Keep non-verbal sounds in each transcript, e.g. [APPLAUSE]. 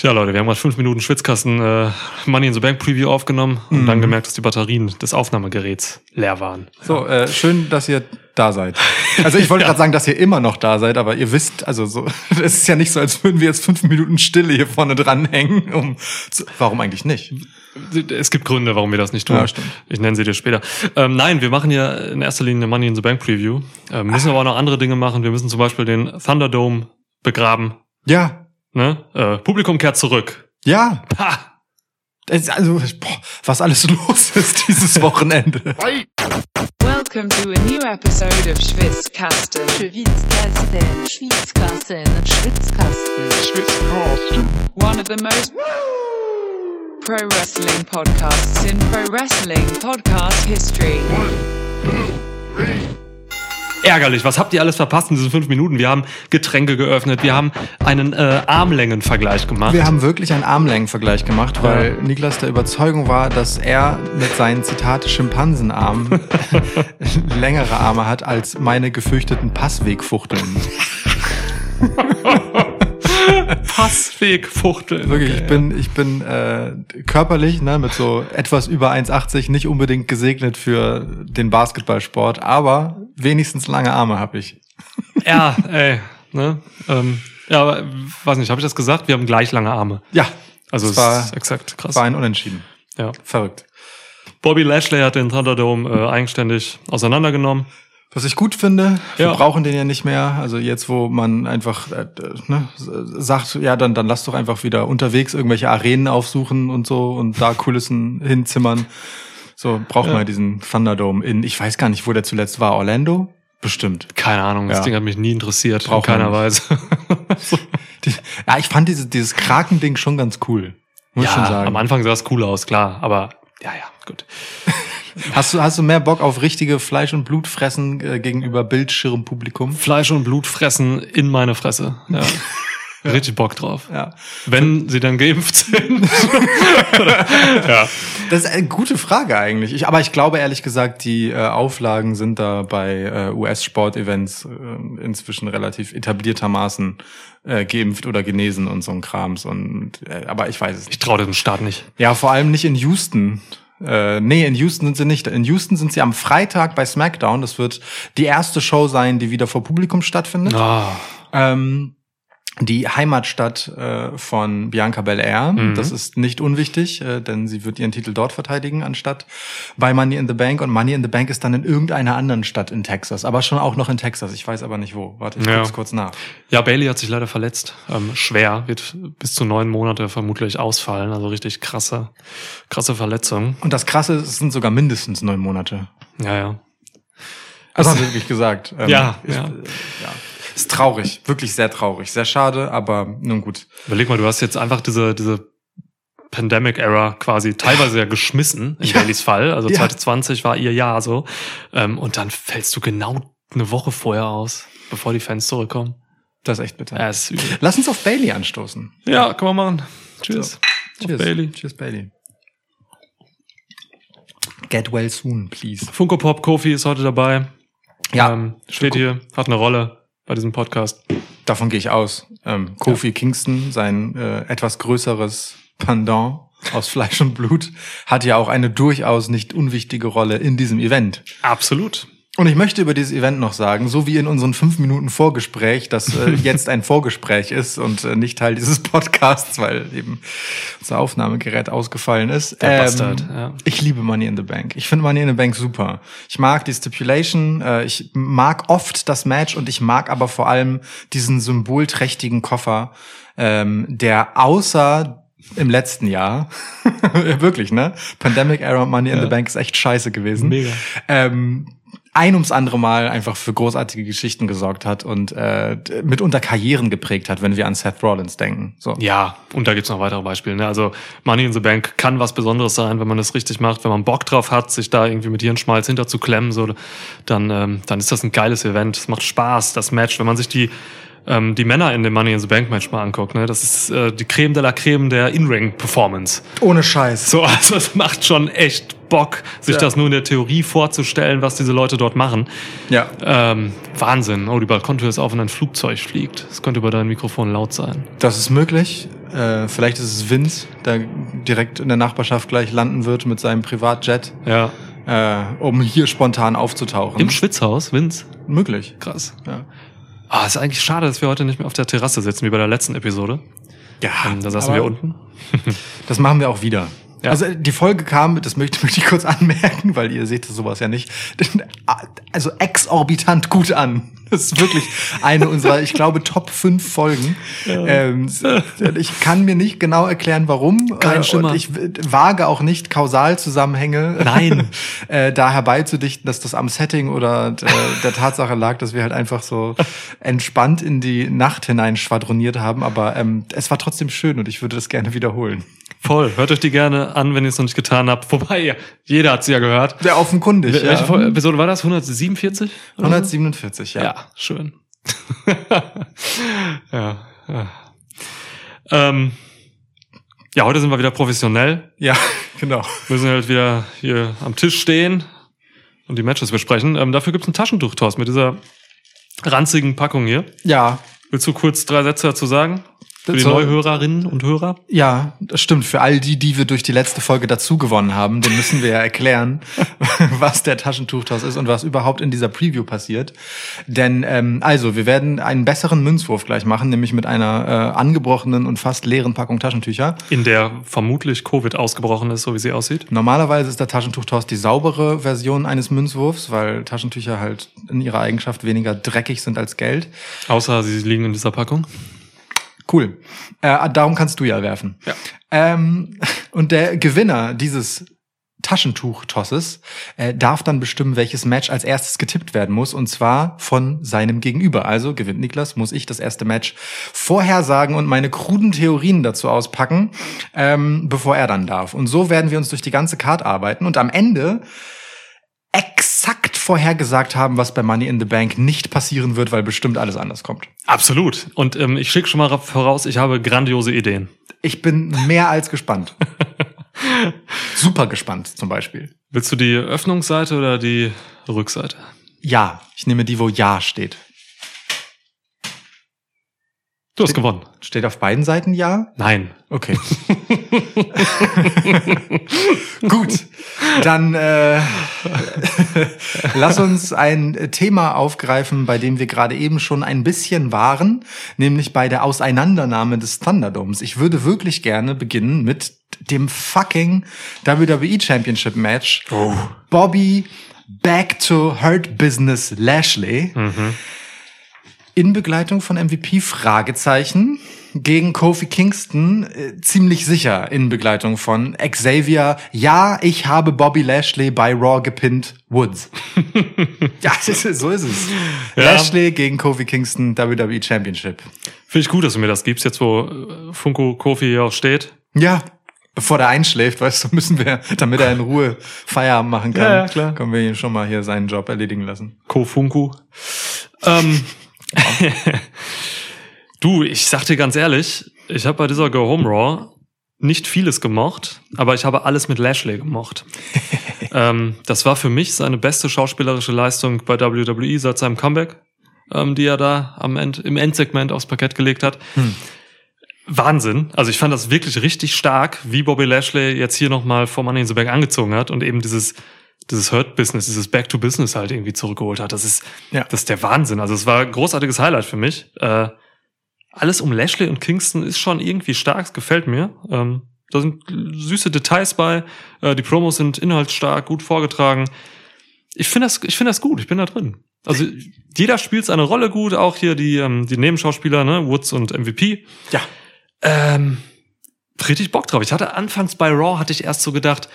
Tja, Leute, wir haben gerade fünf Minuten Schwitzkasten äh, Money in the Bank Preview aufgenommen und Mhm. dann gemerkt, dass die Batterien des Aufnahmegeräts leer waren. So, äh, schön, dass ihr da seid. Also ich wollte [LAUGHS] gerade sagen, dass ihr immer noch da seid, aber ihr wisst, also so, [LAUGHS] es ist ja nicht so, als würden wir jetzt fünf Minuten Stille hier vorne dranhängen. Um zu, warum eigentlich nicht? Es gibt Gründe, warum wir das nicht tun. Ja, stimmt. Ich nenne sie dir später. Ähm, nein, wir machen ja in erster Linie eine Money in the Bank Preview. Ähm, müssen aber auch noch andere Dinge machen. Wir müssen zum Beispiel den Thunderdome begraben. Ja, Ne? Äh, Publikum kehrt zurück. ja. Ha! Es- Also, boah, was alles [LAUGHS] los ist dieses Wochenende. Welcome to a new episode of Schwitzkasten. Schwitzkasten, Schwitzkasten, Schwitzkasten. One of the most pro wrestling podcasts in pro wrestling podcast history. Ärgerlich. Was habt ihr alles verpasst in diesen fünf Minuten? Wir haben Getränke geöffnet. Wir haben einen äh, Armlängenvergleich gemacht. Wir haben wirklich einen Armlängenvergleich gemacht, weil Niklas der Überzeugung war, dass er mit seinen Zitate Schimpansenarmen [LAUGHS] längere Arme hat als meine gefürchteten Passwegfuchteln. [LAUGHS] [LAUGHS] Passwegfuchteln. Wirklich, ich bin, ich bin äh, körperlich ne, mit so etwas über 1,80 nicht unbedingt gesegnet für den Basketballsport, aber wenigstens lange Arme habe ich. Ja, [LAUGHS] ey. Ne? Ähm, ja, aber weiß nicht, habe ich das gesagt? Wir haben gleich lange Arme. Ja, Also es es war, ist exakt krass. war ein Unentschieden. Ja. Verrückt. Bobby Lashley hat den Thunderdome äh, eigenständig auseinandergenommen. Was ich gut finde, wir Ja. brauchen den ja nicht mehr. Also jetzt, wo man einfach äh, ne, sagt, ja, dann, dann lass doch einfach wieder unterwegs irgendwelche Arenen aufsuchen und so und da Kulissen [LAUGHS] hinzimmern. So braucht Ja. man ja diesen Thunderdome in, ich weiß gar nicht, wo der zuletzt war, Orlando? Bestimmt. Keine Ahnung, das Ja. Ding hat mich nie interessiert, Braucht in keiner. Weise. [LAUGHS] Die, ja, ich fand dieses, dieses Kraken-Ding schon ganz cool. Muss ich schon ja, sagen. am Anfang sah es cool aus, klar, aber ja, ja, gut. Hast du, hast du mehr Bock auf richtige Fleisch- und Blutfressen äh, gegenüber Bildschirmpublikum? Fleisch und Blut fressen in meine Fresse. Ja. [LAUGHS] Richtig Bock drauf. Ja. Wenn sie dann geimpft sind. [LAUGHS] ja. Das ist eine gute Frage eigentlich. Ich, aber ich glaube ehrlich gesagt, die äh, Auflagen sind da bei äh, US-Sportevents äh, inzwischen relativ etabliertermaßen äh, geimpft oder genesen und so ein Krams. Und äh, aber ich weiß es Ich nicht. traue dem Staat nicht. Ja, vor allem nicht in Houston. Äh, nee, in Houston sind sie nicht. In Houston sind sie am Freitag bei SmackDown. Das wird die erste Show sein, die wieder vor Publikum stattfindet. Ah, Ähm, die Heimatstadt äh, von Bianca Belair. Mhm. Das ist nicht unwichtig, äh, denn sie wird ihren Titel dort verteidigen, anstatt bei Money in the Bank. Und Money in the Bank ist dann in irgendeiner anderen Stadt in Texas, aber schon auch noch in Texas. Ich weiß aber nicht wo. Warte, ich Ja. guck's kurz nach. Ja, Bailey hat sich leider verletzt. Ähm, schwer, wird bis zu neun Monate vermutlich ausfallen. Also richtig krasse, krasse Verletzung. Und das Krasse, ist, es sind sogar mindestens neun Monate. Ja, ja. Also wirklich gesagt. Ähm, Ja, ich, ja. äh, ja. Ist traurig, wirklich sehr traurig, sehr schade, aber nun gut. Überleg mal, du hast jetzt einfach diese, diese Pandemic-Era quasi teilweise ja geschmissen in [LAUGHS] Ja. Baileys Fall. Also Ja. 2020 war ihr Jahr so. Ähm, und dann fällst du genau eine Woche vorher aus, bevor die Fans zurückkommen. Das ist echt bitter. Ja, ist übel. Lass uns auf Bailey anstoßen. Ja, kann man machen. Tschüss. Auf Cheers. Bailey. Cheers, Bailey. Get well soon, please. Funko Pop Kofi ist heute dabei. Ja, Ähm, steht hier, hat eine Rolle bei diesem Podcast. davon gehe ich aus. Ähm, Kofi Kingston, sein äh, etwas größeres Pendant aus Fleisch und Blut, hat ja auch eine durchaus nicht unwichtige Rolle in diesem Event. Absolut. Und ich möchte über dieses Event noch sagen, so wie in unseren fünf Minuten Vorgespräch, das äh, [LAUGHS] jetzt ein Vorgespräch ist und äh, nicht Teil dieses Podcasts, weil eben unser Aufnahmegerät ausgefallen ist. Ähm, Der Bastard, ja. Ich liebe Money in the Bank. Ich finde Money in the Bank super. Ich mag die Stipulation, äh, ich mag oft das Match und ich mag aber vor allem diesen symbolträchtigen Koffer, ähm, der außer im letzten Jahr, [LAUGHS] wirklich, ne? Pandemic Era Money in Ja. the Bank ist echt scheiße gewesen Mega. ähm, ein ums andere Mal einfach für großartige Geschichten gesorgt hat und äh, mitunter Karrieren geprägt hat, wenn wir an Seth Rollins denken. So. Ja, und da gibt's noch weitere Beispiele. Ne? Also Money in the Bank kann was Besonderes sein, wenn man das richtig macht, wenn man Bock drauf hat, sich da irgendwie mit Hirnschmalz hinter zu klemmen, so, dann, ähm, dann ist das ein geiles Event. Es macht Spaß, das Match. Wenn man sich die, ähm, die Männer in dem Money in the Bank Match mal anguckt, ne? das ist äh, die Creme de la Creme der In-Ring-Performance. Ohne Scheiß. So, [LAUGHS] also es macht schon echt Bock, sich Ja. das nur in der Theorie vorzustellen, was diese Leute dort machen. Ja. Ähm, Wahnsinn. Oh, die Balkontür ist auf und ein Flugzeug fliegt. Das könnte über dein Mikrofon laut sein. Das ist möglich. Äh, vielleicht ist es Vince, der direkt in der Nachbarschaft gleich landen wird mit seinem Privatjet, Ja. äh, um hier spontan aufzutauchen. Im Schwitzhaus, Vince. Möglich. Krass. Ja. Ah, ist eigentlich schade, dass wir heute nicht mehr auf der Terrasse sitzen, wie bei der letzten Episode. Ja, Ähm, da saßen wir unten. Das machen wir auch wieder. Ja. Also die Folge kam, das möchte, möchte ich kurz anmerken, weil ihr seht sowas ja nicht, also exorbitant gut an. Das ist wirklich eine unserer, ich glaube, Top 5 Folgen. Ähm, ich kann mir nicht genau erklären, warum. Kein Äh, Schimmer. Und ich wage auch nicht Kausalzusammenhänge Nein. [LAUGHS] äh, da herbeizudichten, dass das am Setting oder äh, der Tatsache lag, dass wir halt einfach so entspannt in die Nacht hinein schwadroniert haben. Aber ähm, es war trotzdem schön und ich würde das gerne wiederholen. Voll. Hört euch die gerne an, wenn ihr es noch nicht getan habt. Wobei, ja, jeder hat sie ja gehört. Sehr offenkundig. Welche ja. Episode war das? 147? oder so? 147, ja. Ja, schön. [LAUGHS] ja. Ja. Ähm, ja, heute sind wir wieder professionell. Ja, [LAUGHS] genau. müssen halt wieder hier am Tisch stehen und die Matches besprechen. Ähm, dafür gibt's ein Taschentuch, Thorsten, mit dieser ranzigen Packung hier. Ja, Willst du kurz drei Sätze dazu sagen? Für die So. Neuhörerinnen und Hörer? ja, das stimmt. Für all die, die wir durch die letzte Folge dazu gewonnen haben, den müssen wir ja erklären, [LAUGHS] was der Taschentuchtoss ist und was überhaupt in dieser Preview passiert. Denn, ähm, also, wir werden einen besseren Münzwurf gleich machen, nämlich mit einer äh, angebrochenen und fast leeren Packung Taschentücher. In der vermutlich Covid ausgebrochen ist, so wie sie aussieht. Normalerweise ist der Taschentuchtoss die saubere Version eines Münzwurfs, weil Taschentücher halt in ihrer Eigenschaft weniger dreckig sind als Geld. Außer sie liegen in dieser Packung. Cool. Äh, darum kannst du ja werfen. Ja. Ähm, und der Gewinner dieses Taschentuch-Tosses äh, darf dann bestimmen, welches Match als erstes getippt werden muss, und zwar von seinem Gegenüber. Also gewinnt Niklas, muss ich das erste Match vorhersagen und meine kruden Theorien dazu auspacken, ähm, bevor er dann darf. Und so werden wir uns durch die ganze Card arbeiten und am Ende exakt vorhergesagt haben, was bei Money in the Bank nicht passieren wird, weil bestimmt alles anders kommt. Absolut. Und ähm, ich schicke schon mal voraus, ich habe grandiose Ideen. Ich bin mehr als gespannt. [LAUGHS] Super gespannt zum Beispiel. Willst du die Öffnungsseite oder die Rückseite? Ja, ich nehme die, wo Ja steht. Du hast gewonnen. Steht auf beiden Seiten Ja? Nein. Okay. [LAUGHS] Gut, dann äh, [LAUGHS] lass uns ein Thema aufgreifen, bei dem wir gerade eben schon ein bisschen waren, nämlich bei der Auseinandernahme des Thunderdomes. Ich würde wirklich gerne beginnen mit dem fucking WWE Championship Match. Bobby Back to Hurt Business Lashley in Begleitung von MVP Fragezeichen gegen Kofi Kingston äh, ziemlich sicher in Begleitung von Xavier. Ja, ich habe Bobby Lashley bei Raw gepinnt. Woods. [LAUGHS] ja, ist, so ist es. Ja. Lashley gegen Kofi Kingston WWE Championship. Finde ich gut, dass du mir das gibst, jetzt wo äh, Funko Kofi hier auch steht. Ja, bevor der einschläft, weißt du, müssen wir, damit er in Ruhe Feierabend machen kann, Ja, ja, klar. können wir ihn schon mal hier seinen Job erledigen lassen. Kofunku. Ähm, [LAUGHS] du, ich sag dir ganz ehrlich, ich habe bei dieser Go Home Raw nicht vieles gemocht, aber ich habe alles mit Lashley gemocht. [LAUGHS] ähm, das war für mich seine beste schauspielerische Leistung bei WWE seit seinem Comeback, ähm, die er da am End, im Endsegment aufs Parkett gelegt hat. Wahnsinn. Also ich fand das wirklich richtig stark, wie Bobby Lashley jetzt hier nochmal vor Money in the Bank angezogen hat und eben dieses, dieses Hurt-Business, dieses Back-to-Business halt irgendwie zurückgeholt hat. Das ist, Ja. das ist der Wahnsinn. Also es war ein großartiges Highlight für mich. Äh, alles um Lashley und Kingston ist schon irgendwie stark, es gefällt mir. Ähm, da sind süße Details bei, äh, die Promos sind inhaltsstark, gut vorgetragen. Ich finde das, ich finde das gut, ich bin da drin. Also jeder spielt seine Rolle gut, auch hier die, ähm, die Nebenschauspieler, ne, Woods und MVP. Ja. Ähm, richtig Bock drauf. Ich hatte anfangs bei Raw hatte ich erst so gedacht,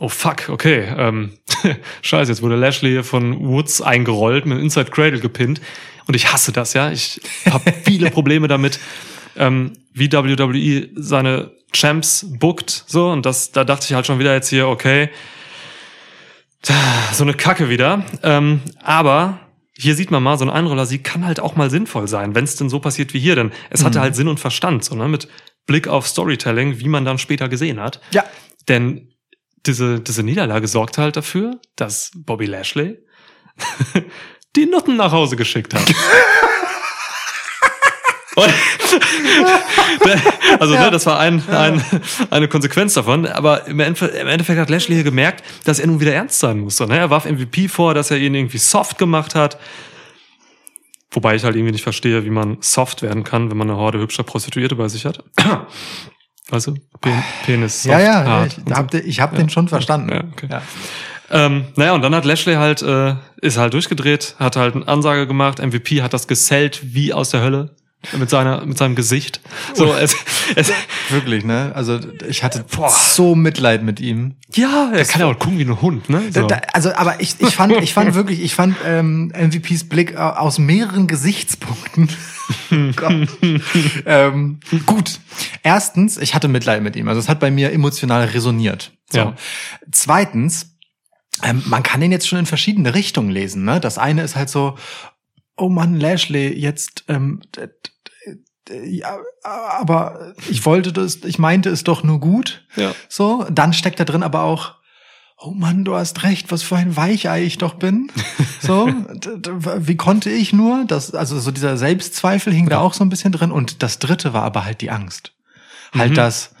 oh fuck, okay, ähm, [LAUGHS] scheiße, jetzt wurde Lashley hier von Woods eingerollt, mit Inside Cradle gepinnt. Und ich hasse das, ja. Ich habe [LAUGHS] viele Probleme damit, ähm, wie WWE seine Champs bookt, so. Und das, da dachte ich halt schon wieder jetzt hier, okay, so eine Kacke wieder. Ähm, aber hier sieht man mal, so ein Einroller-Sieg kann halt auch mal sinnvoll sein, wenn es denn so passiert wie hier. Denn es hatte halt Sinn und Verstand, so, ne? mit Blick auf Storytelling, wie man dann später gesehen hat. Ja. Denn diese, diese Niederlage sorgt halt dafür, dass Bobby Lashley [LAUGHS] die Nutten nach Hause geschickt hat. [LAUGHS] Also ne, das war ein, ein, eine Konsequenz davon. Aber im Endeffekt, im Endeffekt hat Lashley hier gemerkt, dass er nun wieder ernst sein muss. Ne? Er warf MVP vor, dass er ihn irgendwie soft gemacht hat. Wobei ich halt irgendwie nicht verstehe, wie man soft werden kann, wenn man eine Horde hübscher Prostituierte bei sich hat. Weißt du? Pen Penis soft, ja, ja, hart ich so. hab, hab den schon verstanden. Ja, okay. Ja. Ähm, naja, und dann hat Lashley halt, äh, ist halt durchgedreht, hat halt eine Ansage gemacht, MVP hat das gesellt wie aus der Hölle mit seiner, mit seinem Gesicht. So, es, es, Wirklich, ne? Also ich hatte so Mitleid mit ihm. ja, er kann ja auch gucken wie ein Hund, ne? So. Da, also, aber ich, ich fand, ich fand wirklich, ich fand ähm, MVPs Blick äh, aus mehreren Gesichtspunkten. [LAUGHS] Gott. ähm, gut. Erstens, ich hatte Mitleid mit ihm. Also es hat bei mir emotional resoniert. So. Ja. Zweitens, ähm, man kann den jetzt schon in verschiedene Richtungen lesen. Ne? Das eine ist halt so, oh Mann, Lashley, jetzt, ähm, ja, aber ich wollte das, ich meinte es doch nur gut. Ja. So, dann steckt da drin aber auch, oh Mann, du hast recht, was für ein Weichei ich doch bin. [LAUGHS] So, wie konnte ich nur? Das, also so dieser Selbstzweifel hing da auch so ein bisschen drin. Und das dritte war aber halt die Angst. Halt Mhm. das,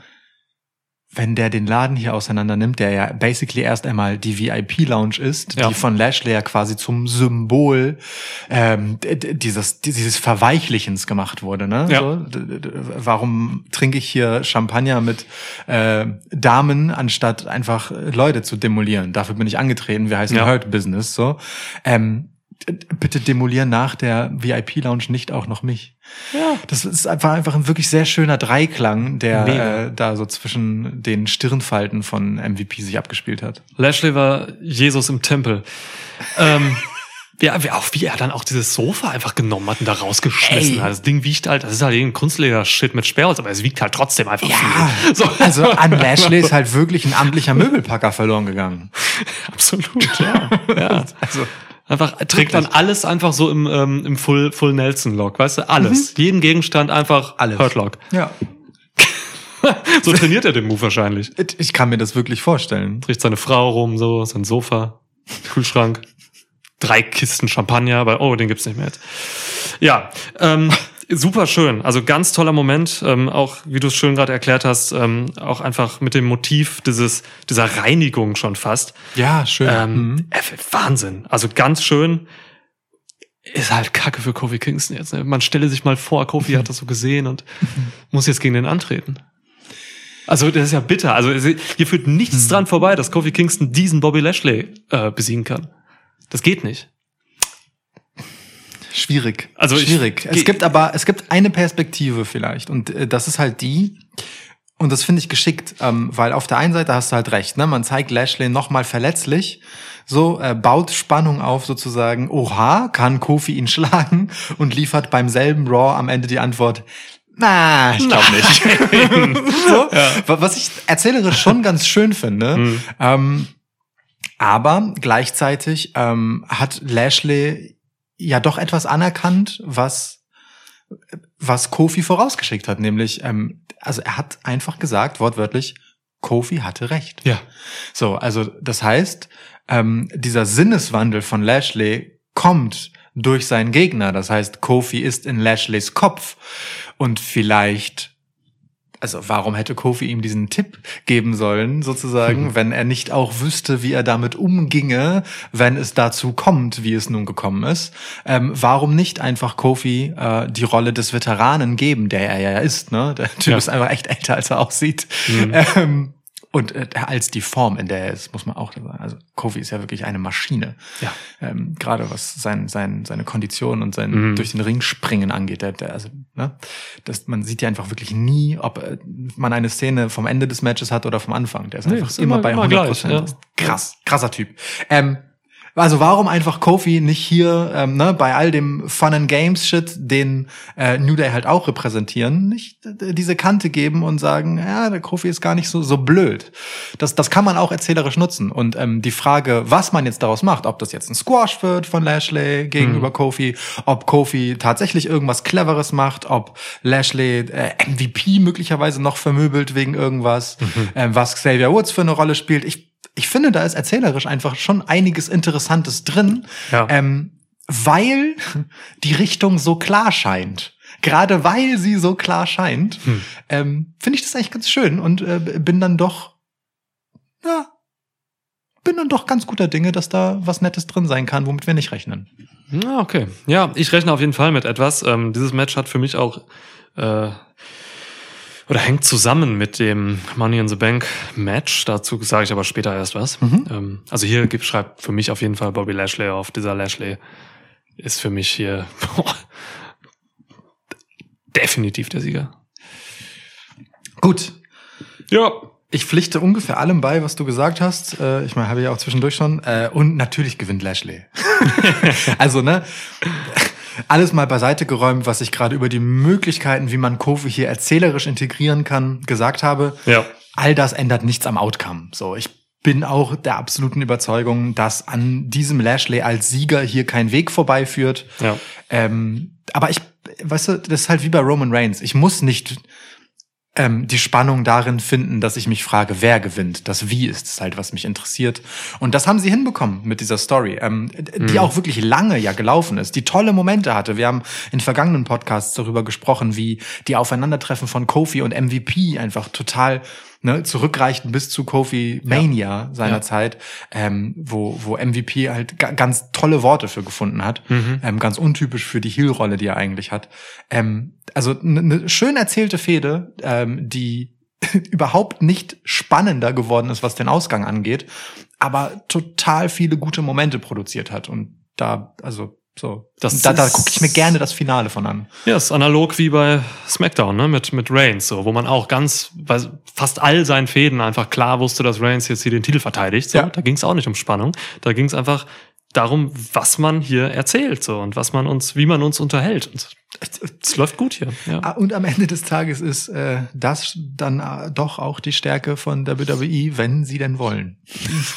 wenn der den Laden hier auseinander nimmt, der ja basically erst einmal die VIP-Lounge ist, Ja. die von Lashley ja quasi zum Symbol ähm, dieses, dieses Verweichlichens gemacht wurde. Ne? Ja. So, warum trinke ich hier Champagner mit äh, Damen, anstatt einfach Leute zu demolieren? Dafür bin ich angetreten. Wir heißen Ja. Hurt Business. So, ähm, bitte demolieren nach der VIP-Lounge nicht auch noch mich. Ja. Das ist einfach, einfach ein wirklich sehr schöner Dreiklang, der Mega. äh, da so zwischen den Stirnfalten von MVP sich abgespielt hat. Lashley war Jesus im Tempel. ähm, [LAUGHS] ja, wie, auch wie er dann auch dieses Sofa einfach genommen hat und da rausgeschmissen Ey. hat. Das Ding wiegt halt, das ist halt irgendein Kunstleder-Shit mit Sperrholz, aber es wiegt halt trotzdem einfach Ja, viel. [LAUGHS] So. also an Lashley ist halt wirklich ein amtlicher Möbelpacker verloren gegangen. [LAUGHS] Absolut, ja. ja. Also Einfach trägt dann alles einfach so im, ähm, im Full, Full Nelson Lock, weißt du? Alles. Jeden Gegenstand einfach Alles. Hurt Lock. ja, [LAUGHS] So trainiert er den Move wahrscheinlich. ich kann mir das wirklich vorstellen. Trägt seine Frau rum, so, sein Sofa, Kühlschrank, drei Kisten Champagner, aber oh, den gibt's nicht mehr jetzt. Ja, ähm, super schön. Also ganz toller Moment. Ähm, auch, wie du es schön gerade erklärt hast, ähm, auch einfach mit dem Motiv dieses, dieser Reinigung schon fast. Ja, schön. Ähm, Mhm. äh, Wahnsinn. Also ganz schön. Ist halt Kacke für Kofi Kingston jetzt. Ne? Man stelle sich mal vor, Kofi hat das so gesehen und [LAUGHS] muss jetzt gegen den antreten. Also das ist ja bitter. Also hier führt Mhm. nichts dran vorbei, dass Kofi Kingston diesen Bobby Lashley äh, besiegen kann. Das geht nicht. Schwierig. Also schwierig. es gibt aber es gibt eine Perspektive vielleicht und äh, das ist halt die und das finde ich geschickt, ähm, weil auf der einen Seite hast du halt recht, ne? Man zeigt Lashley noch mal verletzlich, so äh, baut Spannung auf sozusagen. Oha, kann Kofi ihn [LAUGHS] schlagen und liefert beim selben Raw am Ende die Antwort. Na, ich glaube nicht. [LAUGHS] so, wa- was ich erzählerisch schon ganz schön finde. Ähm, aber gleichzeitig ähm, hat Lashley ja doch etwas anerkannt, was was Kofi vorausgeschickt hat, nämlich ähm, also er hat einfach gesagt wortwörtlich, Kofi hatte recht. Ja. So, also das heißt, ähm, dieser Sinneswandel von Lashley kommt durch seinen Gegner. Das heißt, Kofi ist in Lashleys Kopf und vielleicht also warum hätte Kofi ihm diesen Tipp geben sollen, sozusagen, [LAUGHS] wenn er nicht auch wüsste, wie er damit umginge, wenn es dazu kommt, wie es nun gekommen ist? Ähm, warum nicht einfach Kofi äh, die Rolle des Veteranen geben, der er ja ist? Ne? Der Typ Ja. ist einfach echt älter, als er aussieht. [LAUGHS] Ähm, und äh, als die Form, in der er ist, muss man auch sagen. Also Kofi ist ja wirklich eine Maschine. Ja. Ähm, Gerade was sein, sein, seine Kondition und sein Mhm. durch den Ring springen angeht. Der, der, also, ne? das, man sieht ja einfach wirklich nie, ob äh, man eine Szene vom Ende des Matches hat oder vom Anfang. Der ist Nee, einfach ist immer, immer- bei immer 100 gleich, ja. Krass, krasser Typ. Ähm, also warum einfach Kofi nicht hier ähm, ne, bei all dem Fun and Games Shit, den äh, New Day halt auch repräsentieren, nicht äh, diese Kante geben und sagen, ja, der Kofi ist gar nicht so so blöd. Das das kann man auch erzählerisch nutzen und ähm, die Frage, was man jetzt daraus macht, ob das jetzt ein Squash wird von Lashley gegenüber Kofi, ob Kofi tatsächlich irgendwas Cleveres macht, ob Lashley äh, MVP möglicherweise noch vermöbelt wegen irgendwas, ähm, was Xavier Woods für eine Rolle spielt. Ich ich finde, da ist erzählerisch einfach schon einiges Interessantes drin, Ja. ähm, weil die Richtung so klar scheint. gerade weil sie so klar scheint, Hm. ähm, finde ich das eigentlich ganz schön und äh, bin dann doch, ja, bin dann doch ganz guter Dinge, dass da was Nettes drin sein kann, womit wir nicht rechnen. Ja, okay. Ja, ich rechne auf jeden Fall mit etwas. Ähm, dieses Match hat für mich auch äh, oder hängt zusammen mit dem Money in the Bank Match. Dazu sage ich aber später erst was. Mhm. Ähm, also hier gibt, schreibt für mich auf jeden Fall Bobby Lashley auf. Dieser Lashley ist für mich hier boah, definitiv der Sieger. Gut, Ja. ich pflichte ungefähr allem bei, was du gesagt hast. Äh, ich meine, habe ich auch zwischendurch schon. Äh, und natürlich gewinnt Lashley. [LAUGHS] also, ne? Alles mal beiseite geräumt, was ich gerade über die Möglichkeiten, wie man Kofi hier erzählerisch integrieren kann, gesagt habe. Ja. all das ändert nichts am Outcome. So, ich bin auch der absoluten Überzeugung, dass an diesem Lashley als Sieger hier kein Weg vorbeiführt. Ja. Ähm, aber ich, weißt du, das ist halt wie bei Roman Reigns. Ich muss nicht ähm, die Spannung darin finden, dass ich mich frage, wer gewinnt. Das Wie ist es halt, was mich interessiert. Und das haben sie hinbekommen mit dieser Story, ähm, die auch wirklich lange ja gelaufen ist, die tolle Momente hatte. Wir haben in vergangenen Podcasts darüber gesprochen, wie die Aufeinandertreffen von Kofi und MVP einfach total ne, zurückreichten bis zu Kofi Mania seiner Ja. Zeit, ähm, wo, wo MVP halt ga ganz tolle Worte für gefunden hat. Ähm, ganz untypisch für die Heel-Rolle, die er eigentlich hat. Ähm, also eine ne schön erzählte Fehde, ähm, die [LAUGHS] überhaupt nicht spannender geworden ist, was den Ausgang angeht, aber total viele gute Momente produziert hat. Und da, also so, Das da, da gucke ich mir gerne das Finale von an. Ja, ist analog wie bei SmackDown, ne, mit, mit Reigns, so, wo man auch ganz, bei fast all seinen Fäden einfach klar wusste, dass Reigns jetzt hier den Titel verteidigt, so. Ja. Da ging es auch nicht um Spannung. Da ging es einfach darum, was man hier erzählt, so, und was man uns, wie man uns unterhält. Und es läuft gut hier, ja. Ah, Und am Ende des Tages ist äh, das dann äh, doch auch die Stärke von WWE, wenn sie denn wollen.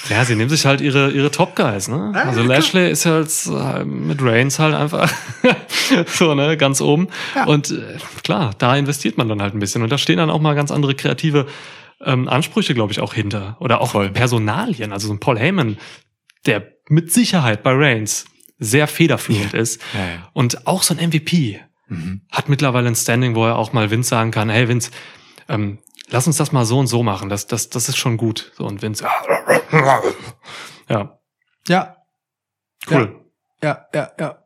Ja, sie nehmen sich halt ihre, ihre Top Guys, ne? Ja, Also. Lashley ist halt äh, mit Reigns halt einfach [LAUGHS] so, ne, ganz oben. Ja. Und äh, klar, da investiert man dann halt ein bisschen. Und da stehen dann auch mal ganz andere kreative ähm, Ansprüche, glaube ich, auch hinter. Oder auch Voll. Personalien. Also so ein Paul Heyman, der mit Sicherheit bei Reigns sehr federführend ist. Ja, ja. Und auch so ein MVP Mhm. hat mittlerweile ein Standing, wo er auch mal Vince sagen kann, hey Vince, ähm, lass uns das mal so und so machen. Das, das, das ist schon gut. So, und Vince, ja, Ja, cool. ja, ja, ja.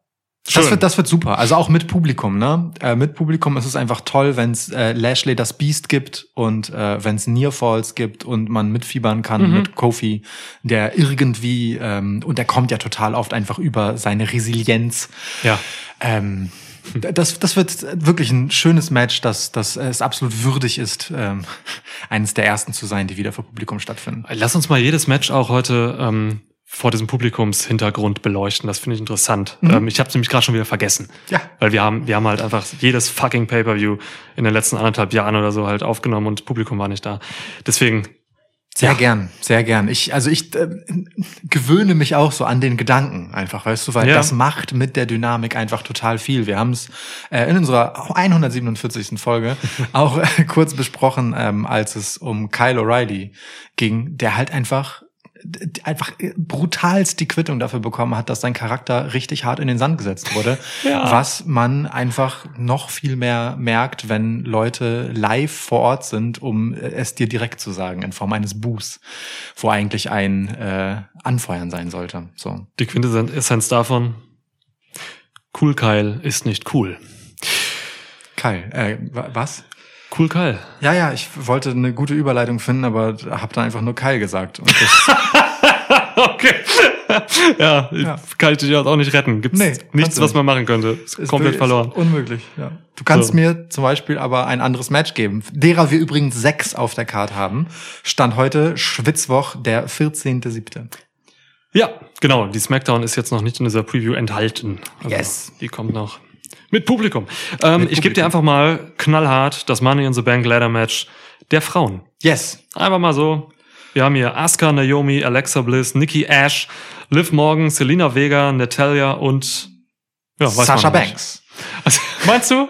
Schön. Das wird, das wird super. Also auch mit Publikum, ne? Äh, mit Publikum ist es einfach toll, wenn es äh, Lashley das Beast gibt und äh, wenn es Nearfalls gibt und man mitfiebern kann Mhm. mit Kofi, der irgendwie ähm, und der kommt ja total oft einfach über seine Resilienz. Ja. Ähm, das, das wird wirklich ein schönes Match, das, das es absolut würdig ist, ähm, eines der ersten zu sein, die wieder vor Publikum stattfinden. Lass uns mal jedes Match auch heute ähm, vor diesem Publikumshintergrund beleuchten. Das finde ich interessant. Mhm. Ähm, ich habe es nämlich gerade schon wieder vergessen. Ja. Weil wir haben, wir haben halt einfach jedes fucking Pay-Per-View in den letzten anderthalb Jahren oder so halt aufgenommen und Publikum war nicht da. Deswegen, Sehr Ja. gern, sehr gern. Ich, also ich äh, gewöhne mich auch so an den Gedanken einfach, weißt du, weil Ja. das macht mit der Dynamik einfach total viel. Wir haben es äh, in unserer 147. Folge [LAUGHS] auch äh, kurz besprochen, ähm, als es um Kyle O'Reilly ging, der halt einfach einfach äh, brutalst die Quittung dafür bekommen hat, dass sein Charakter richtig hart in den Sand gesetzt wurde. [LAUGHS] Ja. Was man einfach noch viel mehr merkt, wenn Leute live vor Ort sind, um äh, es dir direkt zu sagen, in Form eines Buß, wo eigentlich ein äh, Anfeuern sein sollte. So. die Quintessenz davon, cool Kyle ist nicht cool. Kyle, äh, wa- was? Cool Kyle. Ja, ja, ich wollte eine gute Überleitung finden, aber habe dann einfach nur Kyle gesagt. [LAUGHS] Okay. ja, Ja. kann ich dich jetzt auch nicht retten. Gibt's Nee, nichts, was man machen könnte. Ist ist komplett ist verloren. Unmöglich, ja. Du kannst So. mir zum Beispiel aber ein anderes Match geben, derer wir übrigens sechs auf der Karte haben. Stand heute Schwitzwoch, der 14.7. Ja, genau. Die Smackdown ist jetzt noch nicht in dieser Preview enthalten. Also Yes. Die kommt noch mit Publikum. Ähm, Mit ich gebe dir einfach mal knallhart das Money in the Bank Ladder Match der Frauen. Yes. Einfach mal so. Wir haben hier Asuka, Naomi, Alexa Bliss, Nikki Ash, Liv Morgan, Selena Vega, Natalia und ja, weiß nicht. Banks. Also, [LAUGHS] meinst du?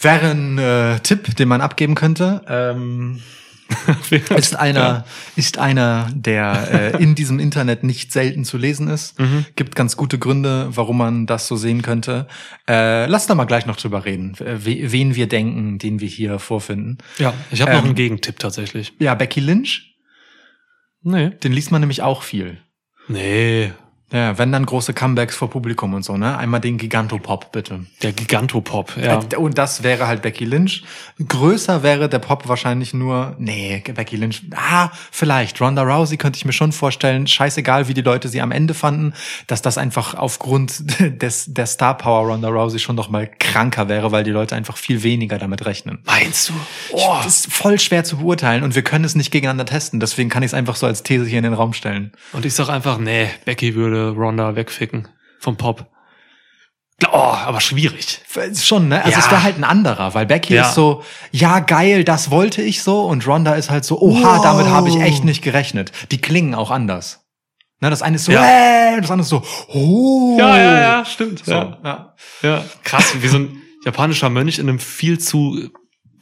Wäre ein äh, Tipp, den man abgeben könnte. Ähm, [LAUGHS] ist einer, ist einer, der äh, in diesem Internet nicht selten zu lesen ist. [LAUGHS] Mhm. Gibt ganz gute Gründe, warum man das so sehen könnte. Äh, lass da mal gleich noch drüber reden, we wen wir denken, den wir hier vorfinden. Ja, ich habe noch Ähm, einen Gegentipp tatsächlich. Ja, Becky Lynch, Nee. den liest man nämlich auch viel. Nee. Ja, wenn dann große Comebacks vor Publikum und so, ne? Einmal den Gigantopop, bitte. Der Gigantopop, ja. Äh, Und das wäre halt Becky Lynch. Größer wäre der Pop wahrscheinlich nur, nee, Becky Lynch, ah, vielleicht. Ronda Rousey könnte ich mir schon vorstellen. Scheißegal, wie die Leute sie am Ende fanden, dass das einfach aufgrund [LAUGHS] des, der Star Power Ronda Rousey schon noch mal kranker wäre, weil die Leute einfach viel weniger damit rechnen. Meinst du? Oh. Das ist voll schwer zu beurteilen und wir können es nicht gegeneinander testen. Deswegen kann ich es einfach so als These hier in den Raum stellen. Und ich sag einfach, nee, Becky würde Ronda wegficken vom Pop. Oh, aber schwierig. Schon, ne? Also Ja. es wäre halt ein anderer, weil Becky Ja. ist so, ja geil, das wollte ich so und Ronda ist halt so, oha, Wow. damit habe ich echt nicht gerechnet. Die klingen auch anders. Ne, das eine ist so, Ja. äh, das andere ist so, oh. Ja, ja, ja, stimmt. So, Ja. ja. ja. Krass, wie so ein japanischer Mönch in einem viel zu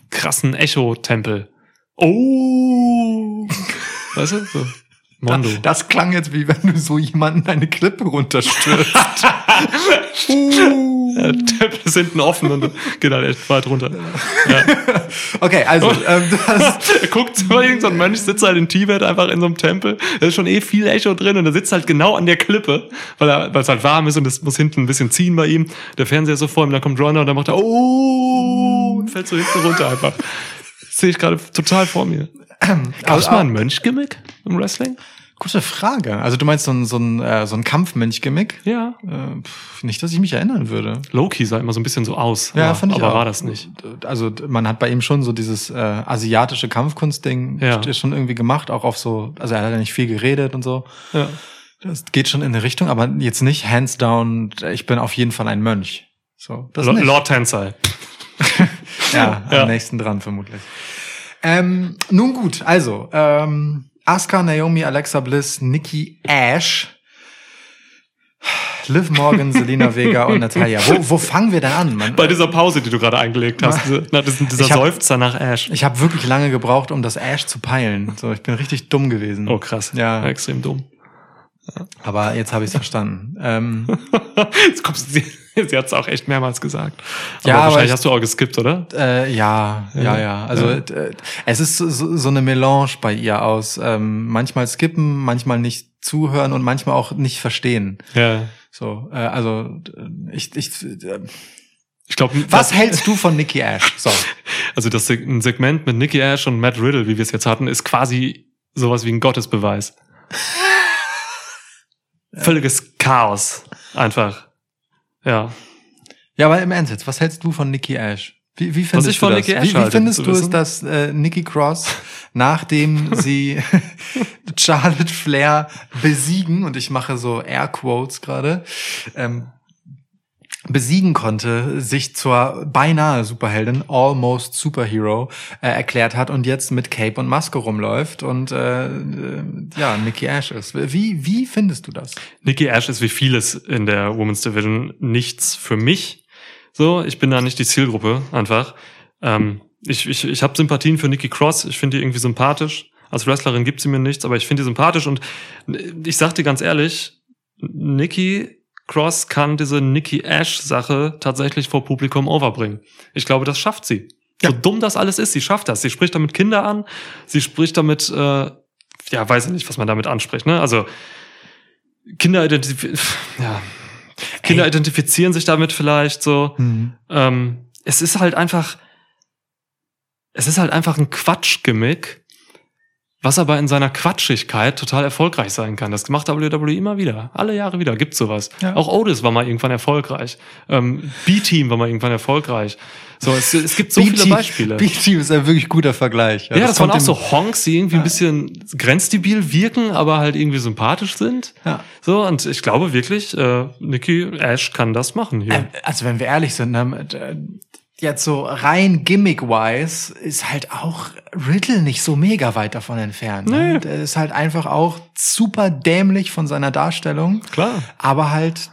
krassen Echo-Tempel. Oh. Weißt du? So. Mondo. Das klang jetzt wie wenn du so jemanden eine Klippe runterstürzt. [LAUGHS] Der Tempel ist hinten offen und geht halt echt weit runter. Ja. [LAUGHS] okay, also ähm, das, Er [LAUGHS] guckt so, irgend so ein Mönch sitzt halt in Tibet einfach in so einem Tempel. Da ist schon eh viel Echo drin und er sitzt halt genau an der Klippe, weil er, weil es halt warm ist und es muss hinten ein bisschen ziehen bei ihm. Der Fernseher ist so vor ihm, dann kommt Ronda und dann macht er, oh, und fällt so hinten runter einfach. Das sehe ich gerade total vor mir. Gab es mal ein Mönch-Gimmick im Wrestling? gute Frage. Also du meinst so ein, so ein, äh, so ein Kampfmönch-Gimmick? Ja. Äh, pf, nicht, dass ich mich erinnern würde. Loki sah immer so ein bisschen so aus. Ja, aber, fand ich aber auch. war das nicht. Also man hat bei ihm schon so dieses äh, asiatische Kampfkunstding Ja. schon irgendwie gemacht, auch auf so, also er hat ja nicht viel geredet und so. Ja. Das geht schon in eine Richtung, aber jetzt nicht hands down, ich bin auf jeden Fall ein Mönch. So, das Lo- nicht. Lord Tensai. [LAUGHS] Ja, [LAUGHS] Ja. am nächsten dran vermutlich. Ähm, nun gut, also ähm, Asuka, Naomi, Alexa Bliss, Nikki Ash, Liv Morgan, [LAUGHS] Selena Vega und Natalia. Wo, wo fangen wir denn an? Man, Bei dieser Pause, die du gerade eingelegt hast, na, diesen- dieser Ich hab- Seufzer nach Ash. ich habe wirklich lange gebraucht, um das Ash zu peilen. So, ich bin richtig dumm gewesen. Oh, krass. Ja. Extrem dumm. Aber jetzt habe ich es verstanden. Ähm, [LAUGHS] Jetzt kommst du, [LAUGHS] sie, hat es auch echt mehrmals gesagt. Aber Ja, aber wahrscheinlich ich- hast du auch geskippt, oder? äh, ja, ja, ja. Also Ja. Es ist so, so eine Melange bei ihr aus ähm, manchmal skippen, manchmal nicht zuhören und manchmal auch nicht verstehen. Ja. So, äh, also ich, ich äh, Ich glaube, was hältst du von Nikki Ash? [LAUGHS] So. Also das ein Segment mit Nicky Ash und Matt Riddle, wie wir es jetzt hatten, ist quasi sowas wie ein Gottesbeweis. [LAUGHS] Völliges Chaos. Einfach. Ja. Ja, aber im Ernst jetzt, was hältst du von Nikki Ash? Wie, wie findest du das? Wie, wie findest du es, dass äh, Nikki Cross, nachdem sie [LAUGHS] Charlotte Flair besiegen, und ich mache so Airquotes gerade, ähm, besiegen konnte, sich zur beinahe Superheldin, almost Superhero, äh, erklärt hat und jetzt mit Cape und Maske rumläuft und äh, äh, ja, Nikki Ash ist. Wie, wie findest du das? Nikki Ash ist wie vieles in der Women's Division nichts für mich. So, ich bin da nicht die Zielgruppe, einfach. Ähm, ich ich, ich habe Sympathien für Nikki Cross. Ich finde die irgendwie sympathisch. Als Wrestlerin gibt sie mir nichts, aber ich finde die sympathisch. Und ich sag dir ganz ehrlich, Nikki Cross kann diese Nikki Ash-Sache tatsächlich vor Publikum overbringen. Ich glaube, das schafft sie. So dumm das alles ist, sie schafft das. Sie spricht damit Kinder an, sie spricht damit, äh, ja, weiß ich nicht, was man damit anspricht, ne? Also Kinder identifizieren, ja, Kinder identifizieren sich damit vielleicht so. Ähm, es ist halt einfach, es ist halt einfach ein Quatsch-Gimmick, was aber in seiner Quatschigkeit total erfolgreich sein kann. Das macht WWE immer wieder. Alle Jahre wieder gibt's sowas. Ja. Auch Otis war mal irgendwann erfolgreich. Ähm, B-Team war mal irgendwann erfolgreich. So, es, es gibt so viele Beispiele. B-Team ist ein wirklich guter Vergleich. ja, das, waren auch so Honks, die irgendwie ein bisschen grenzdebil wirken, aber halt irgendwie sympathisch sind. Ja. So, und ich glaube wirklich, äh, Nikki Ash kann das machen hier. Ähm, Also wenn wir ehrlich sind, ne, äh, jetzt so rein gimmick-wise ist halt auch Riddle nicht so mega weit davon entfernt. Ne? Nee. Der ist halt einfach auch super dämlich von seiner Darstellung, Klar. aber halt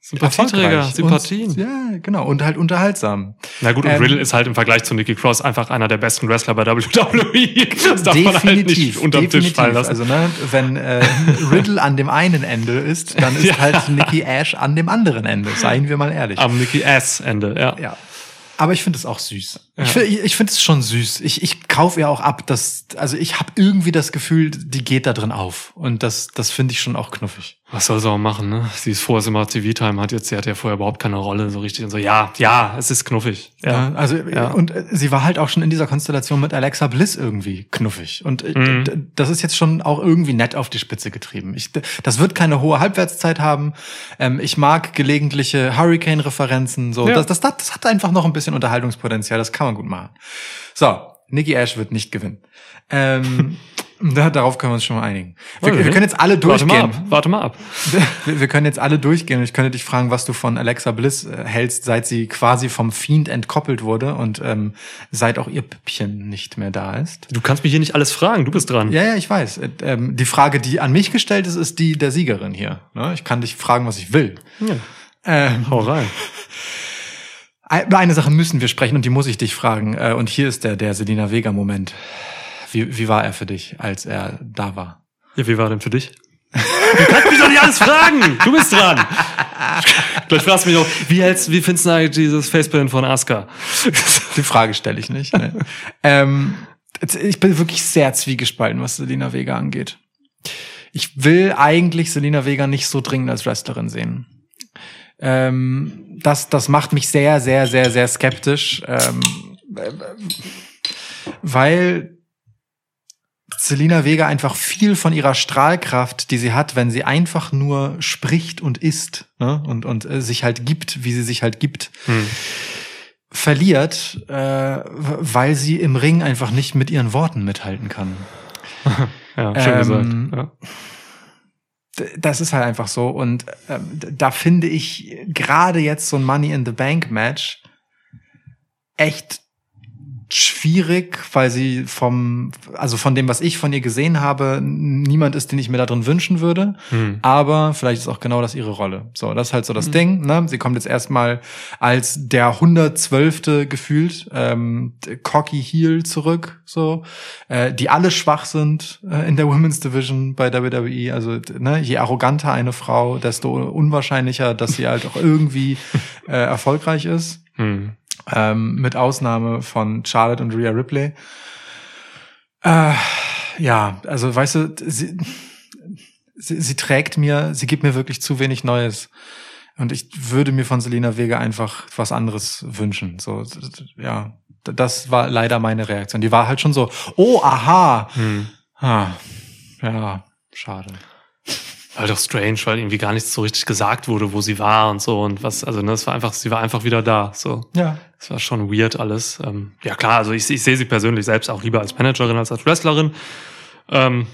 Sympathieträger, Sympathien. Und, ja, genau. Und halt unterhaltsam. Na gut, und Ähm, Riddle ist halt im Vergleich zu Nikki Cross einfach einer der besten Wrestler bei WWE. [LAUGHS] Das darf man halt nicht unterm Tisch fallen lassen. Also ne, wenn äh, Riddle an dem einen Ende ist, dann [LAUGHS] ist Ja. halt Nikki Ash an dem anderen Ende. Seien wir mal ehrlich. Am Nikki Ass Ende, ja. Ja. Aber ich finde es auch süß. Ja. Ich, finde- ich finde es schon süß. Ich, ich kaufe ihr auch ab, dass, also ich habe irgendwie das Gefühl, die geht da drin auf. Und das, das finde ich schon auch knuffig. Was soll sie auch machen, ne? Sie ist vorher immer TV-Time, hat jetzt, sie hat ja vorher überhaupt keine Rolle so richtig und so. Ja, ja, es ist knuffig. Ja, Ja. also Ja. und äh, sie war halt auch schon in dieser Konstellation mit Alexa Bliss irgendwie knuffig und äh, Mhm. das ist jetzt schon auch irgendwie nett auf die Spitze getrieben. Ich, das wird keine hohe Halbwertszeit haben. Ähm, ich mag gelegentliche Hurricane-Referenzen. So, Ja. das, das, das hat einfach noch ein bisschen Unterhaltungspotenzial. Das kann man gut machen. So, Nikki Ash wird nicht gewinnen. Ähm, [LAUGHS] da, darauf können wir uns schon mal einigen. Wir, wir können jetzt alle Warte mal durchgehen. ab, warte mal ab. [LAUGHS] Wir, wir können jetzt alle durchgehen und ich könnte dich fragen, was du von Alexa Bliss äh, hältst, seit sie quasi vom Fiend entkoppelt wurde und ähm, seit auch ihr Püppchen nicht mehr da ist. Du kannst mich hier nicht alles fragen, du bist dran. Ja, ja, ich weiß. Äh, ähm, die Frage, die an mich gestellt ist, ist die der Siegerin hier. Ne? Ich kann dich fragen, was ich will. Ja. Ähm, Hau rein. [LAUGHS] über eine Sache müssen wir sprechen und die muss ich dich fragen. Äh, und hier ist der, der Selina Vega-Moment. Wie, wie war er für dich, als er da war? Ja, wie war denn für dich? [LAUGHS] Du kannst mich doch nicht alles fragen. Du bist dran. Gleich fragst du mich auch, wie, hältst, wie findest du eigentlich dieses Facebild von Asuka? Die Frage stelle ich nicht. Ne? ähm, ich bin wirklich sehr zwiegespalten, was Selina Vega angeht. Ich will eigentlich Selina Vega nicht so dringend als Wrestlerin sehen. Ähm, das, das macht mich sehr, sehr, sehr, sehr skeptisch, ähm, äh, weil Selina Vega einfach viel von ihrer Strahlkraft, die sie hat, wenn sie einfach nur spricht und ist ne? und, und äh, sich halt gibt, wie sie sich halt gibt, Hm. verliert, äh, weil sie im Ring einfach nicht mit ihren Worten mithalten kann. [LAUGHS] Ja, schön Ähm, gesagt. Ja. Das ist halt einfach so. Und ähm, da finde ich gerade jetzt so ein Money in the Bank Match echt schwierig, weil sie vom, also von dem, was ich von ihr gesehen habe, niemand ist, den ich mir da drin wünschen würde. Hm. Aber vielleicht ist auch genau das ihre Rolle. So, das ist halt so das Ding. Ne? Sie kommt jetzt erstmal als der 112. gefühlt ähm, cocky Heel zurück, so äh, die alle schwach sind äh, in der Women's Division bei WWE. Also ne, je arroganter eine Frau, desto unwahrscheinlicher, dass sie halt auch irgendwie [LAUGHS] äh, erfolgreich ist. Hm. Ähm, mit Ausnahme von Charlotte und Rhea Ripley. Äh, ja, also weißt du, sie, sie, sie trägt mir, sie gibt mir wirklich zu wenig Neues. Und ich würde mir von Selena Vega einfach was anderes wünschen. So, ja, das war leider meine Reaktion. Die war halt schon so, oh, aha. Hm. Ah, ja, schade. Halt auch strange, weil irgendwie gar nichts so richtig gesagt wurde, wo sie war und so und was, also ne, es war einfach, sie war einfach wieder da. So. Ja. Das war schon weird alles. Ähm, ja klar, also ich, ich sehe sie persönlich selbst auch lieber als Managerin als als Wrestlerin. Ähm,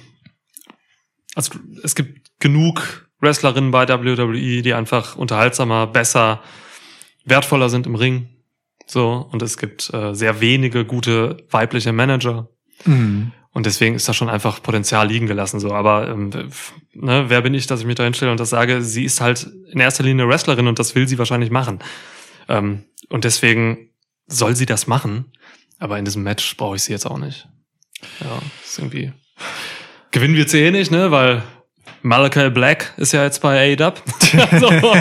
also es gibt genug Wrestlerinnen bei WWE, die einfach unterhaltsamer, besser, wertvoller sind im Ring. So, und es gibt äh, sehr wenige gute weibliche Manager. Mhm. Und deswegen ist da schon einfach Potenzial liegen gelassen. So, aber ähm, ne, wer bin ich, dass ich mich da hinstelle und das sage? Sie ist halt in erster Linie Wrestlerin und das will sie wahrscheinlich machen. Ähm, und deswegen soll sie das machen. Aber in diesem Match brauche ich sie jetzt auch nicht. Ja, ist irgendwie. Gewinnen wir eh nicht, ne? Weil Malachi Black ist ja jetzt bei AEW. also, [LAUGHS]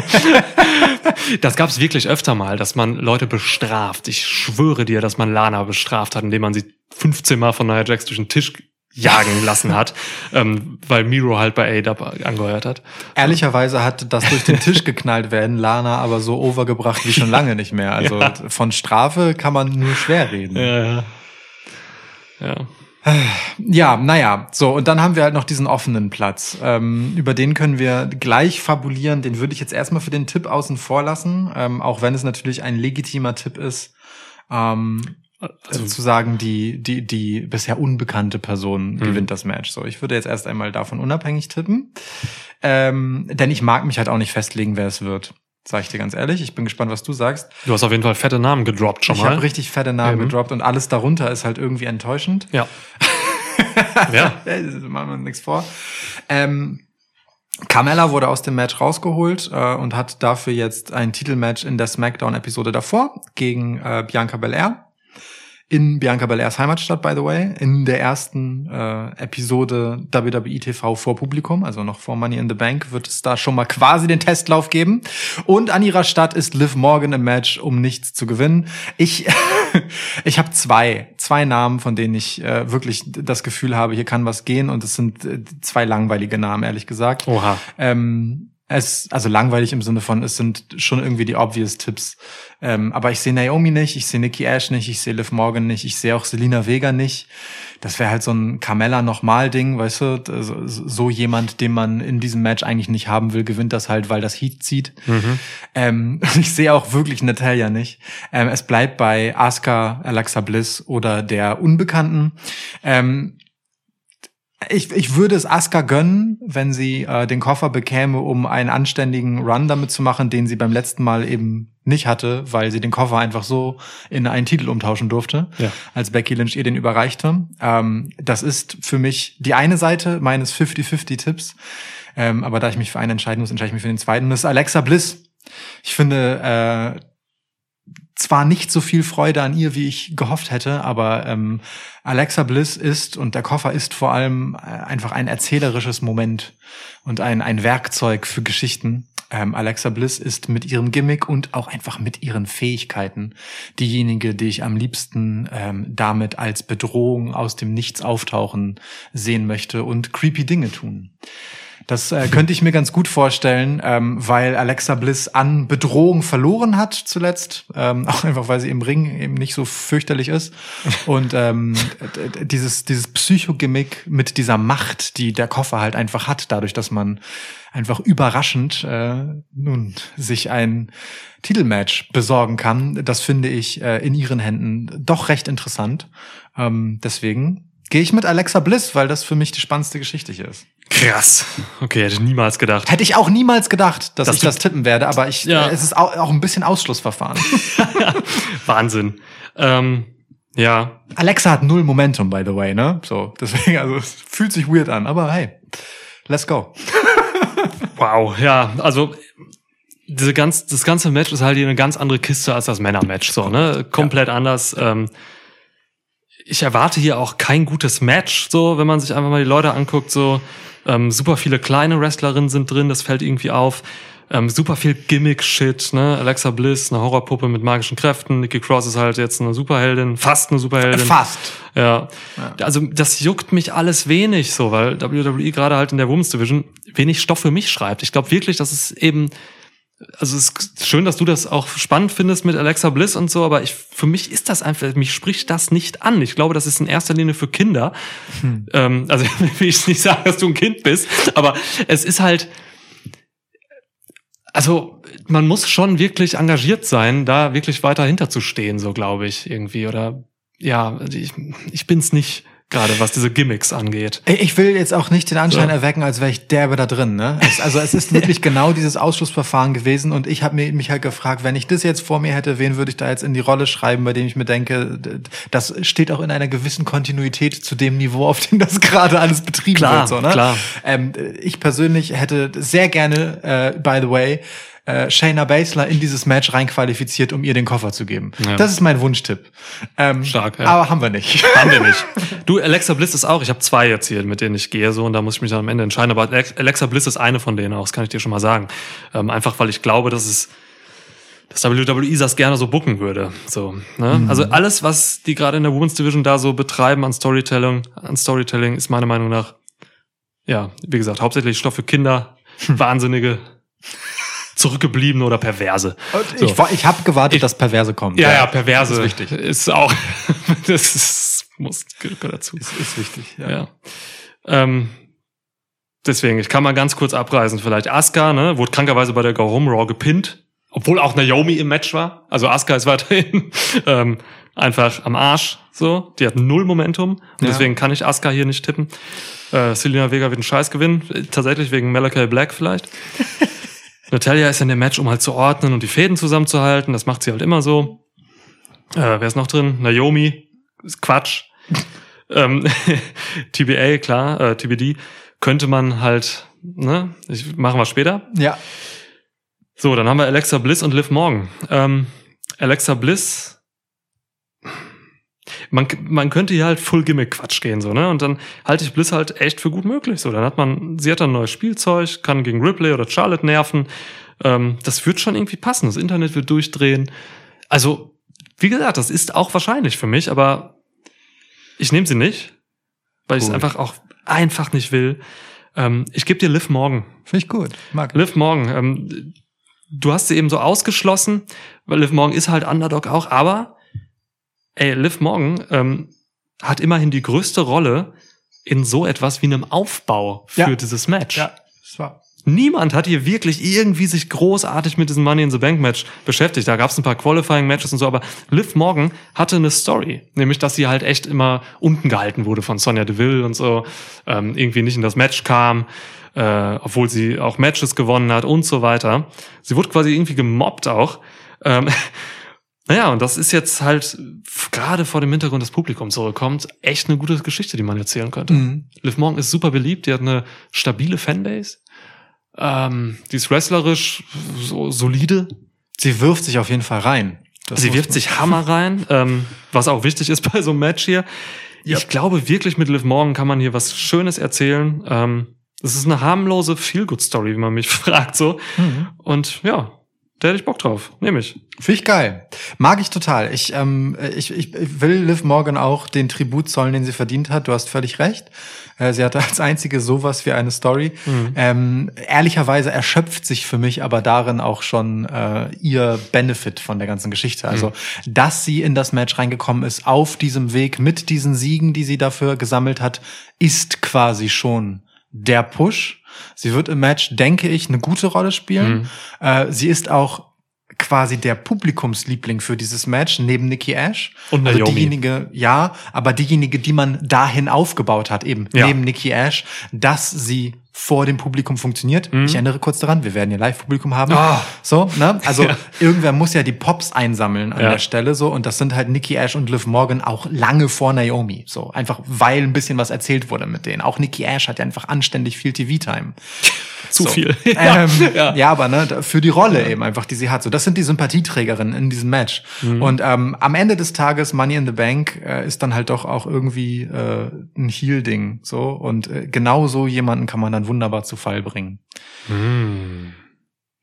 das gab es wirklich öfter mal, dass man Leute bestraft. Ich schwöre dir, dass man Lana bestraft hat, indem man sie 15 Mal von Nia Jax durch den Tisch jagen lassen hat, [LAUGHS] ähm, weil Miro halt bei AEW angeheuert hat. Ehrlicherweise hat das durch den [LAUGHS] Tisch geknallt werden Lana aber so overgebracht wie schon lange nicht mehr. Also [LAUGHS] Ja. von Strafe kann man nur schwer reden. Ja, ja. Ja. Ja, naja, so, und dann haben wir halt noch diesen offenen Platz. Ähm, über den können wir gleich fabulieren. Den würde ich jetzt erstmal für den Tipp außen vor lassen, ähm, auch wenn es natürlich ein legitimer Tipp ist, ähm, Also, zu sagen, die, die, die bisher unbekannte Person gewinnt das Match. So, ich würde jetzt erst einmal davon unabhängig tippen. Ähm, denn ich mag mich halt auch nicht festlegen, wer es wird. Sag ich dir ganz ehrlich. Ich bin gespannt, was du sagst. du hast auf jeden Fall fette Namen gedroppt schon ich mal. habe richtig fette Namen Eben. gedroppt und alles darunter ist halt irgendwie enttäuschend. ja. [LAUGHS] ja. Machen wir nichts vor. Ähm, Carmella wurde aus dem Match rausgeholt äh, und hat dafür jetzt ein Titelmatch in der SmackDown-Episode davor gegen äh, Bianca Belair in Bianca Belairs Heimatstadt, by the way, in der ersten äh, Episode WWE TV vor Publikum, also noch vor Money in the Bank, wird es da schon mal quasi den Testlauf geben. Und an ihrer Stadt ist Liv Morgan im Match, um nichts zu gewinnen. Ich, [LAUGHS] ich habe zwei, zwei Namen, von denen ich äh, wirklich das Gefühl habe, hier kann was gehen. Und es sind äh, zwei langweilige Namen, ehrlich gesagt. Oha. Ähm, es, also langweilig im Sinne von, es sind schon irgendwie die obvious Tipps. Ähm, aber ich sehe Naomi nicht, ich sehe Nikki Ash nicht, ich sehe Liv Morgan nicht, ich sehe auch Selina Vega nicht. Das wäre halt so ein Carmella nochmal Ding, weißt du? So, so jemand, den man in diesem Match eigentlich nicht haben will, gewinnt das halt, weil das Heat zieht. Ähm, [LAUGHS] ich sehe auch wirklich Natalia nicht. Ähm, es bleibt bei Asuka, Alexa Bliss oder der Unbekannten. Ähm, ich, ich würde es Asuka gönnen, wenn sie äh, den Koffer bekäme, um einen anständigen Run damit zu machen, den sie beim letzten Mal eben nicht hatte, weil sie den Koffer einfach so in einen Titel umtauschen durfte, Ja. als Becky Lynch ihr den überreichte. Ähm, das ist für mich die eine Seite meines 50-50-Tipps. Ähm, aber da ich mich für einen entscheiden muss, entscheide ich mich für den zweiten. Das ist Alexa Bliss. Ich finde, äh, zwar nicht so viel Freude an ihr, wie ich gehofft hätte, aber ähm, Alexa Bliss ist und der Koffer ist vor allem äh, einfach ein erzählerisches Moment und ein, ein Werkzeug für Geschichten. Ähm, Alexa Bliss ist mit ihrem Gimmick und auch einfach mit ihren Fähigkeiten diejenige, die ich am liebsten ähm, damit als Bedrohung aus dem Nichts auftauchen sehen möchte und creepy Dinge tun. Das äh, könnte ich mir ganz gut vorstellen, ähm, weil Alexa Bliss an Bedrohung verloren hat zuletzt, ähm, [LAUGHS] auch einfach weil sie im Ring eben nicht so fürchterlich ist und ähm, dieses dieses Psychogimmick mit dieser Macht, die der Koffer halt einfach hat, dadurch, dass man einfach überraschend äh, nun sich ein Titelmatch besorgen kann, das finde ich äh, in ihren Händen doch recht interessant. Ähm, deswegen gehe ich mit Alexa Bliss, weil das für mich die spannendste Geschichte hier ist. Krass. Okay, hätte ich niemals gedacht. Hätte ich auch niemals gedacht, dass Dass ich das tippen werde, aber ich, Ja. äh, es ist auch, auch ein bisschen Ausschlussverfahren. [LAUGHS] Wahnsinn. Ähm, ja, Alexa hat null Momentum, by the way, ne? So, deswegen, also es fühlt sich weird an, aber hey, let's go. [LAUGHS] wow. Ja, also diese ganz, das ganze Match ist halt hier eine ganz andere Kiste als das Männermatch. So, ne? Komplett anders. Ähm, ich erwarte hier auch kein gutes Match, so, wenn man sich einfach mal die Leute anguckt, so, ähm, super viele kleine Wrestlerinnen sind drin, das fällt irgendwie auf. Ähm, super viel Gimmick-Shit, ne? Alexa Bliss, eine Horrorpuppe mit magischen Kräften. Nikki Cross ist halt jetzt eine Superheldin, fast eine Superheldin. Fast. Ja. Also das juckt mich alles wenig so, weil WWE gerade halt in der Women's Division wenig Stoff für mich schreibt. Ich glaube wirklich, dass es eben also es ist schön, dass du das auch spannend findest mit Alexa Bliss und so, aber ich, für mich ist das einfach, mich spricht das nicht an. Ich glaube, das ist in erster Linie für Kinder. Ähm, also [LAUGHS] will ich nicht sagen, dass du ein Kind bist, aber es ist halt, also man muss schon wirklich engagiert sein, da wirklich weiter hinterzustehen, so glaube ich irgendwie. Oder ja, ich, ich bin's nicht gerade, was diese Gimmicks angeht. Ich will jetzt auch nicht den Anschein So. erwecken, als wäre ich derbe da drin. Ne? Es, also es ist wirklich [LAUGHS] genau dieses Ausschlussverfahren gewesen und ich habe mich halt gefragt, wenn ich das jetzt vor mir hätte, wen würde ich da jetzt in die Rolle schreiben, bei dem ich mir denke, das steht auch in einer gewissen Kontinuität zu dem Niveau, auf dem das gerade alles betrieben Klar, wird. So, ne? klar. Ähm, ich persönlich hätte sehr gerne, äh, by the way, äh, Shayna Baszler in dieses Match reinqualifiziert, um ihr den Koffer zu geben. Ja. Das ist mein Wunschtipp. Ähm, Stark, ja. Aber haben wir nicht. [LAUGHS] Haben wir nicht. [LAUGHS] Du, Alexa Bliss ist auch, ich habe zwei jetzt hier, mit denen ich gehe, so, und da muss ich mich dann am Ende entscheiden. Aber Alex- Alexa Bliss ist eine von denen auch, das kann ich dir schon mal sagen. Ähm, einfach weil ich glaube, dass es dass WWE das gerne so booken würde. So, ne? Also alles, was die gerade in der Women's Division da so betreiben an Storytelling, an Storytelling, ist meiner Meinung nach, ja, wie gesagt, hauptsächlich Stoff für Kinder, [LAUGHS] Wahnsinnige, Zurückgebliebene oder Perverse. So. Ich, ich habe gewartet, dass Perverse kommen. Ja, ja, perverse. Ist wichtig. Ist auch, [LAUGHS] das ist, muss, gehört dazu. Ist, ist wichtig. Ja. Ja. Ähm, deswegen, ich kann mal ganz kurz abreißen. Vielleicht Asuka, ne, wurde krankerweise bei der Go Home Raw gepinnt, obwohl auch Naomi im Match war. Also Asuka ist weiterhin [LAUGHS] ähm, einfach am Arsch. So, die hat null Momentum und Ja. deswegen kann ich Asuka hier nicht tippen. Äh, Selena Vega wird einen Scheiß gewinnen, Äh, tatsächlich wegen Malachi Black vielleicht. [LAUGHS] Natalia ist in dem Match, um halt zu ordnen und die Fäden zusammenzuhalten. Das macht sie halt immer so. Äh, wer ist noch drin? Naomi. Ist Quatsch. [LAUGHS] ähm, [LAUGHS] TBA, klar, äh, TBD, könnte man halt ne? Ich, machen wir später. Ja. So, dann haben wir Alexa Bliss und Liv Morgan. Ähm, Alexa Bliss, man, man könnte hier halt Full Gimmick Quatsch gehen, so, ne? Und dann halte ich Bliss halt echt für gut möglich. So, dann hat man, sie hat dann ein neues Spielzeug, kann gegen Ripley oder Charlotte nerven. Ähm, das wird schon irgendwie passen. Das Internet wird durchdrehen. Also, wie gesagt, das ist auch wahrscheinlich für mich, aber ich nehme sie nicht, weil ich es einfach auch einfach nicht will. Ähm, ich gebe dir Liv Morgan. Finde ich gut. Mag. Liv Morgan, ähm, du hast sie eben so ausgeschlossen, weil Liv Morgan ist halt Underdog auch, aber ey, Liv Morgan ähm, hat immerhin die größte Rolle in so etwas wie einem Aufbau für Ja. dieses Match. Ja, das war. Niemand hat hier wirklich irgendwie sich großartig mit diesem Money in the Bank Match beschäftigt. Da gab es ein paar Qualifying Matches und so, aber Liv Morgan hatte eine Story, nämlich dass sie halt echt immer unten gehalten wurde von Sonja Deville und so, ähm, irgendwie nicht in das Match kam, äh, obwohl sie auch Matches gewonnen hat und so weiter. Sie wurde quasi irgendwie gemobbt auch. Ähm, naja, und das ist jetzt halt gerade vor dem Hintergrund des Publikums zurückkommt, echt eine gute Geschichte, die man erzählen könnte. Mhm. Liv Morgan ist super beliebt, die hat eine stabile Fanbase. Ähm, die ist wrestlerisch so solide. Sie wirft sich auf jeden Fall rein. Das Sie wirft sich Hammer rein, ähm, was auch wichtig ist [LAUGHS] bei so einem Match hier. Ja. Ich glaube wirklich, mit Liv Morgan kann man hier was Schönes erzählen. Ähm, es ist eine harmlose Feel-Good-Story, wie man mich [LAUGHS] fragt, so. Mhm. Und ja, da hätte ich Bock drauf. Nehme ich. Finde ich geil. Mag ich total. Ich, ähm, ich, ich, will Liv Morgan auch den Tribut zollen, den sie verdient hat. Du hast völlig recht. Äh, Sie hatte als einzige sowas wie eine Story. Ähm, ehrlicherweise erschöpft sich für mich aber darin auch schon äh, ihr Benefit von der ganzen Geschichte. Also, dass sie in das Match reingekommen ist, auf diesem Weg mit diesen Siegen, die sie dafür gesammelt hat, ist quasi schon der Push. Sie wird im Match, denke ich, eine gute Rolle spielen. Äh, sie ist auch quasi der Publikumsliebling für dieses Match neben Nikki Ash. Und also diejenige, ja, aber diejenige, die man dahin aufgebaut hat, eben Ja. neben Nikki Ash, dass sie vor dem Publikum funktioniert. Ich erinnere kurz daran, wir werden ja Live-Publikum haben. Mhm. Ah. So, ne? Also [LAUGHS] Ja. irgendwer muss ja die Pops einsammeln an Ja. der Stelle so und das sind halt Nikki Ash und Liv Morgan auch lange vor Naomi. So, einfach weil ein bisschen was erzählt wurde mit denen. Auch Nikki Ash hat ja einfach anständig viel TV-Time. [LAUGHS] Zu So. viel. [LAUGHS] ähm, ja. ja. aber ne, für die Rolle eben einfach, die sie hat. So, das sind die Sympathieträgerinnen in diesem Match. Mhm. Und ähm, am Ende des Tages Money in the Bank äh, ist dann halt doch auch irgendwie äh, ein Heel-Ding. So und äh, genau so jemanden kann man dann wunderbar zu Fall bringen. Hm.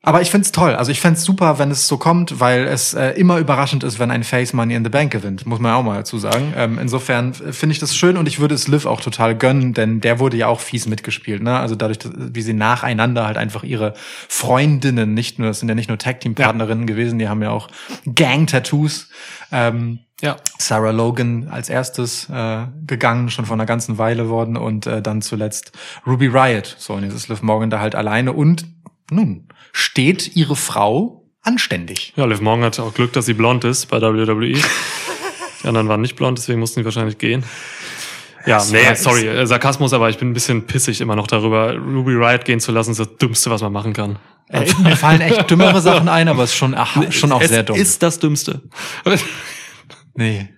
Aber ich find's toll. Also ich find's super, wenn es so kommt, weil es äh, immer überraschend ist, wenn ein Face Money in the Bank gewinnt. Muss man auch mal dazu sagen. Ähm, insofern finde ich das schön und ich würde es Liv auch total gönnen, denn der wurde ja auch fies mitgespielt. Ne? Also dadurch, dass- wie sie nacheinander halt einfach ihre Freundinnen, nicht nur, das sind ja nicht nur Tag-Team-Partnerinnen gewesen, die haben ja auch Gang-Tattoos. Ähm, Ja. Sarah Logan als erstes äh, gegangen, schon vor einer ganzen Weile worden und äh, dann zuletzt Ruby Riot. So, und jetzt ist Liv Morgan da halt alleine und nun steht ihre Frau anständig. Ja, Liv Morgan hatte auch Glück, dass sie blond ist bei WWE. Die anderen waren nicht blond, deswegen mussten die wahrscheinlich gehen. Ja, Das nee, sorry, äh, Sarkasmus, aber ich bin ein bisschen pissig immer noch darüber. Ruby Riot gehen zu lassen, ist das Dümmste, was man machen kann. Äh, mir fallen echt dümmere Sachen ein, aber es ist schon, ach, schon auch es sehr dumm. ist das Dümmste. Nee.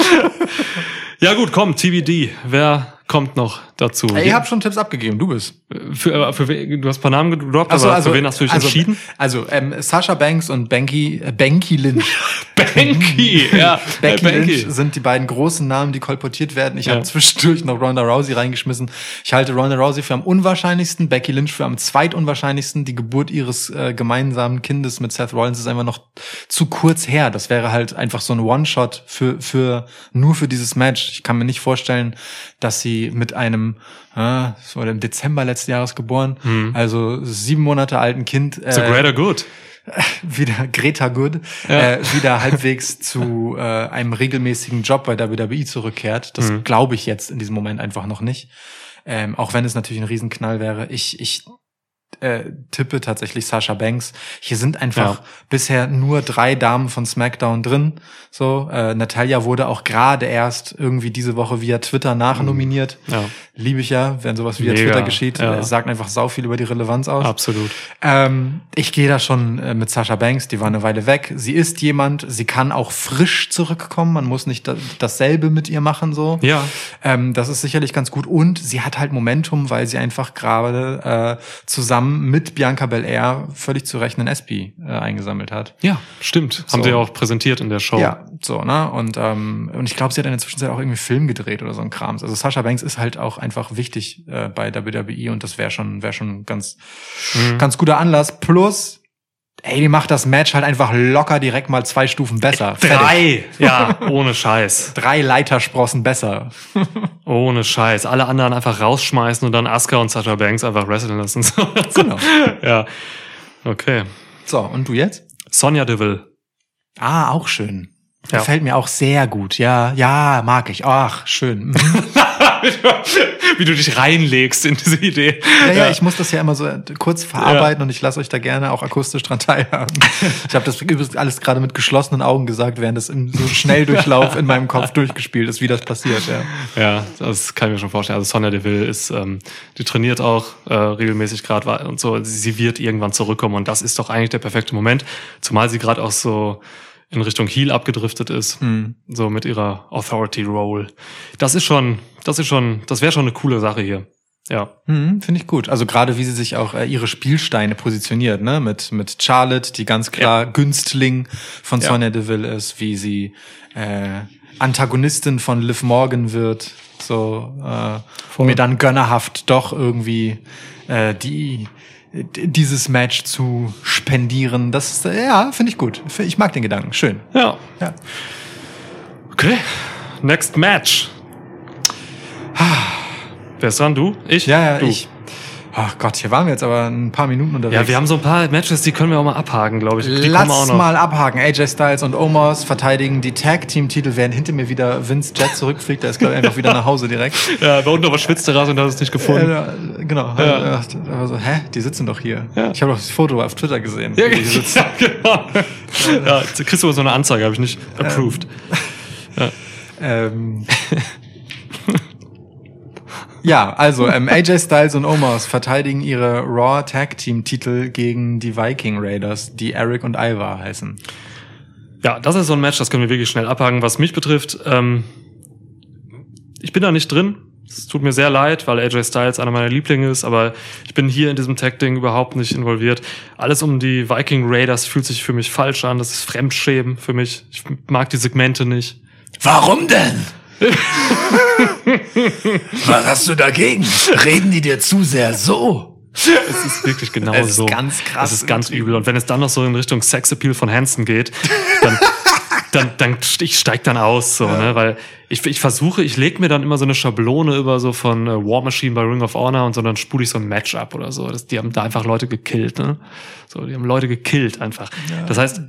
[LAUGHS] ja gut, komm, TBD. Wer kommt noch dazu? Ich habe schon Tipps abgegeben, du bist. für, für, wen- du hast ein paar Namen gedroppt, Also, aber also, für wen hast du dich also, entschieden? Also, ähm, Sasha Banks und Banky, äh, Banky Lynch. [LAUGHS] Banky, ja. [LAUGHS] Becky Banky. Lynch sind die beiden großen Namen, die kolportiert werden. Ich Ja. habe zwischendurch noch Ronda Rousey reingeschmissen. Ich halte Ronda Rousey für am unwahrscheinlichsten, Becky Lynch für am zweitunwahrscheinlichsten. Die Geburt ihres äh, gemeinsamen Kindes mit Seth Rollins ist einfach noch zu kurz her. Das wäre halt einfach so ein One-Shot für, für, nur für dieses Match. Ich kann mir nicht vorstellen, dass sie mit einem, äh, wurde im Dezember letzten Jahres geboren, also sieben Monate alten Kind, äh, So greater good. [LAUGHS] wieder Greta Good, äh, wieder halbwegs zu äh, einem regelmäßigen Job bei WWE zurückkehrt. Das Mhm. glaube ich jetzt in diesem Moment einfach noch nicht. Ähm, auch wenn es natürlich ein Riesenknall wäre. Ich, ich äh, tippe tatsächlich Sasha Banks. Hier sind einfach Ja. bisher nur drei Damen von SmackDown drin. So, äh, Natalia wurde auch gerade erst irgendwie diese Woche via Twitter nachnominiert. Mhm. Ja. Liebe ich ja, wenn sowas via Mega, Twitter geschieht. ja. Es sagt einfach sau viel über die Relevanz aus. Absolut. Ähm, ich gehe da schon äh, mit Sasha Banks, die war eine Weile weg. Sie ist jemand, sie kann auch frisch zurückkommen. Man muss nicht da, dasselbe mit ihr machen, so. Ja. Ähm, das ist sicherlich ganz gut. Und sie hat halt Momentum, weil sie einfach gerade äh, zusammen mit Bianca Belair völlig zu Recht einen SP äh, eingesammelt hat. Ja, stimmt. Haben So. sie auch präsentiert in der Show. Ja, so, ne? Und, ähm, und ich glaube, sie hat in der Zwischenzeit auch irgendwie Film gedreht oder so ein Krams. Also Sasha Banks ist halt auch einfach wichtig äh, bei WWE und das wäre schon, wäre schon ganz, Mhm. ganz guter Anlass. Plus, ey, die macht das Match halt einfach locker direkt mal zwei Stufen besser. Fertig. Drei. Ja, [LAUGHS] ohne Scheiß. Drei Leitersprossen besser. [LAUGHS] Ohne Scheiß. Alle anderen einfach rausschmeißen und dann Asuka und Sasha Banks einfach wresteln lassen. So. [LAUGHS] Genau. Ja. Okay. So, und du jetzt? Sonja Deville. Ah, auch schön. Ja. Gefällt mir auch sehr gut. Ja, ja, mag ich. Ach, schön. Mhm. [LAUGHS] Wie du dich reinlegst in diese Idee. Ja, ja, ich muss das ja immer so kurz verarbeiten und ich lasse euch da gerne auch akustisch dran teilhaben. [LAUGHS] Ich habe das übrigens alles gerade mit geschlossenen Augen gesagt, während es im so Schnelldurchlauf in meinem Kopf [LAUGHS] durchgespielt ist, wie das passiert. Ja. Ja, das kann ich mir schon vorstellen. Also Sonja Deville ist, ähm, die trainiert auch äh, regelmäßig gerade und so. Sie wird irgendwann zurückkommen und das ist doch eigentlich der perfekte Moment, zumal sie gerade auch so in Richtung Heel abgedriftet ist, so mit ihrer Authority Role. Das ist schon, das ist schon, das wäre schon eine coole Sache hier. Ja, Mhm, Finde ich gut. Also gerade wie sie sich auch äh, ihre Spielsteine positioniert, ne? Mit, mit Charlotte, die ganz klar Günstling von Ja. Sonya Deville ist, wie sie äh, Antagonistin von Liv Morgan wird, so äh, um mir dann gönnerhaft doch irgendwie äh, die dieses Match zu spendieren. Das ist, äh, ja, finde ich gut. Ich mag den Gedanken. Schön. ja, Ja. okay. Next Match. Wer ist dran? Du? Ich? Ja, ja, du. ich. Ach Gott, hier waren wir jetzt aber ein paar Minuten unterwegs. Ja, wir haben so ein paar Matches, die können wir auch mal abhaken, glaube ich. Die Lass mal abhaken. AJ Styles und Omos verteidigen die Tag-Team-Titel, während hinter mir wieder Vince Jet zurückfliegt. Der ist, glaube ich, einfach wieder nach Hause direkt. [LAUGHS] Ja, bei unten aber schwitzt der und das ist nicht gefunden. Äh, genau. Ja. Äh, Aber so, hä? Die sitzen doch hier. Ja. Ich habe doch das Foto auf Twitter gesehen. Ja, wie die [LAUGHS] sitzen. genau. [LAUGHS] Ja, jetzt kriegst du so eine Anzeige, habe ich nicht approved. Ähm. ja, also ähm, AJ Styles und Omos verteidigen ihre Raw Tag Team Titel gegen die Viking Raiders, die Eric und Ivar heißen. Ja, das ist so ein Match, das können wir wirklich schnell abhaken. Was mich betrifft, ähm, ich bin da nicht drin. Es tut mir sehr leid, weil AJ Styles einer meiner Lieblinge ist, aber ich bin hier in diesem Tag-Ding überhaupt nicht involviert. Alles um die Viking Raiders fühlt sich für mich falsch an. Das ist Fremdschämen für mich. Ich mag die Segmente nicht. Warum denn? [LAUGHS] Was hast du dagegen? Reden die dir zu sehr so? Es ist wirklich genau Es ist so. ganz krass Es ist ganz übel. Und wenn es dann noch so in Richtung Sexappeal von Hansen geht, dann, dann, dann ich steig dann aus, so, ne, weil ich, ich versuche, ich leg mir dann immer so eine Schablone über so von äh, War Machine bei Ring of Honor und so dann spule ich so ein Match ab oder so. Das, die haben da einfach Leute gekillt, ne? So, die haben Leute gekillt einfach. Das heißt,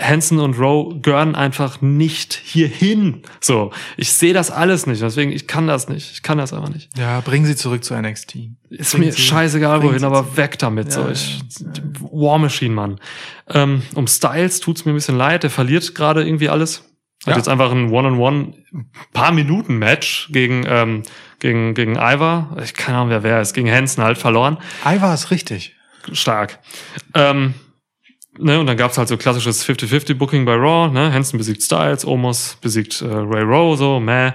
Hansen und Rowe gehören einfach nicht hierhin. So, ich sehe das alles nicht. Deswegen, ich kann das nicht. Ich kann das aber nicht. Ja, bringen sie zurück zu NXT. Ist Bringen mir sie- scheißegal wohin, aber weg damit. so, Ja, ich, War Machine, Mann. Ähm, um Styles tut's mir ein bisschen leid. Der verliert gerade irgendwie alles. Hat Ja. jetzt einfach ein One-on-One, paar Minuten Match gegen ähm, gegen gegen Ivar. Ich keine Ahnung, wer wer ist. Gegen Hansen halt verloren. Ivar ist richtig. Stark. Ähm, ne, und dann gab's halt so klassisches 50-50-Booking bei Raw. Ne? Hansen besiegt Styles, Omos besiegt äh, Ray Rowe, so, meh.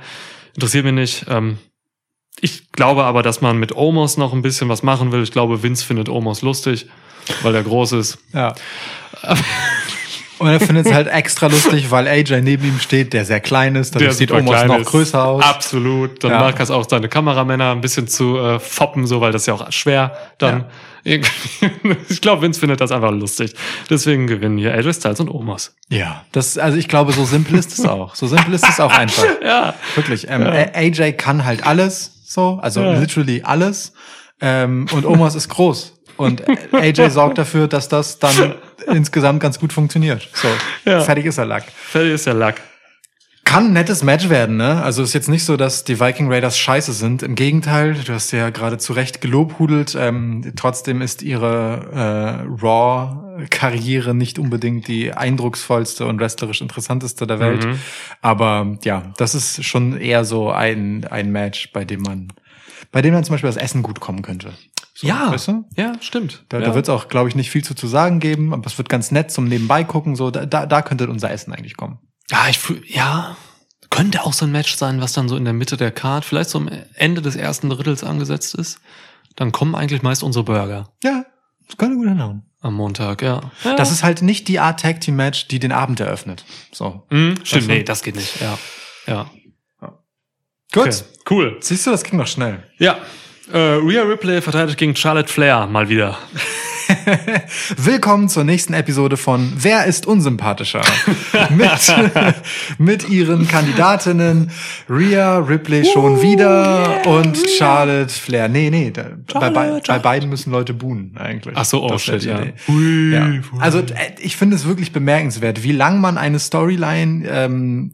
Interessiert mich nicht. Ähm, ich glaube aber, dass man mit Omos noch ein bisschen was machen will. Ich glaube, Vince findet Omos lustig, weil der groß ist. Ja. [LAUGHS] Und er findet es halt extra lustig, weil AJ neben ihm steht, der sehr klein ist. Dadurch sieht Omos noch größer aus. Absolut. Dann Ja. mag es auch seine Kameramänner ein bisschen zu äh, foppen, so, weil das ist ja auch schwer dann. irgendwie- ich glaube, Vince findet das einfach lustig. Deswegen gewinnen hier AJ Styles und Omos. Ja. Das, also ich glaube, so simpel ist es auch. So simpel ist es auch einfach. [LAUGHS] Ja. Wirklich. Ähm, A- AJ kann halt alles, so, also Ja. literally alles. Ähm, und Omos ist groß. Und AJ [LAUGHS] sorgt dafür, dass das dann [LAUGHS] insgesamt ganz gut funktioniert. So, Ja. fertig ist er Lack. Fertig ist der Lack. Kann ein nettes Match werden, ne? Also ist jetzt nicht so, dass die Viking Raiders scheiße sind. Im Gegenteil, du hast ja gerade zu Recht gelobhudelt. Ähm, trotzdem ist ihre äh, Raw-Karriere nicht unbedingt die eindrucksvollste und wrestlerisch interessanteste der Welt. Mhm. Aber ja, das ist schon eher so ein, ein Match, bei dem man, bei dem dann zum Beispiel das Essen gut kommen könnte. So, Ja, Weißt du? ja, stimmt. Da, ja. da wird es auch, glaube ich, nicht viel zu, zu sagen geben, aber es wird ganz nett zum Nebenbei gucken. So, da, da, da könnte unser Essen eigentlich kommen. Ja, ich fühl, ja, könnte auch so ein Match sein, was dann so in der Mitte der Card, vielleicht so am Ende des ersten Drittels angesetzt ist. Dann kommen eigentlich meist unsere Burger Ja, das könnte gut hinhauen. am Montag, ja. ja. Das ist halt nicht die Art Tag Team Match, die den Abend eröffnet. So. Mhm, stimmt, nee, das geht nicht, ja. Ja. Gut. Okay, cool. Siehst du, das ging noch schnell. Ja. Äh, Rhea Ripley verteidigt gegen Charlotte Flair mal wieder. [LAUGHS] [LAUGHS] Willkommen zur nächsten Episode von Wer ist unsympathischer? [LAUGHS] mit, [LAUGHS] mit ihren Kandidatinnen Rhea Ripley schon wieder und Charlotte Flair. Nee, nee, da, bei, bei, bei beiden müssen Leute buhen eigentlich. Ach so, oh shit, ja. Hui, Ja. Also äh, ich finde es wirklich bemerkenswert, wie lang man eine Storyline ähm,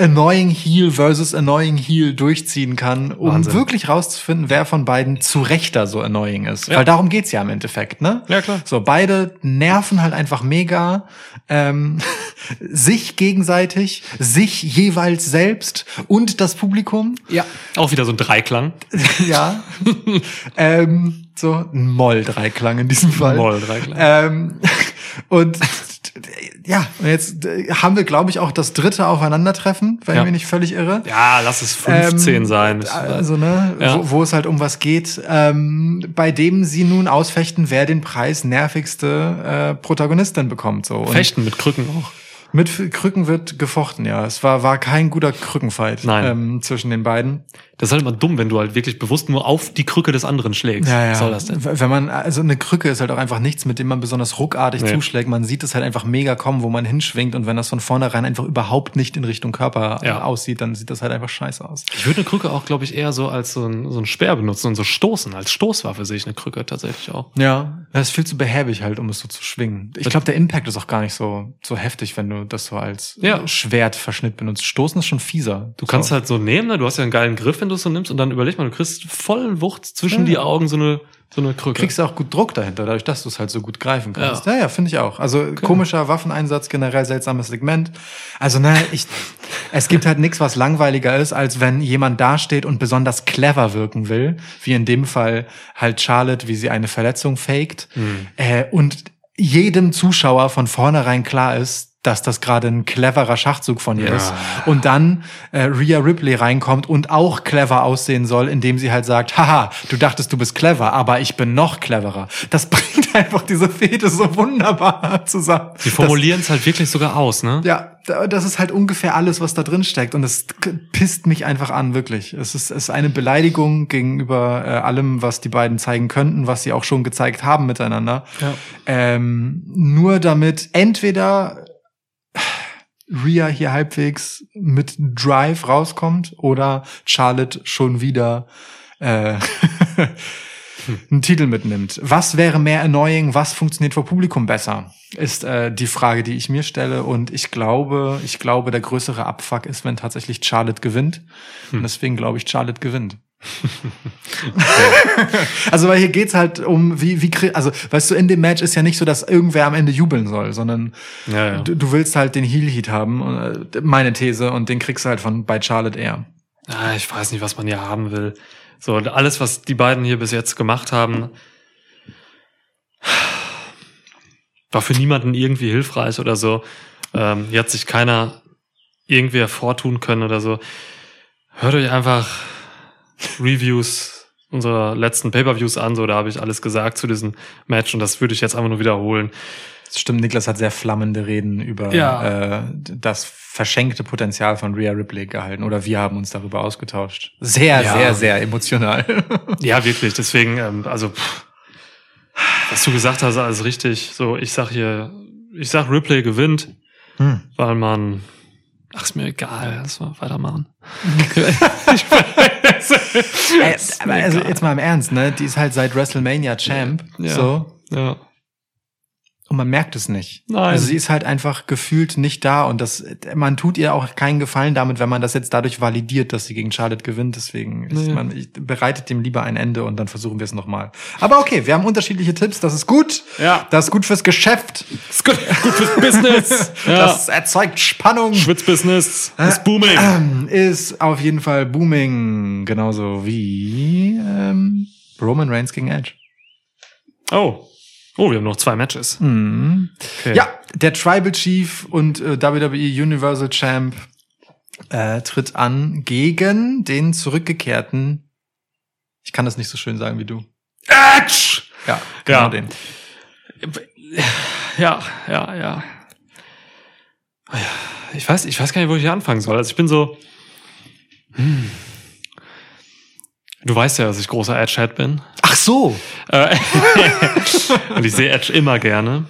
Annoying Heel versus Annoying Heel durchziehen kann, um Wahnsinn. wirklich rauszufinden, wer von beiden zu Rechter so annoying ist. Ja. Weil darum geht's ja im Endeffekt, ne? Ja, klar. So, beide nerven halt einfach mega, ähm, [LAUGHS] sich gegenseitig, sich jeweils selbst und das Publikum. Ja. Auch wieder so ein Dreiklang. [LAUGHS] ja. ähm, so ein Moll-Dreiklang in diesem Fall. Moll-Dreiklang. Ähm, [LAUGHS] und ja, und jetzt äh, haben wir, glaube ich, auch das dritte Aufeinandertreffen, wenn Ja. ich mich nicht völlig irre. Ja, lass es 15 Ähm, sein. Also, ne, Ja. wo, wo es halt um was geht, ähm, bei dem sie nun ausfechten, wer den Preis nervigste äh, Protagonistin bekommt. So. Und Fechten mit Krücken auch. Mit Krücken wird gefochten, ja. Es war, war kein guter Krückenfight Nein. Ähm, zwischen den beiden. Das ist halt immer dumm, wenn du halt wirklich bewusst nur auf die Krücke des anderen schlägst. Was soll das denn? Wenn man, also eine Krücke ist halt auch einfach nichts, mit dem man besonders ruckartig Nee. zuschlägt. Man sieht es halt einfach mega kommen, wo man hinschwingt. Und wenn das von vornherein einfach überhaupt nicht in Richtung Körper äh, Ja. aussieht, dann sieht das halt einfach scheiße aus. Ich würde eine Krücke auch, glaube ich, eher so als so ein, so ein Speer benutzen und so stoßen. Als Stoßwaffe sehe ich eine Krücke tatsächlich auch. Ja. Das ist viel zu behäbig halt, um es so zu schwingen. Ich glaube, der Impact ist auch gar nicht so, so heftig, wenn du das so als Ja. Schwertverschnitt benutzt. Stoßen ist schon fieser. Du kannst halt so nehmen, ne? du hast ja einen geilen Griff, wenn du es so nimmst und dann überleg mal, du kriegst vollen Wucht zwischen Ja. die Augen so eine, so eine Krücke. kriegst du auch gut Druck dahinter, dadurch, dass du es halt so gut greifen kannst. Ja, ja, finde ich auch. Also komischer Waffeneinsatz, generell seltsames Segment. Also ne, ich, es gibt halt nichts, was langweiliger ist, als wenn jemand dasteht und besonders clever wirken will, wie in dem Fall halt Charlotte, wie sie eine Verletzung faked äh, und jedem Zuschauer von vornherein klar ist, dass das gerade ein cleverer Schachzug von ihr Ja. ist. Und dann äh, Rhea Ripley reinkommt und auch clever aussehen soll, indem sie halt sagt, haha, du dachtest, du bist clever, aber ich bin noch cleverer. Das [LAUGHS] bringt einfach diese Fete so wunderbar zusammen. Die formulieren es halt wirklich sogar aus, ne? Das, ja, da- das ist halt ungefähr alles, was da drin steckt. Und es k- pisst mich einfach an, wirklich. Es ist, es ist eine Beleidigung gegenüber äh, allem, was die beiden zeigen könnten, was sie auch schon gezeigt haben miteinander. Ja. Ähm, nur damit entweder Rhea hier halbwegs mit Drive rauskommt oder Charlotte schon wieder äh, [LAUGHS] einen Titel mitnimmt. Was wäre mehr annoying? Was funktioniert vor Publikum besser? Ist äh, die Frage, die ich mir stelle. Und ich glaube, ich glaube, der größere Abfuck ist, wenn tatsächlich Charlotte gewinnt. Und deswegen glaube ich, Charlotte gewinnt. [LAUGHS] also weil hier geht's halt um wie wie also weißt du in dem Match ist ja nicht so dass irgendwer am Ende jubeln soll sondern Ja, ja. du, du willst halt den Heel Heat haben äh, meine These und den kriegst du halt von bei Charlotte eher Ah, ich weiß nicht, was man hier haben will. So, alles, was die beiden hier bis jetzt gemacht haben, war für niemanden irgendwie hilfreich oder so. Ähm, hier hat sich keiner irgendwie hervortun können oder so. Hört euch einfach Reviews unserer letzten Pay-Per-Views an, so, da habe ich alles gesagt zu diesem Match und das würde ich jetzt einfach nur wiederholen. Das stimmt, Niklas hat sehr flammende Reden über Ja. äh, das verschenkte Potenzial von Rhea Ripley gehalten. Oder wir haben uns darüber ausgetauscht. Sehr, Ja. sehr, sehr emotional. [LAUGHS] Ja, wirklich. Deswegen, ähm, also, pff, was du gesagt hast, alles richtig. So, ich sag hier, ich sag Ripley gewinnt, Hm. weil man, ach, ist mir egal, lass mal weitermachen. [LAUGHS] Äh, Ist aber also egal. jetzt mal im Ernst, ne? Die ist halt seit WrestleMania Champ. Ja. So. Ja. Und man merkt es nicht. Nein. Also sie ist halt einfach gefühlt nicht da und das, man tut ihr auch keinen Gefallen damit, wenn man das jetzt dadurch validiert, dass sie gegen Charlotte gewinnt. Deswegen ist Nee. man, ich, bereitet dem lieber ein Ende und dann versuchen wir es nochmal. Aber okay, wir haben unterschiedliche Tipps. Das ist gut. Ja. Das ist gut fürs Geschäft. Ist gut, gut fürs Business. [LAUGHS] ja. Das erzeugt Spannung. Schwitzbusiness ist booming. Ähm, ist auf jeden Fall booming. Genauso wie ähm, Roman Reigns gegen Edge. Oh. Oh, wir haben noch zwei Matches. Mhm. Okay. Ja, der Tribal Chief und äh, WWE Universal Champ äh, tritt an gegen den zurückgekehrten. Ich kann das nicht so schön sagen wie du. Edge! Ja, genau Ja. den. Ja, ja, ja. Ich weiß, ich weiß gar nicht, wo ich hier anfangen soll. Also ich bin so. Hm. Du weißt ja, dass ich großer Edge-Head bin. Ach so. Äh, [LAUGHS] und ich sehe Edge immer gerne.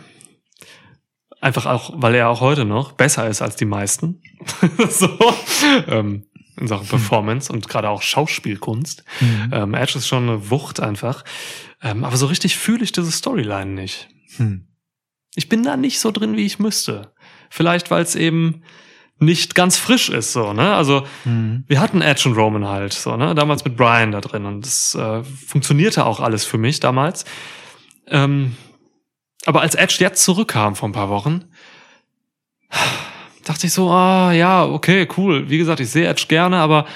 Einfach auch, weil er auch heute noch besser ist als die meisten. [LAUGHS] so. Ähm, in Sachen Performance und gerade auch Schauspielkunst. Ähm, Edge ist schon eine Wucht einfach. Ähm, aber so richtig fühle ich diese Storyline nicht. Hm. Ich bin da nicht so drin, wie ich müsste. Vielleicht, weil es eben nicht ganz frisch ist, so, ne? Also, Hm. wir hatten Edge und Roman halt, so, ne? Damals mit Brian da drin und das äh, funktionierte auch alles für mich damals. Ähm, aber als Edge jetzt zurückkam vor ein paar Wochen, dachte ich so, ah, ja, okay, cool. Wie gesagt, ich sehe Edge gerne, aber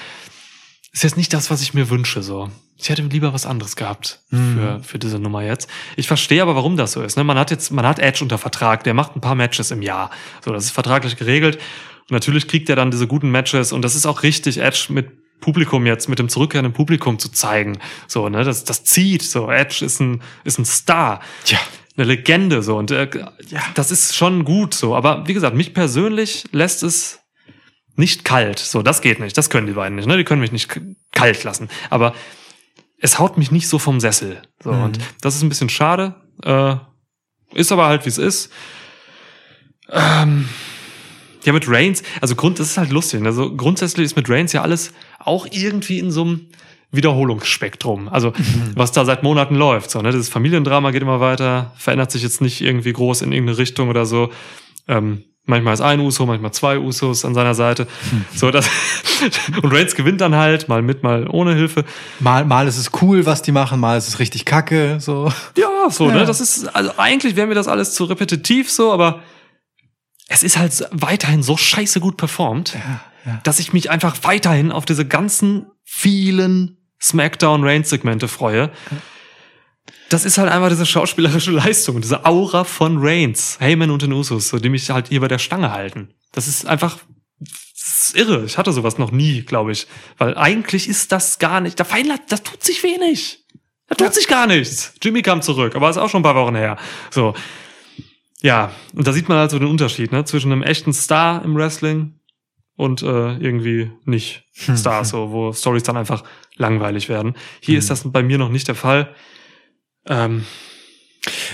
ist jetzt nicht das, was ich mir wünsche, so. Ich hätte lieber was anderes gehabt für, für diese Nummer jetzt. Ich verstehe aber, warum das so ist. Ne? Man hat jetzt, man hat Edge unter Vertrag, der macht ein paar Matches im Jahr. So, das ist vertraglich geregelt. Und natürlich kriegt er dann diese guten Matches und das ist auch richtig, Edge mit Publikum jetzt, mit dem zurückkehrenden Publikum zu zeigen. So, ne, das, das zieht. So, Edge ist ein, ist ein Star. Tja. Eine Legende, so. Und äh, ja, das ist schon gut so. Aber wie gesagt, mich persönlich lässt es nicht kalt. So, das geht nicht. Das können die beiden nicht. Ne? Die können mich nicht kalt lassen. Aber es haut mich nicht so vom Sessel. So, und das ist ein bisschen schade. Äh, ist aber halt, wie es ist. Ähm, ja, mit Reigns, also Grund, das ist halt lustig. Ne? Also grundsätzlich ist mit Reigns ja alles auch irgendwie in so einem Wiederholungsspektrum. Also was da seit Monaten läuft. So, ne? Das Familiendrama geht immer weiter, verändert sich jetzt nicht irgendwie groß in irgendeine Richtung oder so. Ähm, manchmal ist ein Uso, manchmal zwei Usos an seiner Seite. So, das [LAUGHS] und Reigns gewinnt dann halt, mal mit, mal ohne Hilfe. Mal, mal ist es cool, was die machen, mal ist es richtig kacke, so. Ja, so, Ja. ne? Das ist, also eigentlich wäre mir das alles zu repetitiv so, aber es ist halt weiterhin so scheiße gut performt, ja. dass ich mich einfach weiterhin auf diese ganzen vielen Smackdown Reigns Segmente freue. Das ist halt einfach diese schauspielerische [LAUGHS] Leistung, diese Aura von Reigns, Heyman und den Usos, so, die mich halt hier bei der Stange halten. Das ist einfach, das ist irre. Ich hatte sowas noch nie, glaube ich. Weil eigentlich ist das gar nicht, da verändert, das tut sich wenig. Da tut sich gar nichts. Jimmy kam zurück, aber ist auch schon ein paar Wochen her. So. Ja, und da sieht man also den Unterschied, ne, zwischen einem echten Star im Wrestling und äh, irgendwie nicht Stars, so, wo Stories dann einfach langweilig werden. Hier ist das bei mir noch nicht der Fall. Ähm,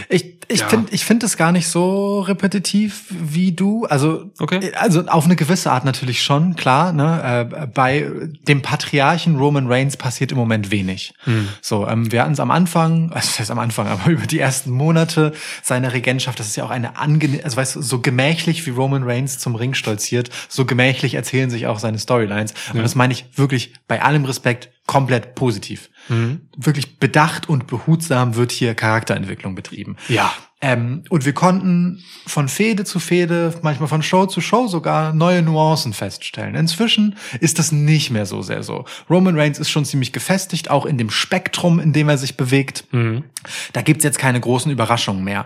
Ich, ich Ja. finde ich finde es gar nicht so repetitiv wie du. Also, Okay. also auf eine gewisse Art natürlich schon, klar. Ne? Äh, bei dem Patriarchen Roman Reigns passiert im Moment wenig. So, ähm, wir hatten es am Anfang, [LAUGHS] also das heißt am Anfang, aber über die ersten Monate seiner Regentschaft, das ist ja auch eine angenehme, also weißt du, so gemächlich wie Roman Reigns zum Ring stolziert, so gemächlich erzählen sich auch seine Storylines. Und das meine ich wirklich bei allem Respekt komplett positiv. Wirklich bedacht und behutsam wird hier Charakterentwicklung betrieben. ja. Ähm, und wir konnten von Fehde zu Fehde, manchmal von Show zu Show sogar neue Nuancen feststellen. Inzwischen ist das nicht mehr so sehr so. Roman Reigns ist schon ziemlich gefestigt, auch in dem Spektrum, in dem er sich bewegt. Da gibt's jetzt keine großen Überraschungen mehr.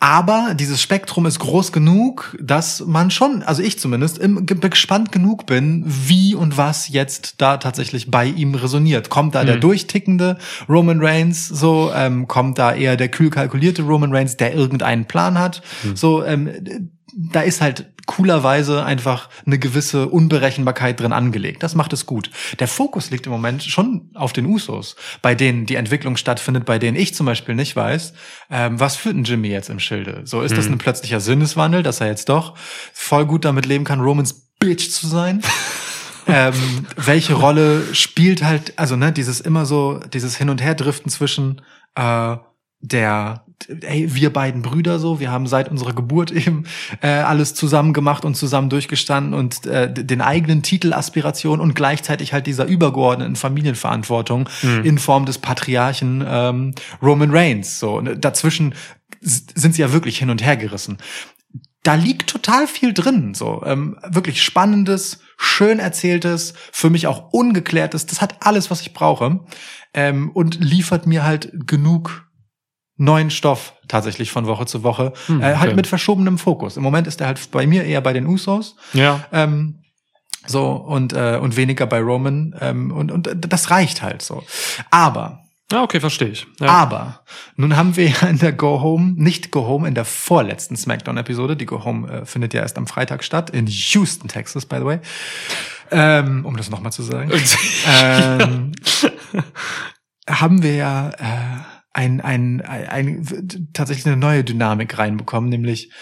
Aber dieses Spektrum ist groß genug, dass man schon, also ich zumindest, im, ge- gespannt genug bin, wie und was jetzt da tatsächlich bei ihm resoniert. Kommt da der durchtickende Roman Reigns, so ähm, kommt da eher der kühl kalkulierte Roman Reigns, der irgendeinen Plan hat. So, ähm, da ist halt coolerweise einfach eine gewisse Unberechenbarkeit drin angelegt. Das macht es gut. Der Fokus liegt im Moment schon auf den Usos, bei denen die Entwicklung stattfindet, bei denen ich zum Beispiel nicht weiß, ähm, was führt ein Jimmy jetzt im Schilde? So ist das ein plötzlicher Sinneswandel, dass er jetzt doch voll gut damit leben kann, Romans Bitch zu sein. [LAUGHS] ähm, welche Rolle spielt halt, also ne, dieses immer so, dieses Hin- und Herdriften zwischen äh, der ey, wir beiden Brüder so, wir haben seit unserer Geburt [LAUGHS] eben äh, alles zusammen gemacht und zusammen durchgestanden und äh, den eigenen Titelaspirationen und gleichzeitig halt dieser übergeordneten Familienverantwortung in Form des Patriarchen ähm, Roman Reigns. So und dazwischen sind sie ja wirklich hin und her gerissen. Da liegt total viel drin, so ähm, wirklich spannendes, schön erzähltes, für mich auch ungeklärtes. Das hat alles, was ich brauche ähm, und liefert mir halt genug neuen Stoff tatsächlich von Woche zu Woche, Hm, äh, halt okay. mit verschobenem Fokus. Im Moment ist er halt bei mir eher bei den Usos. Ja. Ähm, so und äh, und weniger bei Roman ähm, und und das reicht halt so. Aber Ja, okay, verstehe ich. Ja. aber nun haben wir ja in der Go Home, nicht Go Home, in der vorletzten SmackDown-Episode, die Go Home äh, findet ja erst am Freitag statt, in Houston, Texas, by the way. Ähm, um das nochmal zu sagen. [LAUGHS] ähm, haben wir ja äh, ein, ein, ein, ein, tatsächlich eine neue Dynamik reinbekommen, nämlich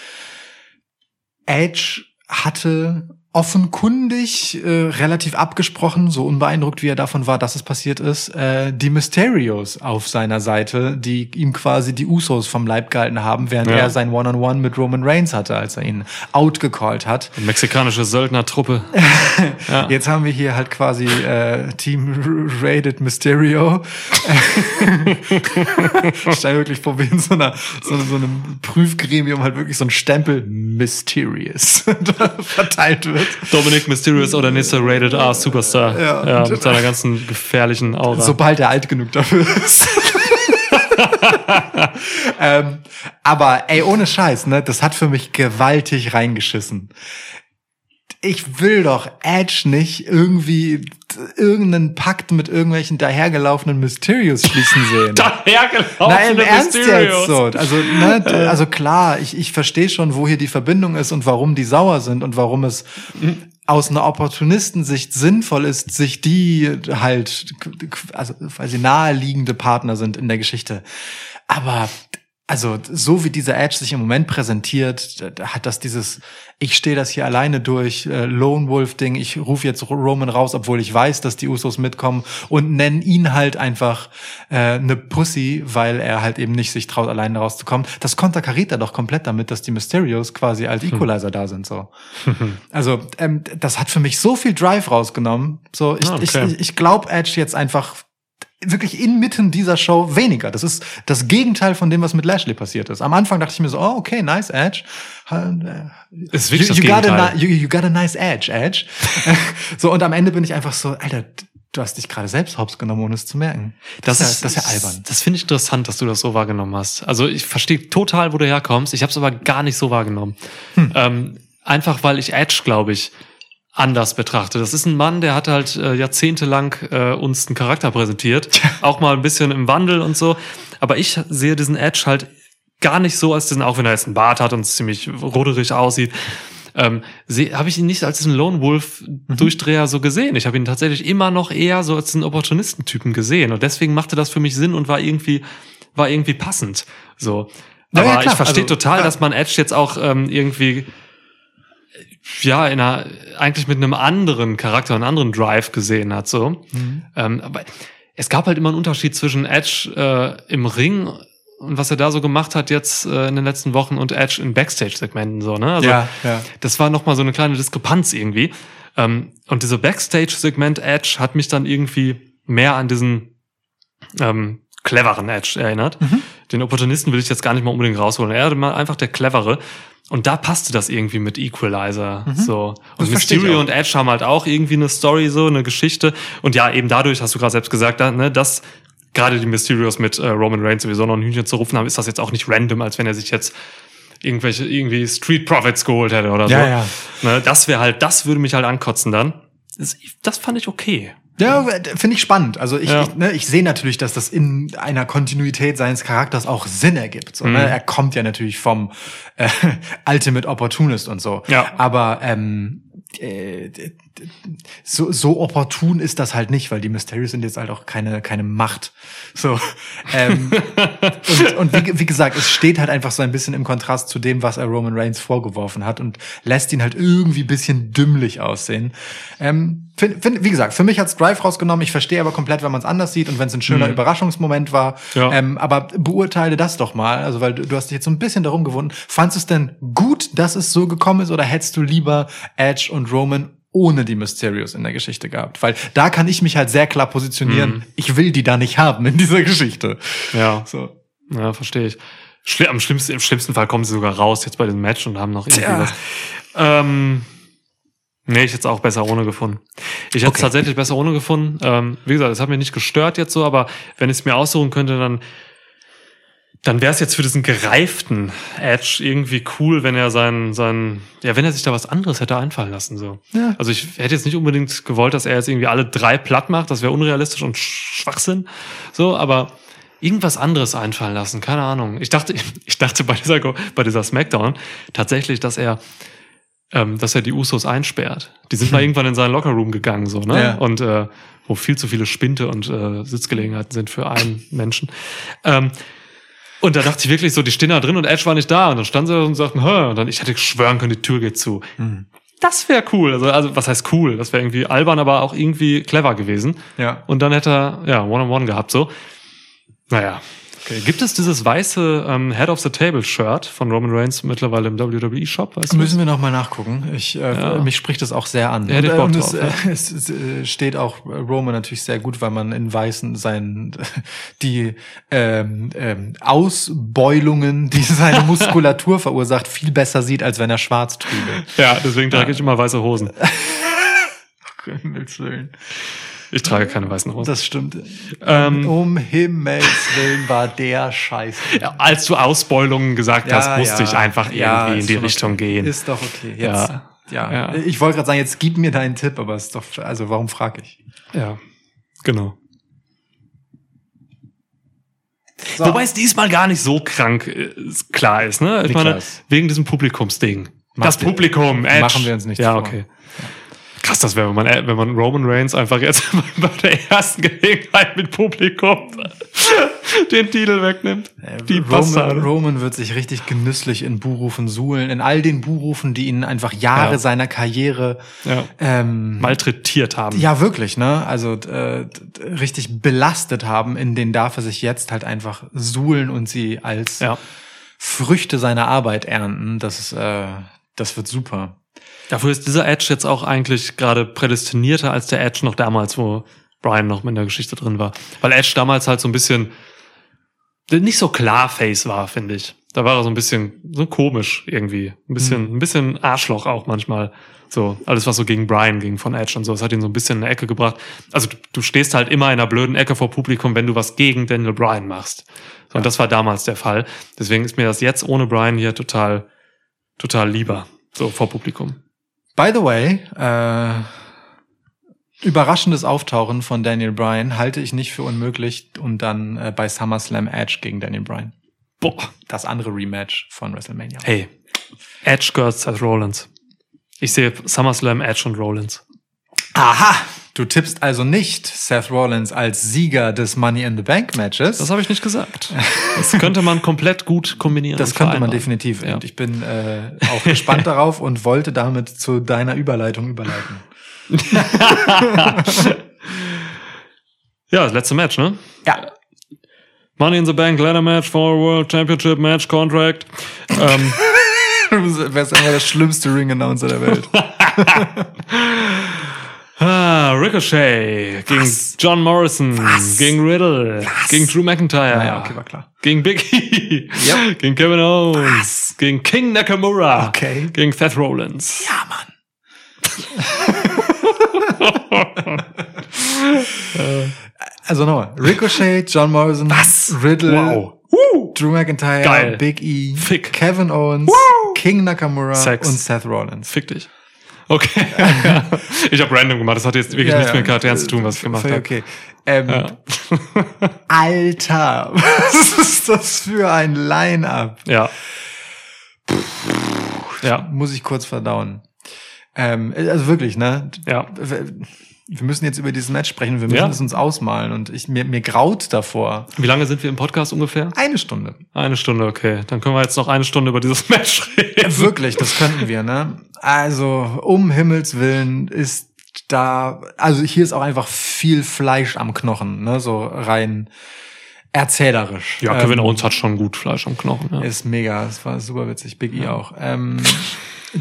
Edge hatte offenkundig äh, relativ abgesprochen, so unbeeindruckt wie er davon war, dass es passiert ist, äh, die Mysterios auf seiner Seite, die ihm quasi die Usos vom Leib gehalten haben, während Ja. er sein One-on-One mit Roman Reigns hatte, als er ihn outgecallt hat. Mexikanische Söldnertruppe. [LAUGHS] Ja. Jetzt haben wir hier halt quasi äh, Team [LAUGHS] Rated Mysterio. [LAUGHS] ich stelle wirklich vor, wie in so, einer, so, so einem Prüfgremium halt wirklich so ein Stempel Mysterious verteilt wird. Dominic Mysterious oder nächster Rated R Superstar. Ja. Ja, mit seiner ganzen gefährlichen Aura. Sobald er alt genug dafür ist. [LAUGHS] ähm, aber ey, ohne Scheiß, ne, das hat für mich gewaltig reingeschissen. Ich will doch Edge nicht irgendwie irgendeinen Pakt mit irgendwelchen dahergelaufenen Mysterios schließen sehen. [LAUGHS] Dahergelaufene Na, im Ernst Mysterios. jetzt so. Also, ne, d- [LAUGHS] also klar, ich, ich verstehe schon, wo hier die Verbindung ist und warum die sauer sind und warum es aus einer Opportunistensicht sinnvoll ist, sich die halt, also weil sie naheliegende Partner sind in der Geschichte. Aber also so wie dieser Edge sich im Moment präsentiert, hat das dieses, ich stehe das hier alleine durch, äh, Lone Wolf Ding, ich rufe jetzt Roman raus, obwohl ich weiß, dass die Usos mitkommen und nennen ihn halt einfach äh, eine Pussy, weil er halt eben nicht sich traut, alleine rauszukommen. Das konterkariert er doch komplett damit, dass die Mysterios quasi als Equalizer da sind. so. [LAUGHS] Also ähm, das hat für mich so viel Drive rausgenommen. So, ich, Ah, okay. ich, ich glaube Edge jetzt einfach wirklich inmitten dieser Show weniger. Das ist das Gegenteil von dem, was mit Lashley passiert ist. Am Anfang dachte ich mir so, oh, okay, nice Edge. Ist wirklich you, das you, got a, Gegenteil. you, you got a nice Edge, Edge. [LAUGHS] so, und am Ende bin ich einfach so, Alter, du hast dich gerade selbst hops genommen, ohne es zu merken. Das, ja- ist, das ist ja albern. Das finde ich interessant, dass du das so wahrgenommen hast. Also ich verstehe total, wo du herkommst. Ich habe es aber gar nicht so wahrgenommen. Hm. Ähm, einfach weil ich Edge, glaube ich, anders betrachte. Das ist ein Mann, der hat halt äh, jahrzehntelang äh, uns einen Charakter präsentiert. Auch mal ein bisschen im Wandel und so. Aber ich sehe diesen Edge halt gar nicht so als diesen, auch wenn er jetzt einen Bart hat und ziemlich roderig aussieht. Ähm, habe ich ihn nicht als diesen Lone Wolf Mhm. Durchdreher so gesehen. Ich habe ihn tatsächlich immer noch eher so als einen Opportunistentypen gesehen und deswegen machte das für mich Sinn und war irgendwie war irgendwie passend. So, Ja, aber ja, klar. ich verstehe Also, total, ja. dass man Edge jetzt auch ähm, irgendwie ja in einer eigentlich mit einem anderen Charakter, einem anderen Drive gesehen hat. So, Mhm. ähm, aber es gab halt immer einen Unterschied zwischen Edge äh, im Ring und was er da so gemacht hat jetzt äh, in den letzten Wochen und Edge in Backstage-Segmenten so, ne? Also, ja, ja. das war noch mal so eine kleine Diskrepanz irgendwie. Ähm, und diese Backstage-Segment Edge hat mich dann irgendwie mehr an diesen ähm, cleveren Edge erinnert. Mhm. Den Opportunisten will ich jetzt gar nicht mal unbedingt rausholen. Er war einfach der clevere. Und da passte das irgendwie mit Equalizer. So. Mhm. Das Und Mysterio und Edge haben halt auch irgendwie eine Story, so eine Geschichte. Und ja, eben dadurch, hast du gerade selbst gesagt, ne, dass gerade die Mysterios mit äh, Roman Reigns sowieso noch ein Hühnchen zu rufen haben, ist das jetzt auch nicht random, als wenn er sich jetzt irgendwelche irgendwie Street Profits geholt hätte oder so. Ja, ja. Ne, das wäre halt, das würde mich halt ankotzen dann. Das, das fand ich okay. Ja, finde ich spannend. Also ich, Ja. ich, ne, ich sehe natürlich, dass das in einer Kontinuität seines Charakters auch Sinn ergibt. So, Mhm. ne? Er kommt ja natürlich vom äh, [LAUGHS] Ultimate Opportunist und so. Ja. Aber ähm, äh, so, so opportun ist das halt nicht, weil die Mysterios sind jetzt halt auch keine, keine Macht. So. Ähm, [LAUGHS] und und wie, wie gesagt, es steht halt einfach so ein bisschen im Kontrast zu dem, was er Roman Reigns vorgeworfen hat und lässt ihn halt irgendwie bisschen dümmlich aussehen. Ähm, find, find, wie gesagt, für mich hat's Drive rausgenommen. Ich verstehe aber komplett, wenn man es anders sieht und wenn es ein schöner Überraschungsmoment war. Ja. Ähm, aber beurteile das doch mal. Also, weil du, du hast dich jetzt so ein bisschen darum gewunden. Fandest du es denn gut, dass es so gekommen ist oder hättest du lieber Edge und Roman ohne die Mysterios in der Geschichte gehabt? Weil da kann ich mich halt sehr klar positionieren. Ich will die da nicht haben in dieser Geschichte. Ja, So. ja verstehe ich. Schli am schlimmsten, Im schlimmsten Fall kommen sie sogar raus jetzt bei diesem Match und haben noch irgendwie Tja. was. Ähm, nee, ich hätte es auch besser ohne gefunden. Ich hätte es Okay. tatsächlich besser ohne gefunden. Ähm, wie gesagt, es hat mich nicht gestört jetzt so, aber wenn ich es mir aussuchen könnte, dann dann wäre es jetzt für diesen gereiften Edge irgendwie cool, wenn er seinen, seinen, ja, wenn er sich da was anderes hätte einfallen lassen, so. Ja. Also ich hätte jetzt nicht unbedingt gewollt, dass er jetzt irgendwie alle drei platt macht, das wäre unrealistisch und Sch- Schwachsinn, so, aber irgendwas anderes einfallen lassen, keine Ahnung. Ich dachte, [LAUGHS] ich dachte bei dieser, bei dieser Smackdown tatsächlich, dass er, ähm, dass er die Usos einsperrt. Die sind mal [LAUGHS] irgendwann in seinen Lockerroom gegangen, so, ne? Ja. Und äh, wo viel zu viele Spinte und äh, Sitzgelegenheiten sind für einen Menschen. Ähm, und da dachte ich wirklich so, die stehen da drin und Edge war nicht da. Und dann standen sie da und sagten, Hä? und dann ich hätte schwören können, die Tür geht zu. Das wäre cool. Also, also, was heißt cool? Das wäre irgendwie albern, aber auch irgendwie clever gewesen. Ja. Und dann hätte er, ja, One-on-One gehabt, so. Naja. Okay. Gibt es dieses weiße ähm, Head of the Table Shirt von Roman Reigns mittlerweile im WWE Shop? Weißt du? Müssen wir noch mal nachgucken. Ich, äh, Ja. Mich spricht das auch sehr an. Ja, und, äh, und es, drauf, [LAUGHS] äh, es, es äh, steht auch Roman natürlich sehr gut, weil man in Weißen sein [LAUGHS] die ähm, ähm, Ausbeulungen, die [LAUGHS] seine Muskulatur verursacht, viel besser sieht, als wenn er schwarz trüge. Ja, deswegen trage ich immer weiße Hosen. Himmels Willen. Ich trage keine weißen Hosen. Das stimmt. Ähm, um Himmels Willen war der Scheiße. ja, als du Ausbeulungen gesagt hast, musste ich einfach Ja, irgendwie ist in die Richtung okay. gehen. Ist doch okay. Jetzt, Ja. ja. Ja. Ich wollte gerade sagen, jetzt gib mir deinen Tipp, aber ist doch, also warum frage ich? ja, genau. So. Wobei es diesmal gar nicht so krank äh, klar ist, ne? Ich meine, Niklas. wegen diesem Publikumsding. Mach das Publikum, Edge. machen wir uns nichts Ja, vor. okay. Krass, das wäre, wenn man, äh, wenn man Roman Reigns einfach jetzt [LAUGHS] bei der ersten Gelegenheit mit Publikum [LAUGHS] den Titel wegnimmt. Die Roman, Bastard. Roman wird sich richtig genüsslich in Buhrufen suhlen, in all den Buhrufen, die ihn einfach Jahre Ja. seiner Karriere Ja. ähm, Malträtiert haben. ja wirklich, ne? Also äh, richtig belastet haben, in denen darf er sich jetzt halt einfach suhlen und sie als Ja. Früchte seiner Arbeit ernten. Das ist, äh, das wird super. Dafür ist dieser Edge jetzt auch eigentlich gerade prädestinierter als der Edge noch damals, wo Brian noch in der Geschichte drin war. Weil Edge damals halt so ein bisschen nicht so klar Face war, finde ich. Da war er so ein bisschen so komisch irgendwie. Ein bisschen, ein bisschen Arschloch auch manchmal. So, alles, was so gegen Brian ging von Edge und so, das hat ihn so ein bisschen in eine Ecke gebracht. Also du, du stehst halt immer in einer blöden Ecke vor Publikum, wenn du was gegen Daniel Bryan machst. So, Und das war damals der Fall. Deswegen ist mir das jetzt ohne Brian hier total, total lieber. So vor Publikum. By the way, äh, überraschendes Auftauchen von Daniel Bryan halte ich nicht für unmöglich und dann äh, bei SummerSlam Edge gegen Daniel Bryan. Boah. Das andere Rematch von WrestleMania. Hey, Edge gehört Seth Rollins. Ich sehe SummerSlam, Edge und Rollins. Aha! Du tippst also nicht Seth Rollins als Sieger des Money in the Bank Matches. Das habe ich nicht gesagt. Das könnte man komplett gut kombinieren. Das könnte man definitiv. Ja. Und ich bin äh, auch gespannt [LAUGHS] darauf und wollte damit zu deiner Überleitung überleiten. [LAUGHS] Ja, das letzte Match, ne? Ja. Money in the Bank, Ladder Match, for World Championship Match, Contract. ähm, [LAUGHS] Du wärst immer der schlimmste Ring-Announcer der Welt. Ah, Ricochet gegen John Morrison, gegen Riddle, gegen Drew McIntyre, Naja, okay, war klar. gegen Big E, Ja. [LAUGHS] gegen Kevin Owens, gegen King Nakamura, Okay. gegen Seth Rollins. Ja, Mann. [LAUGHS] also nochmal. Ricochet, John Morrison, Riddle, Wow. Drew McIntyre, Geil. Big E, Fick. Kevin Owens, King Nakamura Sex. und Seth Rollins. Fick dich. Okay. [LAUGHS] ich habe random gemacht. Das hat jetzt wirklich Ja, nichts ja. mit Charakteren zu tun, was ich gemacht Völlig habe. Okay. Ähm, Ja. [LAUGHS] Alter, [LAUGHS] was ist das für ein Line-Up? ja. Ja. Muss ich kurz verdauen. Ähm, also wirklich, ne? Ja. Wir müssen jetzt über dieses Match sprechen, wir müssen Ja. es uns ausmalen und ich, mir, mir graut davor. Wie lange sind wir im Podcast ungefähr? Eine Stunde. Eine Stunde, okay. Dann können wir jetzt noch eine Stunde über dieses [LAUGHS] Match reden. Wirklich, das könnten wir, ne? Also, um Himmels Willen ist da, also hier ist auch einfach viel Fleisch am Knochen, ne? So rein erzählerisch. Ja, Kevin Ähm, Owens hat schon gut Fleisch am Knochen. Ja. Ist mega, es war super witzig, Big E auch. Ähm,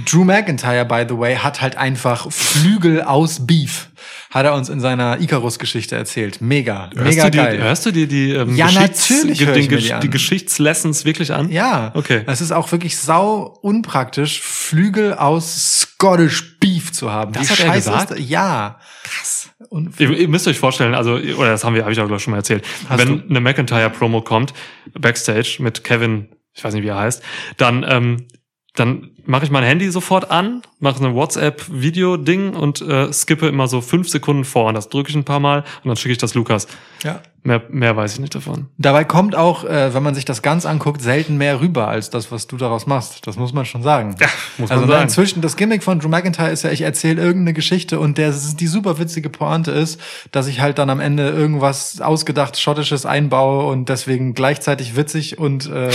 Drew McIntyre, by the way, hat halt einfach Flügel aus Beef. Hat er uns in seiner Icarus-Geschichte erzählt. Mega, mega hörst, du die, geil. hörst du dir die, ähm, Ja, Geschichts- natürlich die, den die an. die Geschichtslessons wirklich an? Ja, Okay. Es ist auch wirklich sau unpraktisch, Flügel aus Scottish Beef zu haben. Das Wie hat er scheiße gesagt? Ist das? Ja. Krass. Und Ihr, ihr müsst euch vorstellen, also, oder das haben wir, habe ich auch glaub ich, schon mal erzählt. Hast wenn du? eine McIntyre-Promo kommt, Backstage mit Kevin, ich weiß nicht, wie er heißt, dann, ähm, dann mache ich mein Handy sofort an, mache eine WhatsApp-Video-Ding und äh, skippe immer so fünf Sekunden vor. Und das drücke ich ein paar Mal und dann schicke ich das Lukas. ja. Mehr, mehr weiß ich nicht davon. Dabei kommt auch, äh, wenn man sich das ganz anguckt, selten mehr rüber als das, was du daraus machst. Das muss man schon sagen. Ja, muss man also sagen. inzwischen, das Gimmick von Drew McIntyre ist ja, ich erzähle irgendeine Geschichte und der, die super witzige Pointe ist, dass ich halt dann am Ende irgendwas ausgedacht Schottisches einbaue und deswegen gleichzeitig witzig und äh,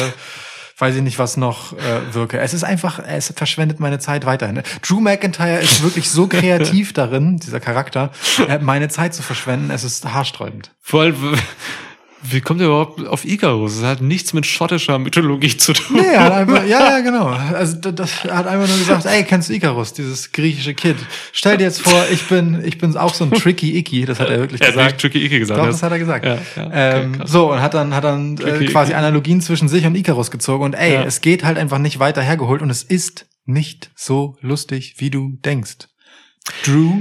weiß ich nicht, was noch äh, wirke. Es ist einfach, es verschwendet meine Zeit weiterhin. Drew McIntyre ist wirklich so kreativ [LAUGHS] darin, dieser Charakter, äh, meine Zeit zu verschwenden. Es ist haarsträubend. W- wie kommt ihr überhaupt auf Icarus? Das hat nichts mit schottischer Mythologie zu tun. Nee, er hat einfach, ja, ja, genau. [LAUGHS] Also das, das er hat einfach nur gesagt, ey, kennst du Icarus, dieses griechische Kid? Stell dir jetzt vor, ich bin, ich bin auch so ein tricky Icky, das hat er wirklich Er hat gesagt. nicht Tricky Ike gesagt. Doch, das hat er gesagt. Ja, ja, okay, ähm, so, und hat dann, hat dann äh, quasi Icky. Analogien zwischen sich und Icarus gezogen. Und ey, Ja. es geht halt einfach nicht weiter hergeholt und es ist nicht so lustig, wie du denkst. Drew.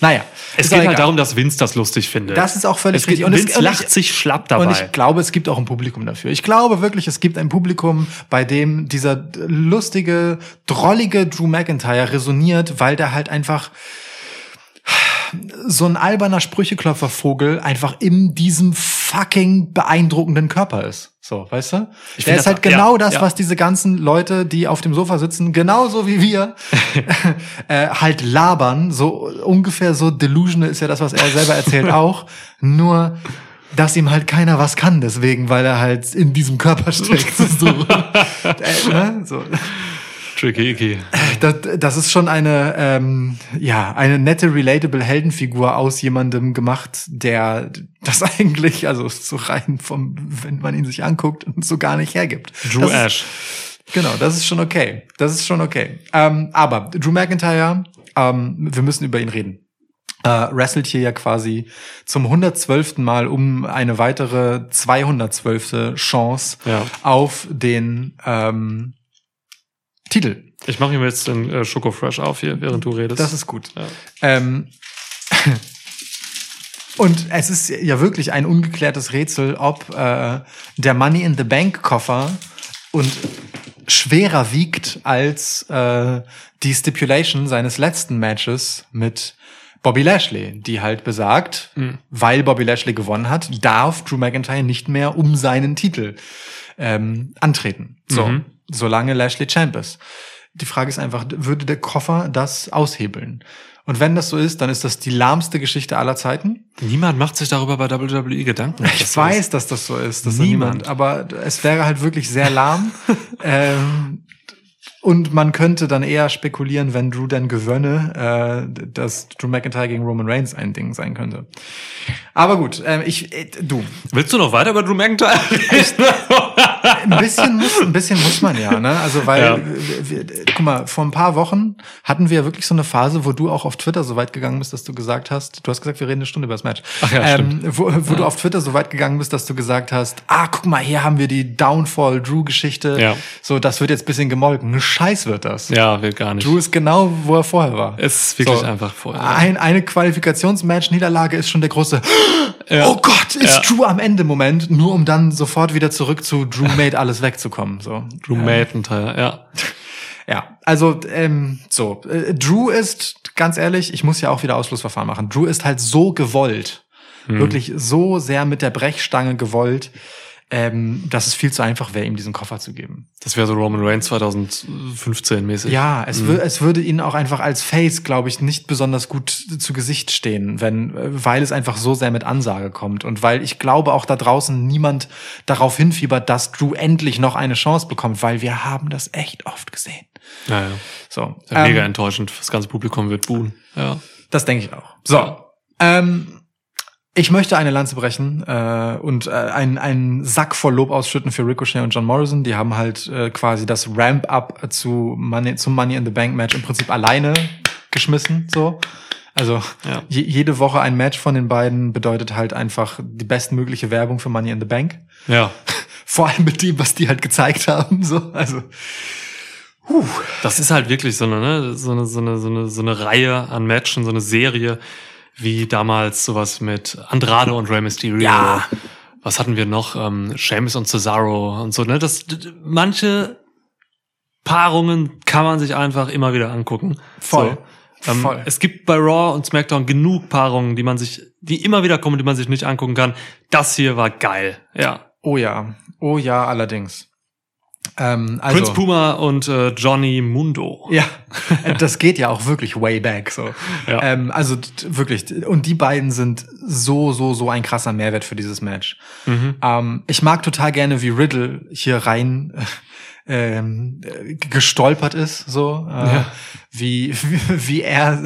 Naja. Es geht halt egal. darum, dass Vince das lustig findet. Das ist auch völlig es richtig. Und es- Vince ich- lacht sich schlapp dabei. Und ich glaube, es gibt auch ein Publikum dafür. Ich glaube wirklich, es gibt ein Publikum, bei dem dieser lustige, drollige Drew McIntyre resoniert, weil der halt einfach so ein alberner Sprücheklopfervogel einfach in diesem fucking beeindruckenden Körper ist. So, weißt du? Der find ist das- halt genau ja, das, ja. was diese ganzen Leute, die auf dem Sofa sitzen, genauso wie wir, [LAUGHS] äh, halt labern. So ungefähr so delusional ist ja das, was er selber erzählt [LAUGHS] auch. Nur, dass ihm halt keiner was kann, deswegen, weil er halt in diesem Körper steckt. [LAUGHS] so, äh, ne? so. Tricky Icky. Das, das ist schon eine, ähm, ja, eine nette, relatable Heldenfigur aus jemandem gemacht, der das [LAUGHS] eigentlich, also so rein vom, wenn man ihn sich anguckt, so gar nicht hergibt. Drew das Ash. Ist, genau, das ist schon okay. Das ist schon okay. Ähm, aber Drew McIntyre, ähm, wir müssen über ihn reden. Äh, wrestelt hier ja quasi zum 112. Mal um eine weitere 212. Chance Ja. auf den ähm, Titel. Ich mache mir jetzt den äh, Schoko Fresh auf hier, während du redest. Das ist gut. Ja. Ähm, [LAUGHS] und es ist ja wirklich ein ungeklärtes Rätsel, ob äh, der Money in the Bank Koffer und schwerer wiegt als äh, die Stipulation seines letzten Matches mit Bobby Lashley, die halt besagt, weil Bobby Lashley gewonnen hat, darf Drew McIntyre nicht mehr um seinen Titel ähm, antreten. So, Mhm. Solange Lashley Champ ist. Die Frage ist einfach, würde der Koffer das aushebeln? Und wenn das so ist, dann ist das die lahmste Geschichte aller Zeiten. Niemand macht sich darüber bei WWE Gedanken. Ich das weiß, ist. dass das so ist. Dass Niemand. niemand. Aber es wäre halt wirklich sehr lahm. [LAUGHS] ähm, und man könnte dann eher spekulieren, wenn Drew dann gewönne, äh, dass Drew McIntyre gegen Roman Reigns ein Ding sein könnte. Aber gut, ähm, ich, äh, du, Willst du noch weiter über Drew McIntyre [LAUGHS] reden? Ein bisschen muss, ein bisschen muss man ja, ne? Also weil, Ja. wir, wir, guck mal, vor ein paar Wochen hatten wir wirklich so eine Phase, wo du auch auf Twitter so weit gegangen bist, dass du gesagt hast, du hast gesagt, wir reden eine Stunde über das Match. Ach ja, ähm, wo wo du auf Twitter so weit gegangen bist, dass du gesagt hast, ah, guck mal, hier haben wir die Downfall Drew Geschichte. Ja. So, das wird jetzt ein bisschen gemolken. Scheiß wird das. ja, will gar nicht. Drew ist genau, wo er vorher war. Es ist wirklich einfach vorher. Ein, eine Qualifikationsmatch-Niederlage ist schon der große Ja. Oh Gott, ist Ja. Drew am Ende Moment, nur um dann sofort wieder zurück zu Drew [LAUGHS] made alles wegzukommen. So. Drew McIntyre, ja. [LAUGHS] Ja, also ähm, so. Äh, Drew ist, ganz ehrlich, ich muss ja auch wieder Ausschlussverfahren machen. Drew ist halt so gewollt. Hm. Wirklich so sehr mit der Brechstange gewollt. Ähm, dass es viel zu einfach wäre, ihm diesen Koffer zu geben. Das wäre so Roman Reigns 2015 mäßig. Ja, es, wür es würde ihnen auch einfach als Face, glaube ich, nicht besonders gut zu Gesicht stehen, wenn, äh, weil es einfach so sehr mit Ansage kommt und weil ich glaube auch da draußen niemand darauf hinfiebert, dass Drew endlich noch eine Chance bekommt, weil wir haben das echt oft gesehen. Ja, ja. So, ja mega ähm, enttäuschend. Das ganze Publikum wird buhen. Ja. das denke ich auch. So, ähm, ich möchte eine Lanze brechen äh, und äh, einen, einen Sack voll Lob ausschütten für Ricochet und John Morrison. Die haben halt äh, quasi das Ramp-up zu Money, zum Money in the Bank Match im Prinzip alleine geschmissen. So. Also Ja. je, jede Woche ein Match von den beiden bedeutet halt einfach die bestmögliche Werbung für Money in the Bank. Ja. [LAUGHS] Vor allem mit dem, was die halt gezeigt haben. So. Also Das ist halt wirklich so eine, ne, so eine, so eine, so eine, so eine Reihe an Matchen, so eine Serie, wie damals sowas mit Andrade und Rey Mysterio. Ja. Was hatten wir noch? Ähm, Sheamus und Cesaro und so, ne? Das, manche Paarungen kann man sich einfach immer wieder angucken. Voll. So. Ähm, Voll. Es gibt bei Raw und SmackDown genug Paarungen, die man sich, die immer wieder kommen, die man sich nicht angucken kann. Das hier war geil. Ja. Oh ja, oh ja, allerdings. Ähm, also, Prince Puma und äh, Johnny Mundo. Ja, [LAUGHS] das geht ja auch wirklich way back so. Ja. Ähm, also wirklich, und die beiden sind so, so, so ein krasser Mehrwert für dieses Match. Mhm. Ähm, ich mag total gerne, wie Riddle hier rein äh, ähm, äh, gestolpert ist, so äh, Ja. wie, wie, [LAUGHS] wie er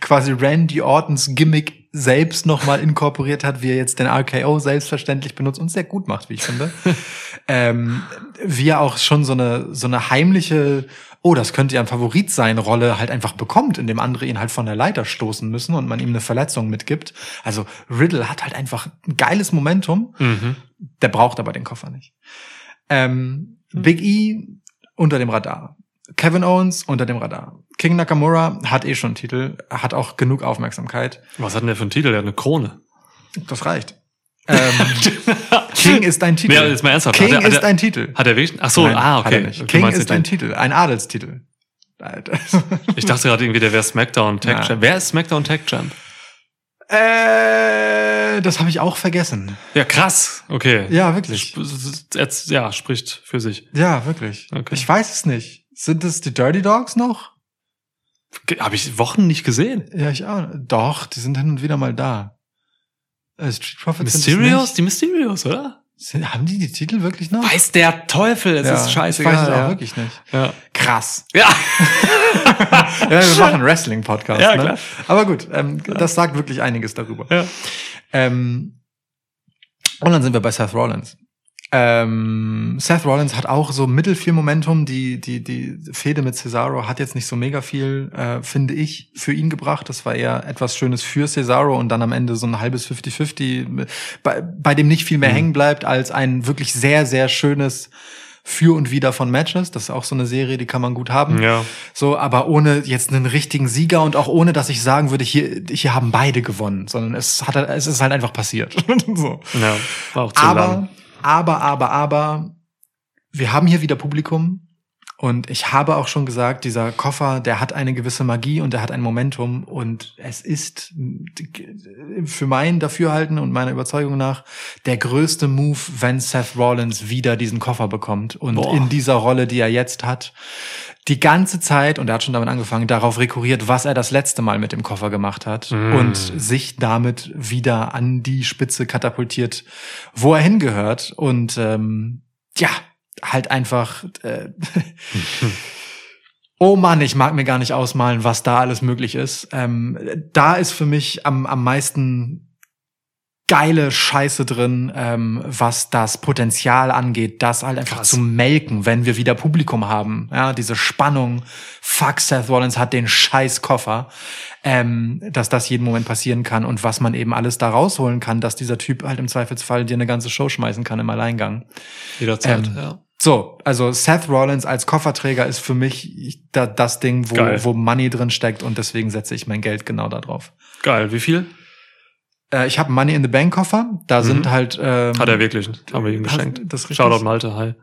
quasi Randy Ortons Gimmick selbst nochmal inkorporiert hat, wie er jetzt den RKO selbstverständlich benutzt und sehr gut macht, wie ich finde. [LAUGHS] ähm, wie er auch schon so eine, so eine heimliche, oh, das könnte ja ein Favorit sein, Rolle halt einfach bekommt, indem andere ihn halt von der Leiter stoßen müssen und man ihm eine Verletzung mitgibt. Also Riddle hat halt einfach ein geiles Momentum. Mhm. Der braucht aber den Koffer nicht. Ähm, Big E unter dem Radar. Kevin Owens unter dem Radar. King Nakamura hat eh schon einen Titel, hat auch genug Aufmerksamkeit. Was hat denn der für einen Titel? Der hat eine Krone. Das reicht. Ähm, [LAUGHS] King ist ein Titel. Nee, jetzt mal ernsthaft. King er- ist er- ein Titel. Hat er wirklich? Ach so, Nein, ah, okay. King ist den- ein Titel, ein Adelstitel. Alter. [LAUGHS] Ich dachte gerade irgendwie, der wäre SmackDown Tag Ja. Champ. Wer ist SmackDown Tag Champ? äh, das habe ich auch vergessen. Ja, krass. Okay. Ja, wirklich. Sp- Jetzt, ja, spricht für sich. Ja, wirklich. Okay. Ich weiß es nicht. Sind es die Dirty Dogs noch? Habe ich Wochen nicht gesehen. Ja, ich auch. Doch, die sind hin und wieder mal da. Äh, Street Profits Mysterios? Die Mysterios, oder? Sind, haben die die Titel wirklich noch? Weiß der Teufel, es ja, ist Ich scheißegal. weiß es auch ja. wirklich nicht. Ja. Krass. ja. [LAUGHS] Ja, wir machen einen Wrestling-Podcast. Ja, ne? Aber gut, ähm, das sagt wirklich einiges darüber. Ja. Ähm, und dann sind wir bei Seth Rollins. Ähm, Seth Rollins hat auch so mittelfiel Momentum. Die, die, die Fehde mit Cesaro hat jetzt nicht so mega viel, äh, finde ich, für ihn gebracht. Das war eher etwas Schönes für Cesaro und dann am Ende so ein halbes 50-50, bei, bei dem nicht viel mehr Mhm. hängen bleibt, als ein wirklich sehr, sehr schönes für und wieder von Matches. Das ist auch so eine Serie, die kann man gut haben. Ja. So, aber ohne jetzt einen richtigen Sieger und auch ohne, dass ich sagen würde, hier, hier haben beide gewonnen, sondern es hat, es ist halt einfach passiert. [LAUGHS] so. Ja. War auch zu Aber, lang. Aber, aber, aber, wir haben hier wieder Publikum. Und ich habe auch schon gesagt, dieser Koffer, der hat eine gewisse Magie und der hat ein Momentum und es ist für mein Dafürhalten und meiner Überzeugung nach der größte Move, wenn Seth Rollins wieder diesen Koffer bekommt und Boah. in dieser Rolle, die er jetzt hat, die ganze Zeit, und er hat schon damit angefangen, darauf rekurriert, was er das letzte Mal mit dem Koffer gemacht hat Mm. und sich damit wieder an die Spitze katapultiert, wo er hingehört und ähm, ja, halt einfach äh, [LAUGHS] Oh Mann, ich mag mir gar nicht ausmalen, was da alles möglich ist. Ähm, da ist für mich am, am meisten geile Scheiße drin, ähm, was das Potenzial angeht, das halt einfach Krass. zu melken, wenn wir wieder Publikum haben. Ja, diese Spannung. Fuck, Seth Rollins hat den scheiß Koffer. Ähm, dass das jeden Moment passieren kann und was man eben alles da rausholen kann, dass dieser Typ halt im Zweifelsfall dir eine ganze Show schmeißen kann im Alleingang. Jederzeit, ähm, ja. So, also Seth Rollins als Kofferträger ist für mich ich- da, das Ding, wo, Geil. wo Money drin steckt und deswegen setze ich mein Geld genau da drauf. Geil. Wie viel? Äh, ich habe Money in the Bank Koffer, da sind halt ähm, Mhm. Hat er wirklich. Haben wir ihm Hat- geschenkt. das richtig. Shoutout Malte, hi.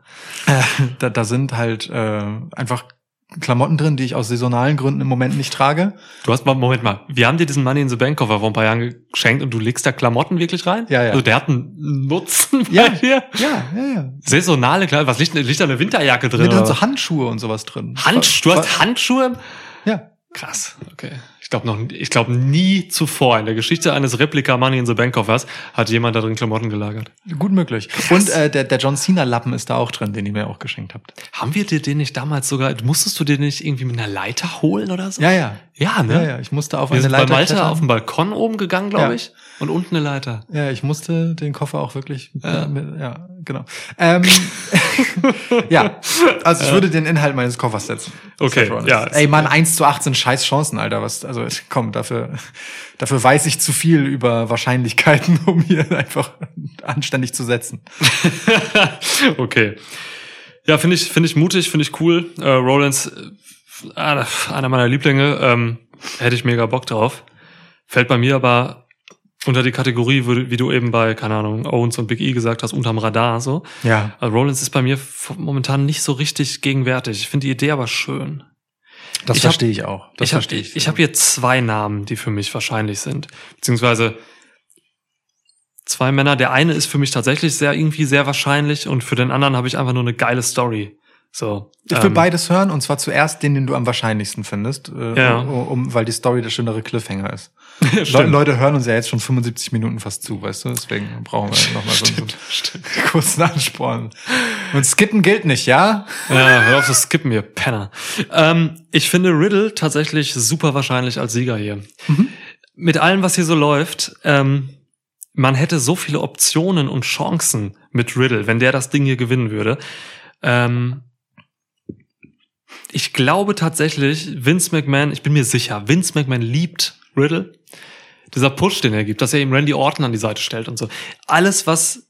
äh, [LAUGHS] da, da sind halt äh, einfach Klamotten drin, die ich aus saisonalen Gründen im Moment nicht trage. Du hast mal, Moment mal, wir haben dir diesen Money in the Bank Koffer vor ein paar Jahren geschenkt und du legst da Klamotten wirklich rein? Ja, ja. Also der hat einen Nutzen Ja. bei dir? Ja, ja, ja. Saisonale Kleidung, was liegt, liegt da eine Winterjacke drin? Nee, da sind so Handschuhe und sowas drin. Handsch du hast Handschuhe? Ja. Krass, okay. Ich glaube noch, ich glaube nie zuvor in der Geschichte eines Replika Money in the Bank Koffers hat jemand da drin Klamotten gelagert. Gut möglich. Und äh, der, der John Cena Lappen ist da auch drin, den ihr mir auch geschenkt habt. Haben wir dir den nicht damals sogar, musstest du den nicht irgendwie mit einer Leiter holen oder so? Ja, ja. Ja, ne? Ja, ja. Ich musste auf Wir eine sind bei Leiter Malte klettern. auf dem Balkon oben gegangen, glaube Ja. ich. Und unten eine Leiter. Ja, ich musste den Koffer auch wirklich. Ja. Ja, mit, ja genau. Ähm, [LAUGHS] ja, also ich würde den Inhalt meines Koffers setzen. Okay, ja. Ey, Mann, 1 zu 18 scheiß Chancen, Alter. Was, also komm, dafür, dafür weiß ich zu viel über Wahrscheinlichkeiten, [LAUGHS] um hier einfach anständig zu setzen. [LAUGHS] okay. Ja, finde ich, finde ich mutig, finde ich cool. Äh, Rollins, äh, einer einer meiner Lieblinge, ähm, hätte ich mega Bock drauf. Fällt bei mir aber unter die Kategorie, wie du eben bei, keine Ahnung, Owens und Big E gesagt hast, unterm Radar, so. Ja. Also Rollins ist bei mir momentan nicht so richtig gegenwärtig. Ich finde die Idee aber schön. Das Ich hab- verstehe ich auch. Das ich habe verstehe ich. ich hab hier zwei Namen, die für mich wahrscheinlich sind. Beziehungsweise zwei Männer. Der eine ist für mich tatsächlich sehr irgendwie sehr wahrscheinlich und für den anderen habe ich einfach nur eine geile Story. So. Ich will ähm, beides hören und zwar zuerst den, den du am wahrscheinlichsten findest, äh, Ja. um, um, weil die Story der schönere Cliffhanger ist. [LAUGHS] Le. Leute hören uns ja jetzt schon 75 Minuten fast zu, weißt du? Deswegen brauchen wir nochmal so, einen [LAUGHS] kurzen Ansporn. Und skippen gilt nicht, ja? Ja, hör auf zu skippen, ihr Penner. Ähm, ich finde Riddle tatsächlich super wahrscheinlich als Sieger hier. Mit allem, was hier so läuft, ähm, man hätte so viele Optionen und Chancen mit Riddle, wenn der das Ding hier gewinnen würde. Ähm, ich glaube tatsächlich, Vince McMahon, ich bin mir sicher, Vince McMahon liebt Riddle. Dieser Push, den er gibt, dass er ihm Randy Orton an die Seite stellt und so. Alles, was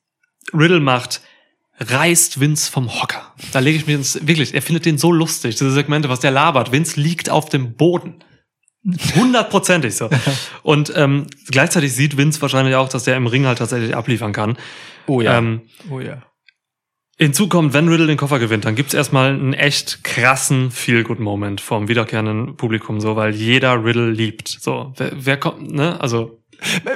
Riddle macht, reißt Vince vom Hocker. Da lege ich mir ins, wirklich, er findet den so lustig, diese Segmente, was der labert. Vince liegt auf dem Boden. Hundertprozentig so. [LAUGHS] Und ähm, gleichzeitig sieht Vince wahrscheinlich auch, dass der im Ring halt tatsächlich abliefern kann. Oh Ähm, oh ja. Hinzu kommt, wenn Riddle den Koffer gewinnt, dann gibt's erstmal einen echt krassen Feel-Good-Moment vom wiederkehrenden Publikum, so, weil jeder Riddle liebt. So, wer, wer kommt, ne? Also,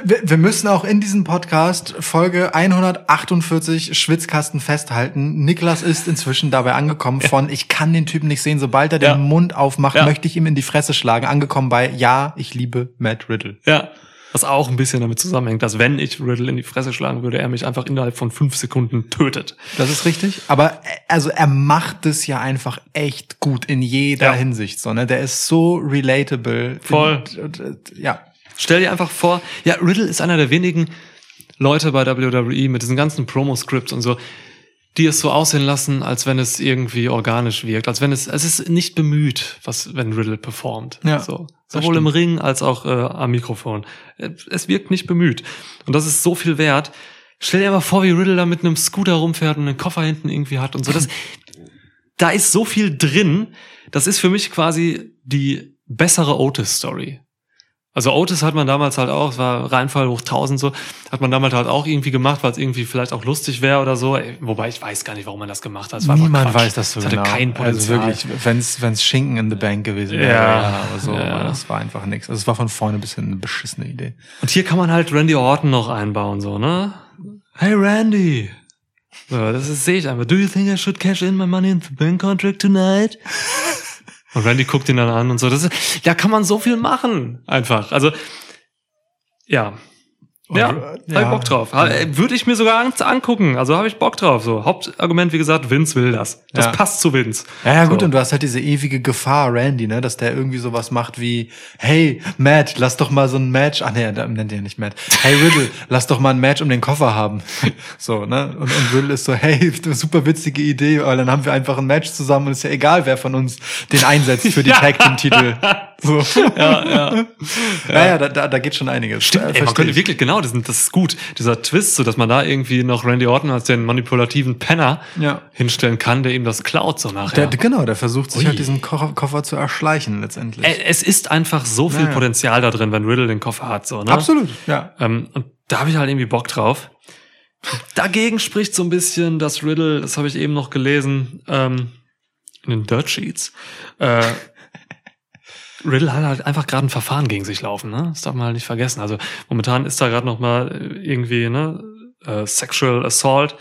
Wir, wir müssen auch in diesem Podcast Folge 148 Schwitzkasten festhalten. Niklas ist inzwischen dabei angekommen von, ich kann den Typen nicht sehen, sobald er Ja. den Mund aufmacht, Ja. möchte ich ihm in die Fresse schlagen. Angekommen bei, ja, ich liebe Matt Riddle. ja. Was auch ein bisschen damit zusammenhängt, dass wenn ich Riddle in die Fresse schlagen würde, er mich einfach innerhalb von fünf Sekunden tötet. Das ist richtig. Aber äh, also er macht es ja einfach echt gut in jeder Ja. Hinsicht. So, ne? Der ist so relatable. Voll. Und, und, und, ja. Stell dir einfach vor, ja, Riddle ist einer der wenigen Leute bei WWE mit diesen ganzen Promo-Scripts und so, die es so aussehen lassen, als wenn es irgendwie organisch wirkt, als wenn es, es ist nicht bemüht, was, wenn Riddle performt. Ja, so. Sowohl im. Ring als auch äh, am Mikrofon. Es wirkt nicht bemüht. Und das ist so viel wert. Stell dir mal vor, wie Riddle da mit einem Scooter rumfährt und einen Koffer hinten irgendwie hat und so. Das, da ist so viel drin. Das ist für mich quasi die bessere Otis-Story. Also Otis hat man damals halt auch, es war Reinfall hoch 1000 so, hat man damals halt auch irgendwie gemacht, weil es irgendwie vielleicht auch lustig wäre oder so. Ey, Wobei ich weiß gar nicht, warum man das gemacht hat. Einfach Niemand weiß das so es hatte genau. kein Potenzial. Also wirklich, wenn's wenn's Schinken in the Bank gewesen wäre, Ja. ja, aber so, Ja. das war einfach nichts. Also es war von vorne bis hin eine beschissene Idee. Und hier kann man halt Randy Orton noch einbauen, so, ne? Hey Randy! So, das sehe ich einfach. Do you think I should cash in my money in the bank contract tonight? Und Randy guckt ihn dann an und so. Das ist, da kann man so viel machen. Einfach. Also, ja. Ja, Und, hab äh, ich. Bock drauf. Äh, Würde ich mir sogar an- angucken. Also habe ich Bock drauf. So Hauptargument, wie gesagt, Vince will das. Das Ja. passt zu Vince. Ja, ja, gut, So. und du hast halt diese ewige Gefahr, Randy, ne, dass der irgendwie sowas macht wie, hey, Matt, lass doch mal so ein Match, ach nee, da nennt er nicht Matt. Hey, Riddle, [LAUGHS] lass doch mal ein Match um den Koffer haben. [LAUGHS] So, ne, und, und Riddle ist so, hey, super witzige Idee, aber dann haben wir einfach ein Match zusammen und ist ja egal, wer von uns den einsetzt für die [LAUGHS] Tag Team Titel. So. Ja, ja. [LAUGHS] Ja, ja, da, da, da geht schon einiges. Stimmt, ey, man könnte ich. wirklich, genau, das, das ist gut. Dieser Twist, so dass man da irgendwie noch Randy Orton als den manipulativen Penner Ja. hinstellen kann, der ihm das klaut so nachher. Der, genau, der versucht sich Ui. halt diesen Koffer, Koffer zu erschleichen letztendlich. Es ist einfach so viel Ja, ja. Potenzial da drin, wenn Riddle den Koffer hat, so, ne? Absolut, ja. Ähm, und da habe ich halt irgendwie Bock drauf. Dagegen spricht so ein bisschen, dass Riddle, das habe ich eben noch gelesen, ähm, in den Dirt Sheets. Äh, Riddle hat halt einfach gerade ein Verfahren gegen sich laufen, ne? Das darf man halt nicht vergessen. Also momentan ist da gerade noch mal irgendwie, ne, äh, Sexual Assault.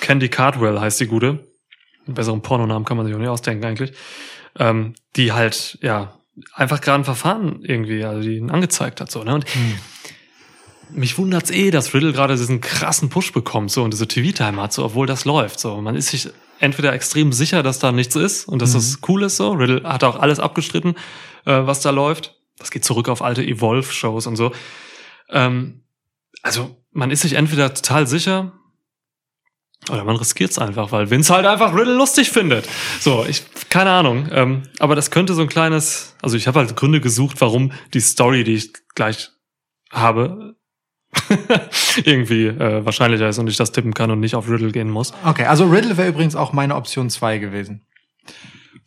Candy Cardwell heißt die gute. Einen besseren Pornonamen kann man sich auch nicht ausdenken eigentlich. Ähm, die halt, ja, einfach gerade ein Verfahren irgendwie, also die ihn angezeigt hat, so, ne? Und mich wundert's eh, dass Riddle gerade diesen krassen Push bekommt, so, und diese TV-Time hat, so, obwohl das läuft, so. Man ist sich entweder extrem sicher, dass da nichts ist und dass das cool ist, so. Riddle hat auch alles abgestritten, äh, was da läuft. Das geht zurück auf alte Evolve-Shows und so. Ähm, also, man ist sich entweder total sicher, oder man riskiert's einfach, weil Vince halt einfach Riddle lustig findet. So, ich, keine Ahnung. Ähm, aber das könnte so ein kleines, also ich habe halt Gründe gesucht, warum die Story, die ich gleich habe, [LAUGHS] irgendwie äh, wahrscheinlicher ist und ich das tippen kann und nicht auf Riddle gehen muss. Okay, also Riddle wäre übrigens auch meine Option 2 gewesen.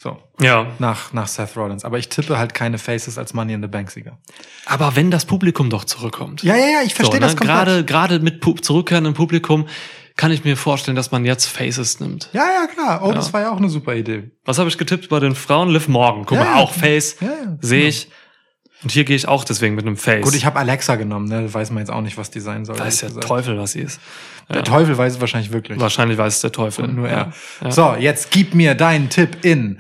So, Ja. nach, nach Seth Rollins. Aber ich tippe halt keine Faces als Money in the Bank Sieger. Aber wenn das Publikum doch zurückkommt. Ja, ja, ja, ich verstehe so, das ne? komplett. Gerade, gerade mit Pu zurückkehrendem Publikum kann ich mir vorstellen, dass man jetzt Faces nimmt. Ja, ja, klar. Oh, Ja. das war ja auch eine super Idee. Was habe ich getippt bei den Frauen? Liv Morgan. Guck Ja, mal, auch Face. Ja, ja. Sehe ich. Und hier gehe ich auch deswegen mit einem Face. Gut, ich habe Alexa genommen, ne? Weiß man jetzt auch nicht, was die sein soll. weiß der gesagt. Teufel, was sie ist. Der Teufel weiß es wahrscheinlich wirklich. Wahrscheinlich weiß es der Teufel. Und nur er. Ja. Ja. So, jetzt gib mir deinen Tipp in.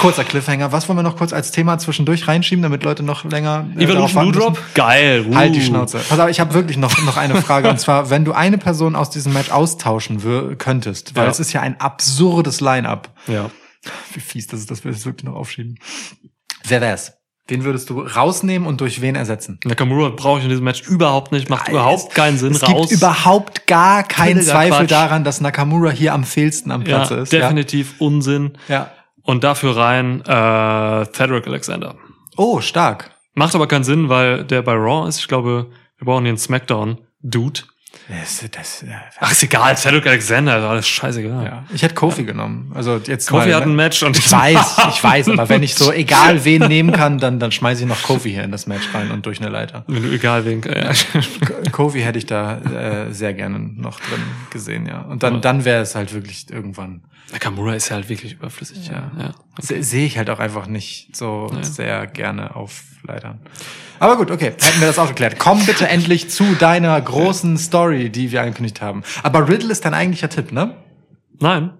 Kurzer Cliffhanger. Was wollen wir noch kurz als Thema zwischendurch reinschieben, damit Leute noch länger. äh, Evolution Blue? Drop? Geil. Uh. Halt die Schnauze. Pass auf, ich habe wirklich noch, noch eine Frage. und [LAUGHS] zwar, wenn du eine Person aus diesem Match austauschen könntest, weil Ja. es ist ja ein absurdes Line-up. Ja. Wie fies das ist, dass wir das wirklich noch aufschieben. Wer wär's? Wen würdest du rausnehmen und durch wen ersetzen? Nakamura brauche ich in diesem Match überhaupt nicht. Macht überhaupt keinen Sinn. Es raus. gibt überhaupt gar keinen Völliger Zweifel Quatsch. daran, dass Nakamura hier am fehlsten am ja, Platz ist. definitiv Unsinn. Ja. ja. Und dafür rein äh, Cedric Alexander. Oh, stark. Macht aber keinen Sinn, weil der bei Raw ist. Ich glaube, wir brauchen hier einen Smackdown-Dude. Das, das, ja. Ach, ist egal. Cedric Alexander, ist alles scheißegal. Ja. Ich hätte Kofi genommen. Also jetzt Kofi mal, hat ein Match und Ich weiß, [LAUGHS] ich weiß, aber wenn ich so [LAUGHS] egal wen nehmen kann, dann, dann schmeiße ich noch Kofi hier in das Match rein und durch eine Leiter. Wenn du egal wen. Ja. Ko- Kofi hätte ich da äh, sehr gerne noch drin gesehen, ja. Und dann, dann wäre es halt wirklich irgendwann. Nakamura ist ja halt wirklich überflüssig. Ja. ja. Se- Sehe ich halt auch einfach nicht so sehr gerne auf Leitern. Aber gut, okay, hätten wir das auch geklärt. Komm bitte [LAUGHS] endlich zu deiner großen Story, die wir angekündigt haben. Aber Riddle ist dein eigentlicher Tipp, ne? Nein.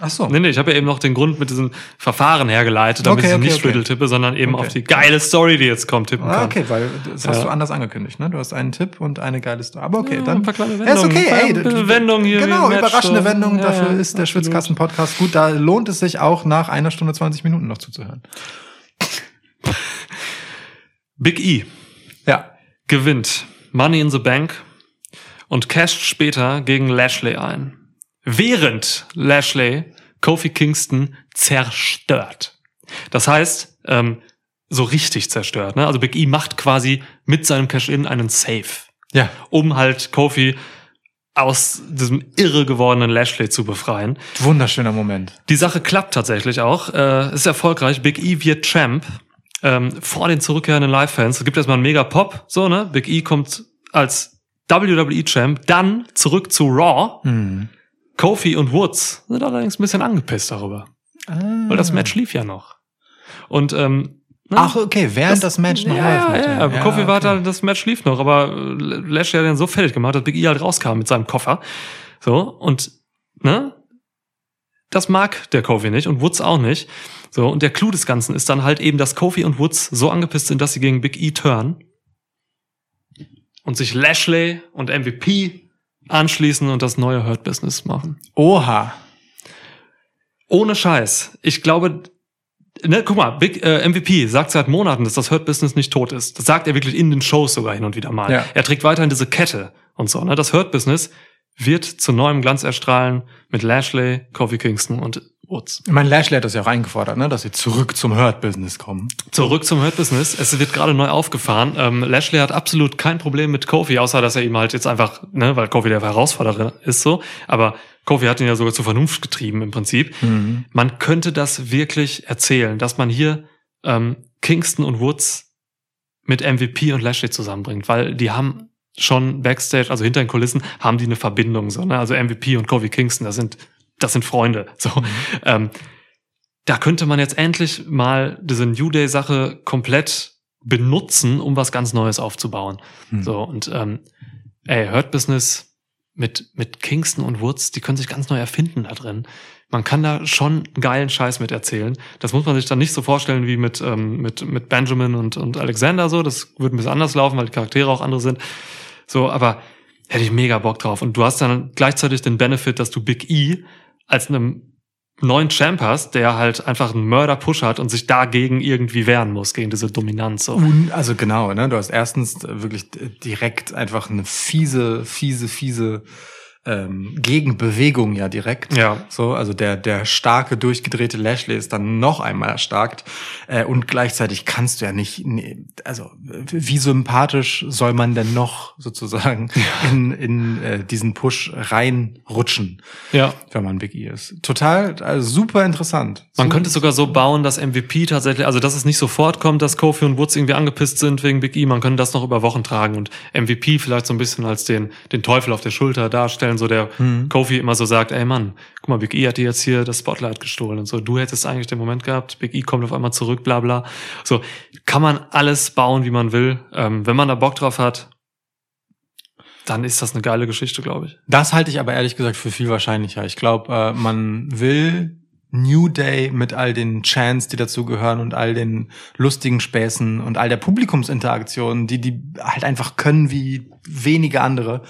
Ach so. Nee, nee, ich habe ja eben noch den Grund mit diesem Verfahren hergeleitet, damit Okay, ich okay, nicht okay. Riddle tippe, sondern eben Okay. auf die geile Story, die jetzt kommt, tippen Ah, kann. okay, weil das hast Ja. du anders angekündigt, ne? Du hast einen Tipp und eine geile Story. Aber okay, Ja, dann. ein paar kleine Ja, ist okay, Wendungen. ey. Ein paar Wendungen hier Genau, Match, überraschende so. Wendungen. Ja, Dafür ist der. Schwitzkasten-Podcast gut. Da lohnt es sich auch nach einer Stunde 20 Minuten noch zuzuhören. Big E Ja. gewinnt Money in the Bank und casht später gegen Lashley ein. Während Lashley Kofi Kingston zerstört. Das heißt, ähm, so richtig zerstört. Ne? Also Big E macht quasi mit seinem Cash-In einen Save, Ja. um halt Kofi aus diesem irre gewordenen Lashley zu befreien. Wunderschöner Moment. Die Sache klappt tatsächlich auch. Äh, ist erfolgreich. Big E wird Champ ähm, vor den zurückkehrenden Live-Fans. Es gibt erstmal einen mega Pop, so, ne? Big E kommt als WWE-Champ, dann zurück zu Raw. Hm. Kofi und Woods sind allerdings ein bisschen angepisst darüber. Weil das Match lief ja noch. Und ähm, ne? Ach, okay, während das, Match noch ja, läuft. ja, dem. ja, Kofi war okay. halt, das Match lief noch, aber äh, Lashley hat ihn so fertig gemacht, dass Big E halt rauskam mit seinem Koffer. So, und, ne? Das mag der Kofi nicht und Woods auch nicht. So, und der Clou des Ganzen ist dann halt eben, dass Kofi und Woods so angepisst sind, dass sie gegen Big E turn und sich Lashley und MVP anschließen und das neue Hurt Business machen. Oha. Ohne Scheiß. Ich glaube, ne, guck mal, Big äh, MVP sagt seit Monaten, dass das Hurt Business nicht tot ist. Das sagt er wirklich in den Shows sogar hin und wieder mal. Ja. Er trägt weiterhin diese Kette und so. Ne? Das Hurt Business wird zu neuem Glanz erstrahlen mit Lashley, Kofi Kingston und Ich meine, Lashley hat das ja auch eingefordert, ne? dass sie zurück zum Hurt-Business kommen. Zurück zum Hurt Business. Es wird gerade neu aufgefahren. Ähm, Lashley hat absolut kein Problem mit Kofi, außer dass er ihm halt jetzt einfach, ne, weil Kofi der Herausforderer ist so. Aber Kofi hat ihn ja sogar zur Vernunft getrieben im Prinzip. Man könnte das wirklich erzählen, dass man hier ähm, Kingston und Woods mit MVP und Lashley zusammenbringt, weil die haben schon Backstage, also hinter den Kulissen, haben die eine Verbindung. So, ne? Also MVP und Kofi Kingston, das sind, das sind Freunde. So. Ähm, da könnte man jetzt endlich mal diese New Day Sache komplett benutzen, um was ganz Neues aufzubauen. Hm. So und ähm, ey, Hurt Business mit mit Kingston und Woods, die können sich ganz neu erfinden da drin. Man kann da schon geilen Scheiß mit erzählen. Das muss man sich dann nicht so vorstellen wie mit ähm, mit mit Benjamin und und Alexander so. Das wird ein bisschen anders laufen, weil die Charaktere auch andere sind. So, aber hätte ich mega Bock drauf. Und du hast dann gleichzeitig den Benefit, dass du Big E als einem neuen Champ hast, der halt einfach einen Mörder-Push hat und sich dagegen irgendwie wehren muss, gegen diese Dominanz. So. Also genau, ne? Du hast erstens wirklich direkt einfach eine fiese, fiese, fiese ähm, Gegenbewegung ja direkt. Ja. So, also der der starke durchgedrehte Lashley ist dann noch einmal erstarkt äh, und gleichzeitig kannst du ja nicht, nee, also wie sympathisch soll man denn noch sozusagen in in äh, diesen Push reinrutschen, Ja. wenn man Big E ist. Total, also super interessant. Man Super- könnte sogar so bauen, dass MVP tatsächlich, also dass es nicht sofort kommt, dass Kofi und Woods irgendwie angepisst sind wegen Big E. Man könnte das noch über Wochen tragen und MVP vielleicht so ein bisschen als den, den Teufel auf der Schulter darstellen, so der Kofi immer so sagt, ey Mann, guck mal, Big E hat dir jetzt hier das Spotlight gestohlen und so. Du hättest eigentlich den Moment gehabt, Big E kommt auf einmal zurück, bla bla. So, kann man alles bauen, wie man will. Ähm, wenn man da Bock drauf hat, dann ist das eine geile Geschichte, glaube ich. Das halte ich aber ehrlich gesagt für viel wahrscheinlicher. Ich glaube, äh, man will New Day mit all den Chants, die dazugehören und all den lustigen Späßen und all der Publikumsinteraktion, die die halt einfach können wie wenige andere.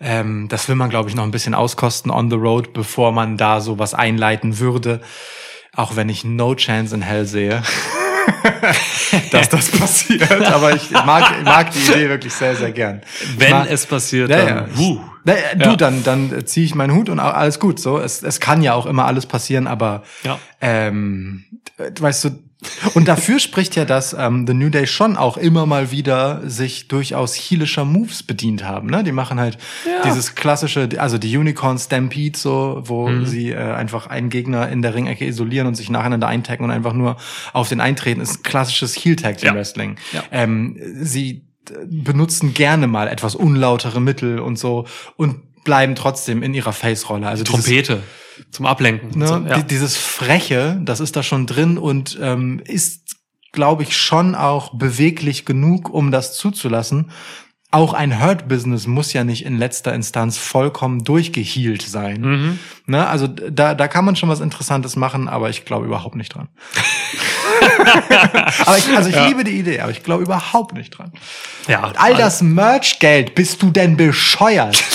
Ähm, das will man, glaube ich, noch ein bisschen auskosten on the road, bevor man da so was einleiten würde. Auch wenn ich no chance in hell sehe. [LAUGHS] [LAUGHS] dass das passiert, aber ich mag, mag die Idee wirklich sehr, sehr gern. Wenn mag- es passiert, ja, dann, ja. wuh. Na, du, Ja. dann, dann ziehe ich meinen Hut und alles gut. So, es, es kann ja auch immer alles passieren, aber Ja. ähm, äh, weißt du, und dafür spricht ja, dass ähm, The New Day schon auch immer mal wieder sich durchaus heelischer Moves bedient haben. Ne? Die machen halt dieses klassische, also die Unicorn Stampede, so, wo Mhm. sie äh, einfach einen Gegner in der Ringecke isolieren und sich nacheinander eintaggen und einfach nur auf den eintreten, ist ein klassisches Heel Tag Team Ja. Wrestling. Ja. Ähm, sie äh, benutzen gerne mal etwas unlautere Mittel und so und bleiben trotzdem in ihrer Face-Rolle. Also dieses- Trompete zum Ablenken. und Ne? so, ja. Die- Dieses Freche, das ist da schon drin und ähm, ist, glaube ich, schon auch beweglich genug, um das zuzulassen. Auch ein Hurt-Business muss ja nicht in letzter Instanz vollkommen durchgehealt sein. Mhm. Ne? Also da, da kann man schon was Interessantes machen, aber ich glaube überhaupt nicht dran. [LAUGHS] aber ich, also ich liebe die Idee, aber ich glaube überhaupt nicht dran. ja, All das Merch-Geld, bist du denn bescheuert? [LAUGHS]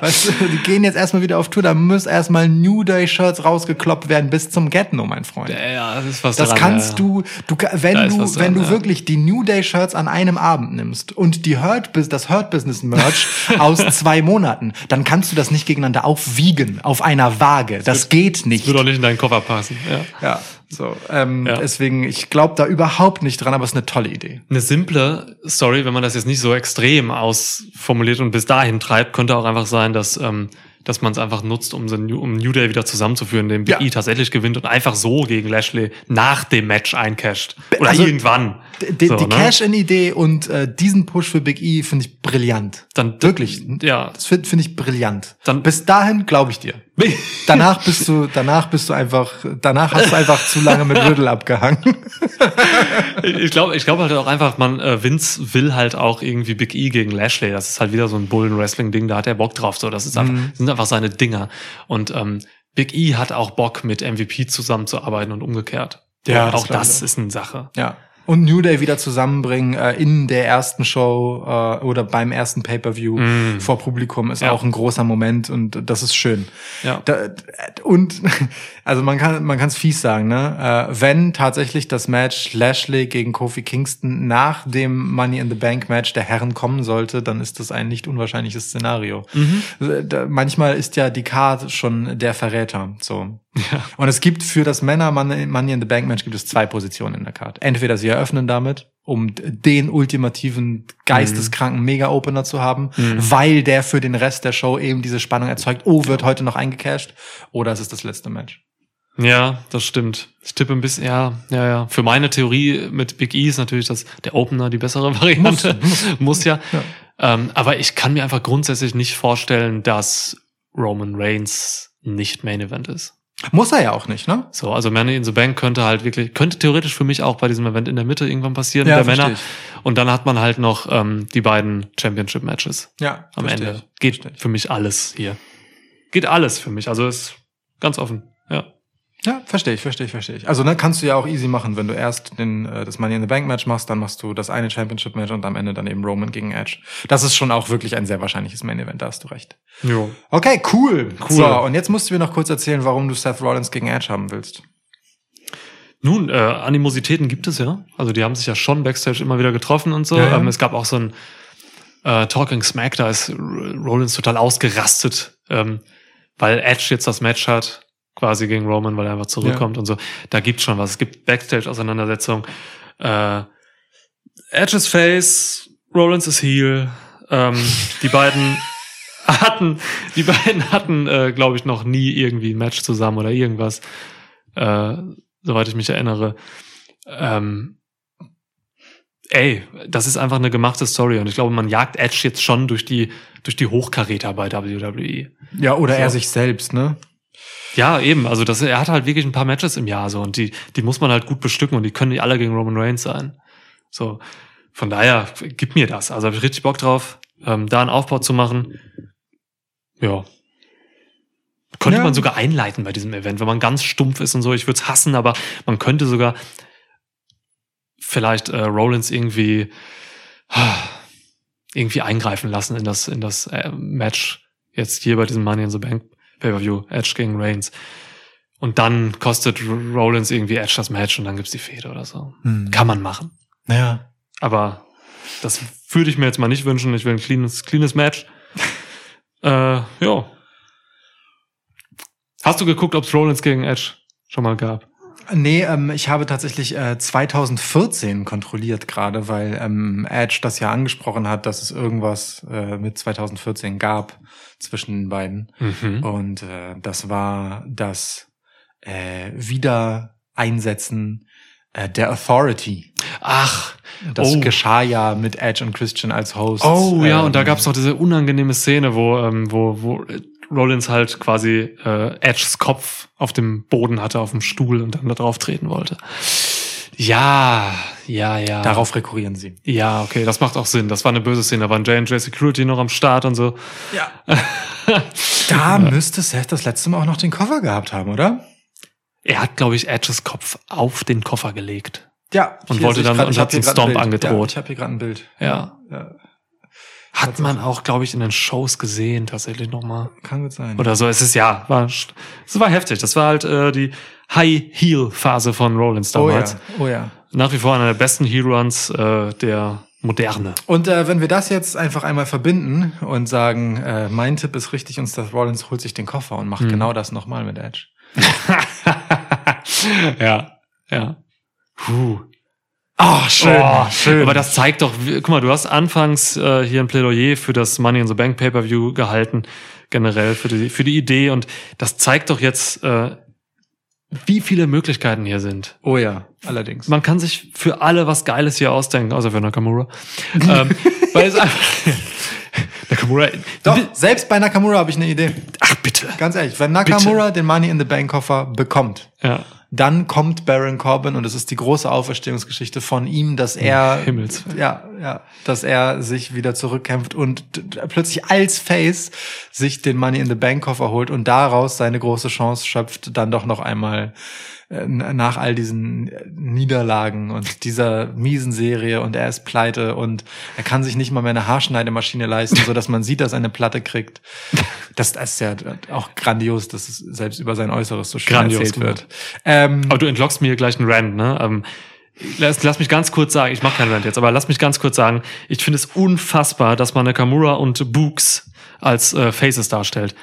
weißt du, die gehen jetzt erstmal wieder auf Tour, da müssen erstmal New Day-Shirts rausgekloppt werden bis zum Get-No, mein Freund. Ja, das ist was Das dran, kannst ja. du, du, wenn Da du, wenn dran, du ja. wirklich die New Day Shirts an einem Abend nimmst und die Hurt, das Hurt Business Merch [LAUGHS] aus zwei Monaten, dann kannst du das nicht gegeneinander aufwiegen auf einer Waage. Das geht nicht. Würde auch nicht in deinen Koffer passen. Ja. Ja, so. Ähm, Ja. Deswegen, ich glaube da überhaupt nicht dran, aber es ist eine tolle Idee. Eine simple Story, wenn man das jetzt nicht so extrem ausformuliert und bis dahin treibt, könnte auch einfach sein, dass, ähm, dass man es einfach nutzt, um, so New, um New Day wieder zusammenzuführen, indem Big Ja. E tatsächlich gewinnt und einfach so gegen Lashley nach dem Match eincasht. Oder Also, irgendwann. Die, So, die ne? Cash-In-Idee und äh, diesen Push für Big E finde ich brillant. Dann Wirklich. Ja. Das finde find ich brillant. Dann- Bis dahin glaube ich dir. [LAUGHS] Danach bist du, danach bist du einfach, danach hast du einfach zu lange mit Riddle abgehangen. [LAUGHS] ich glaube ich glaube halt auch einfach, man, äh, Vince will halt auch irgendwie Big E gegen Lashley. Das ist halt wieder so ein Bullen-Wrestling-Ding, da hat er Bock drauf. So, das ist einfach, Mhm. sind einfach seine Dinger. Und ähm, Big E hat auch Bock, mit MVP zusammenzuarbeiten und umgekehrt. Ja, Und auch das ist eine Sache. Ja. Und New Day wieder zusammenbringen äh, in der ersten Show äh, oder beim ersten Pay-per-View vor Publikum ist Mm. Ja. auch ein großer Moment und das ist schön. Ja. Da, und [LAUGHS] also man kann man kann es fies sagen, ne? Äh, wenn tatsächlich das Match Lashley gegen Kofi Kingston nach dem Money in the Bank Match der Herren kommen sollte, dann ist das ein nicht unwahrscheinliches Szenario. Mhm. Äh, Da, manchmal ist ja die Card schon der Verräter. So. Und es gibt für das Männer Money in the Bank Match gibt es zwei Positionen in der Card. Entweder sie eröffnen damit, um den ultimativen geisteskranken Mega-Opener zu haben, weil der für den Rest der Show eben diese Spannung erzeugt, oh, wird heute noch eingecashed, oder es ist das letzte Match. Ja, das stimmt. Ich tippe ein bisschen, ja, ja, ja. Für meine Theorie mit Big E ist natürlich das, der Opener die bessere Variante. Muss, [LAUGHS] ja. Ähm, aber ich kann mir einfach grundsätzlich nicht vorstellen, dass Roman Reigns nicht Main Event ist. Muss er ja auch nicht, ne? So, also Money in the Bank könnte halt wirklich, könnte theoretisch für mich auch bei diesem Event in der Mitte irgendwann passieren, Ja, der Männer. ich. Und dann hat man halt noch ähm, die beiden Championship-Matches Ja, am Ende. ich, Geht für mich alles hier. Geht alles für mich. Also ist ganz offen. Ja. Ja, verstehe ich, verstehe ich, verstehe ich. Also ne, kannst du ja auch easy machen, wenn du erst den, äh, das Money in the Bank Match machst, dann machst du das eine Championship Match und am Ende dann eben Roman gegen Edge. Das ist schon auch wirklich ein sehr wahrscheinliches Main Event, da hast du recht. Jo. Okay, cool. Cool. So, und jetzt musst du mir noch kurz erzählen, warum du Seth Rollins gegen Edge haben willst. Nun, äh, Animositäten gibt es ja. Also die haben sich ja schon backstage immer wieder getroffen und so. Ja, ja. Ähm, es gab auch so ein äh, Talking Smack, da ist Rollins total ausgerastet, ähm, weil Edge jetzt das Match hat, quasi gegen Roman, weil er einfach zurückkommt und so. Da gibt's schon was. Es gibt Backstage-Auseinandersetzungen. Äh, Edge ist Face, Rollins ist Heel. Ähm, die beiden [LAUGHS] hatten, die beiden hatten, äh, glaube ich, noch nie irgendwie ein Match zusammen oder irgendwas. Äh, soweit ich mich erinnere. Ähm, ey, das ist einfach eine gemachte Story und ich glaube, man jagt Edge jetzt schon durch die, durch die Hochkaräter bei WWE. Ja, oder er So. sich selbst, ne? Ja, eben. Also das, er hat halt wirklich ein paar Matches im Jahr so und die, die muss man halt gut bestücken und die können nicht alle gegen Roman Reigns sein. So, von daher, gib mir das. Also habe ich richtig Bock drauf, ähm, da einen Aufbau zu machen. Ja. Könnte Ja. man sogar einleiten bei diesem Event, wenn man ganz stumpf ist und so. Ich würde es hassen, aber man könnte sogar vielleicht äh, Rollins irgendwie irgendwie eingreifen lassen in das in das äh, Match jetzt hier bei diesem Money in the Bank Pay-per-View Edge gegen Reigns und dann kostet Rollins irgendwie Edge das Match und dann gibt's die Fehde oder so. Hm. Kann man machen, Ja. aber das würde ich mir jetzt mal nicht wünschen. Ich will ein cleanes cleanes Match. [LAUGHS] äh, ja. Hast du geguckt, ob es Rollins gegen Edge schon mal gab? Nee, ähm, ich habe tatsächlich äh, 2014 kontrolliert gerade, weil ähm, Edge das ja angesprochen hat, dass es irgendwas äh, mit 2014 gab zwischen den beiden. Mhm. Und äh, das war das äh, Wiedereinsetzen äh, der Authority. Ach, Das Oh. geschah ja mit Edge und Christian als Hosts. Oh ja, Ähm, und da gab's noch diese unangenehme Szene, wo, ähm, wo, wo Rollins halt quasi äh, Edges Kopf auf dem Boden hatte, auf dem Stuhl und dann da drauf treten wollte. Ja, ja, ja. Darauf rekurrieren sie. Ja, okay, das macht auch Sinn. Das war eine böse Szene. Da waren J&J Security noch am Start und so. Ja. [LAUGHS] da müsste Seth das letzte Mal auch noch den Koffer gehabt haben, oder? Er hat, glaube ich, Edges Kopf auf den Koffer gelegt. Ja. Und wollte dann- grad- und hat grad Stomp angedroht. Ja, ich habe hier gerade ein Bild. Ja. ja. Hat man auch, glaube ich, in den Shows gesehen, tatsächlich nochmal. Kann gut sein. Oder so. Es ist ja, war, es war heftig. Das war halt äh, die High-Heel-Phase von Rollins oh ja, damals. oh ja. Nach wie vor einer der besten Heel-Runs äh, der Moderne. Und äh, wenn wir das jetzt einfach einmal verbinden und sagen, äh, mein Tipp ist richtig und Seth Rollins holt sich den Koffer und macht genau das nochmal mit Edge. [LAUGHS] ja, ja. Puh. Oh, schön, Oh, Aber das zeigt doch, guck mal, du hast anfangs äh, hier ein Plädoyer für das Money in the Bank Pay-per-View gehalten, generell für die, für die Idee und das zeigt doch jetzt, äh, wie viele Möglichkeiten hier sind. Oh ja, allerdings. Man kann sich für alle was Geiles hier ausdenken, außer für Nakamura. [LAUGHS] ähm, weil es einfach, [LAUGHS] Nakamura, Doch, selbst bei Nakamura habe ich eine Idee. ach bitte. Ganz ehrlich, wenn Nakamura den Money in the Bank Koffer bekommt, Ja. Dann kommt Baron Corbin und es ist die große Auferstehungsgeschichte von ihm, dass er Himmels. ja, ja, dass er sich wieder zurückkämpft und plötzlich als Face sich den Money in the Bank Koffer holt und daraus seine große Chance schöpft, dann doch noch einmal nach all diesen äh, Niederlagen und dieser miesen Serie und er ist pleite und er kann sich nicht mal mehr eine Haarschneidemaschine leisten, [LAUGHS] so dass man sieht, dass er eine Platte kriegt. Das, das ist ja auch grandios, dass es selbst über sein Äußeres so schön Grandios erzählt gemacht. wird. Ähm, Aber du entlockst mir hier gleich einen Rant, ne? Ähm, lass, lass mich ganz kurz sagen, ich mache keinen Rant jetzt, aber lass mich ganz kurz sagen, ich finde es unfassbar, dass man Nakamura und Books als äh, Faces darstellt.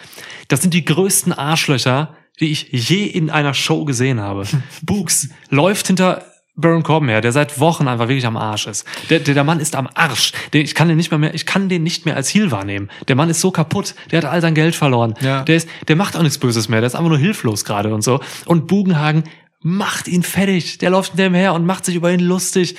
Das sind die größten Arschlöcher, die ich je in einer Show gesehen habe. [LAUGHS] Books läuft hinter Baron Corbin her, der seit Wochen einfach wirklich am Arsch ist. Der, der, der Mann ist am Arsch. Der, ich kann den nicht mehr, mehr, ich kann den nicht mehr als Heel wahrnehmen. Der Mann ist so kaputt. Der hat all sein Geld verloren. Ja. Der ist, der macht auch nichts Böses mehr. Der ist einfach nur hilflos gerade und so. Und Bugenhagen macht ihn fertig. Der läuft hinter ihm her und macht sich über ihn lustig.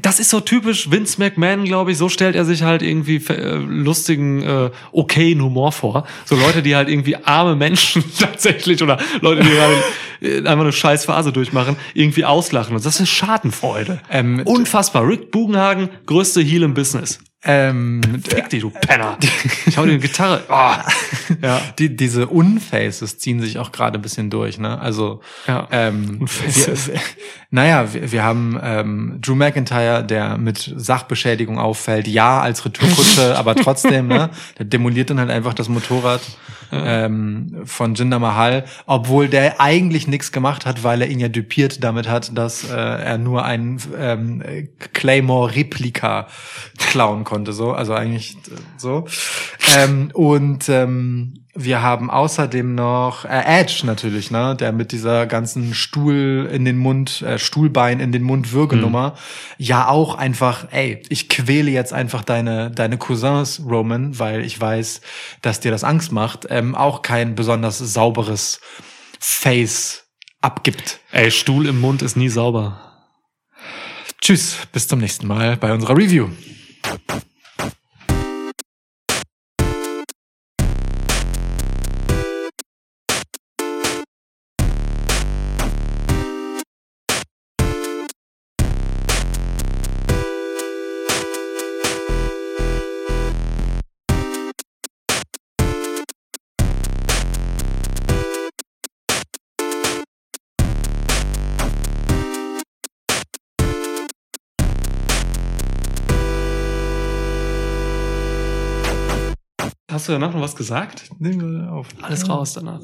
Das ist so typisch Vince McMahon, glaube ich. So stellt er sich halt irgendwie äh, lustigen, äh, okayen Humor vor. So Leute, die halt irgendwie arme Menschen [LAUGHS] tatsächlich oder Leute, die gerade [LAUGHS] äh, einfach eine scheiß Phase durchmachen, irgendwie auslachen. Und das ist Schadenfreude. Ähm, Unfassbar. Rick Bugenhagen, größte Heal im Business. Ähm, Fick dich, du Penner. [LAUGHS] Ich hau dir eine Gitarre. Oh. [LAUGHS] Ja. die, diese Unfaces ziehen sich auch gerade ein bisschen durch, ne? Also Ja. ähm, Unfaces. Wir, wir, naja, wir, wir haben ähm, Drew McIntyre, der mit Sachbeschädigung auffällt, ja als Retourkutsche, [LAUGHS] aber trotzdem, ne? Der demoliert dann halt einfach das Motorrad ähm, von Jinder Mahal, obwohl der eigentlich nichts gemacht hat, weil er ihn ja dupiert damit hat, dass äh, er nur ein ähm, Claymore-Replika klauen konnte, so, also eigentlich äh, so. Ähm, und ähm, wir haben außerdem noch äh, Edge natürlich, ne, der mit dieser ganzen Stuhl in den Mund, äh, Stuhlbein in den Mund Würgenummer, ja auch einfach, ey, ich quäle jetzt einfach deine deine Cousins Roman, weil ich weiß, dass dir das Angst macht, ähm, auch kein besonders sauberes Face abgibt. Ey, Stuhl im Mund ist nie sauber. Tschüss, bis zum nächsten Mal bei unserer Review. Hast du danach noch was gesagt? Nehmen wir auf. Alles raus danach.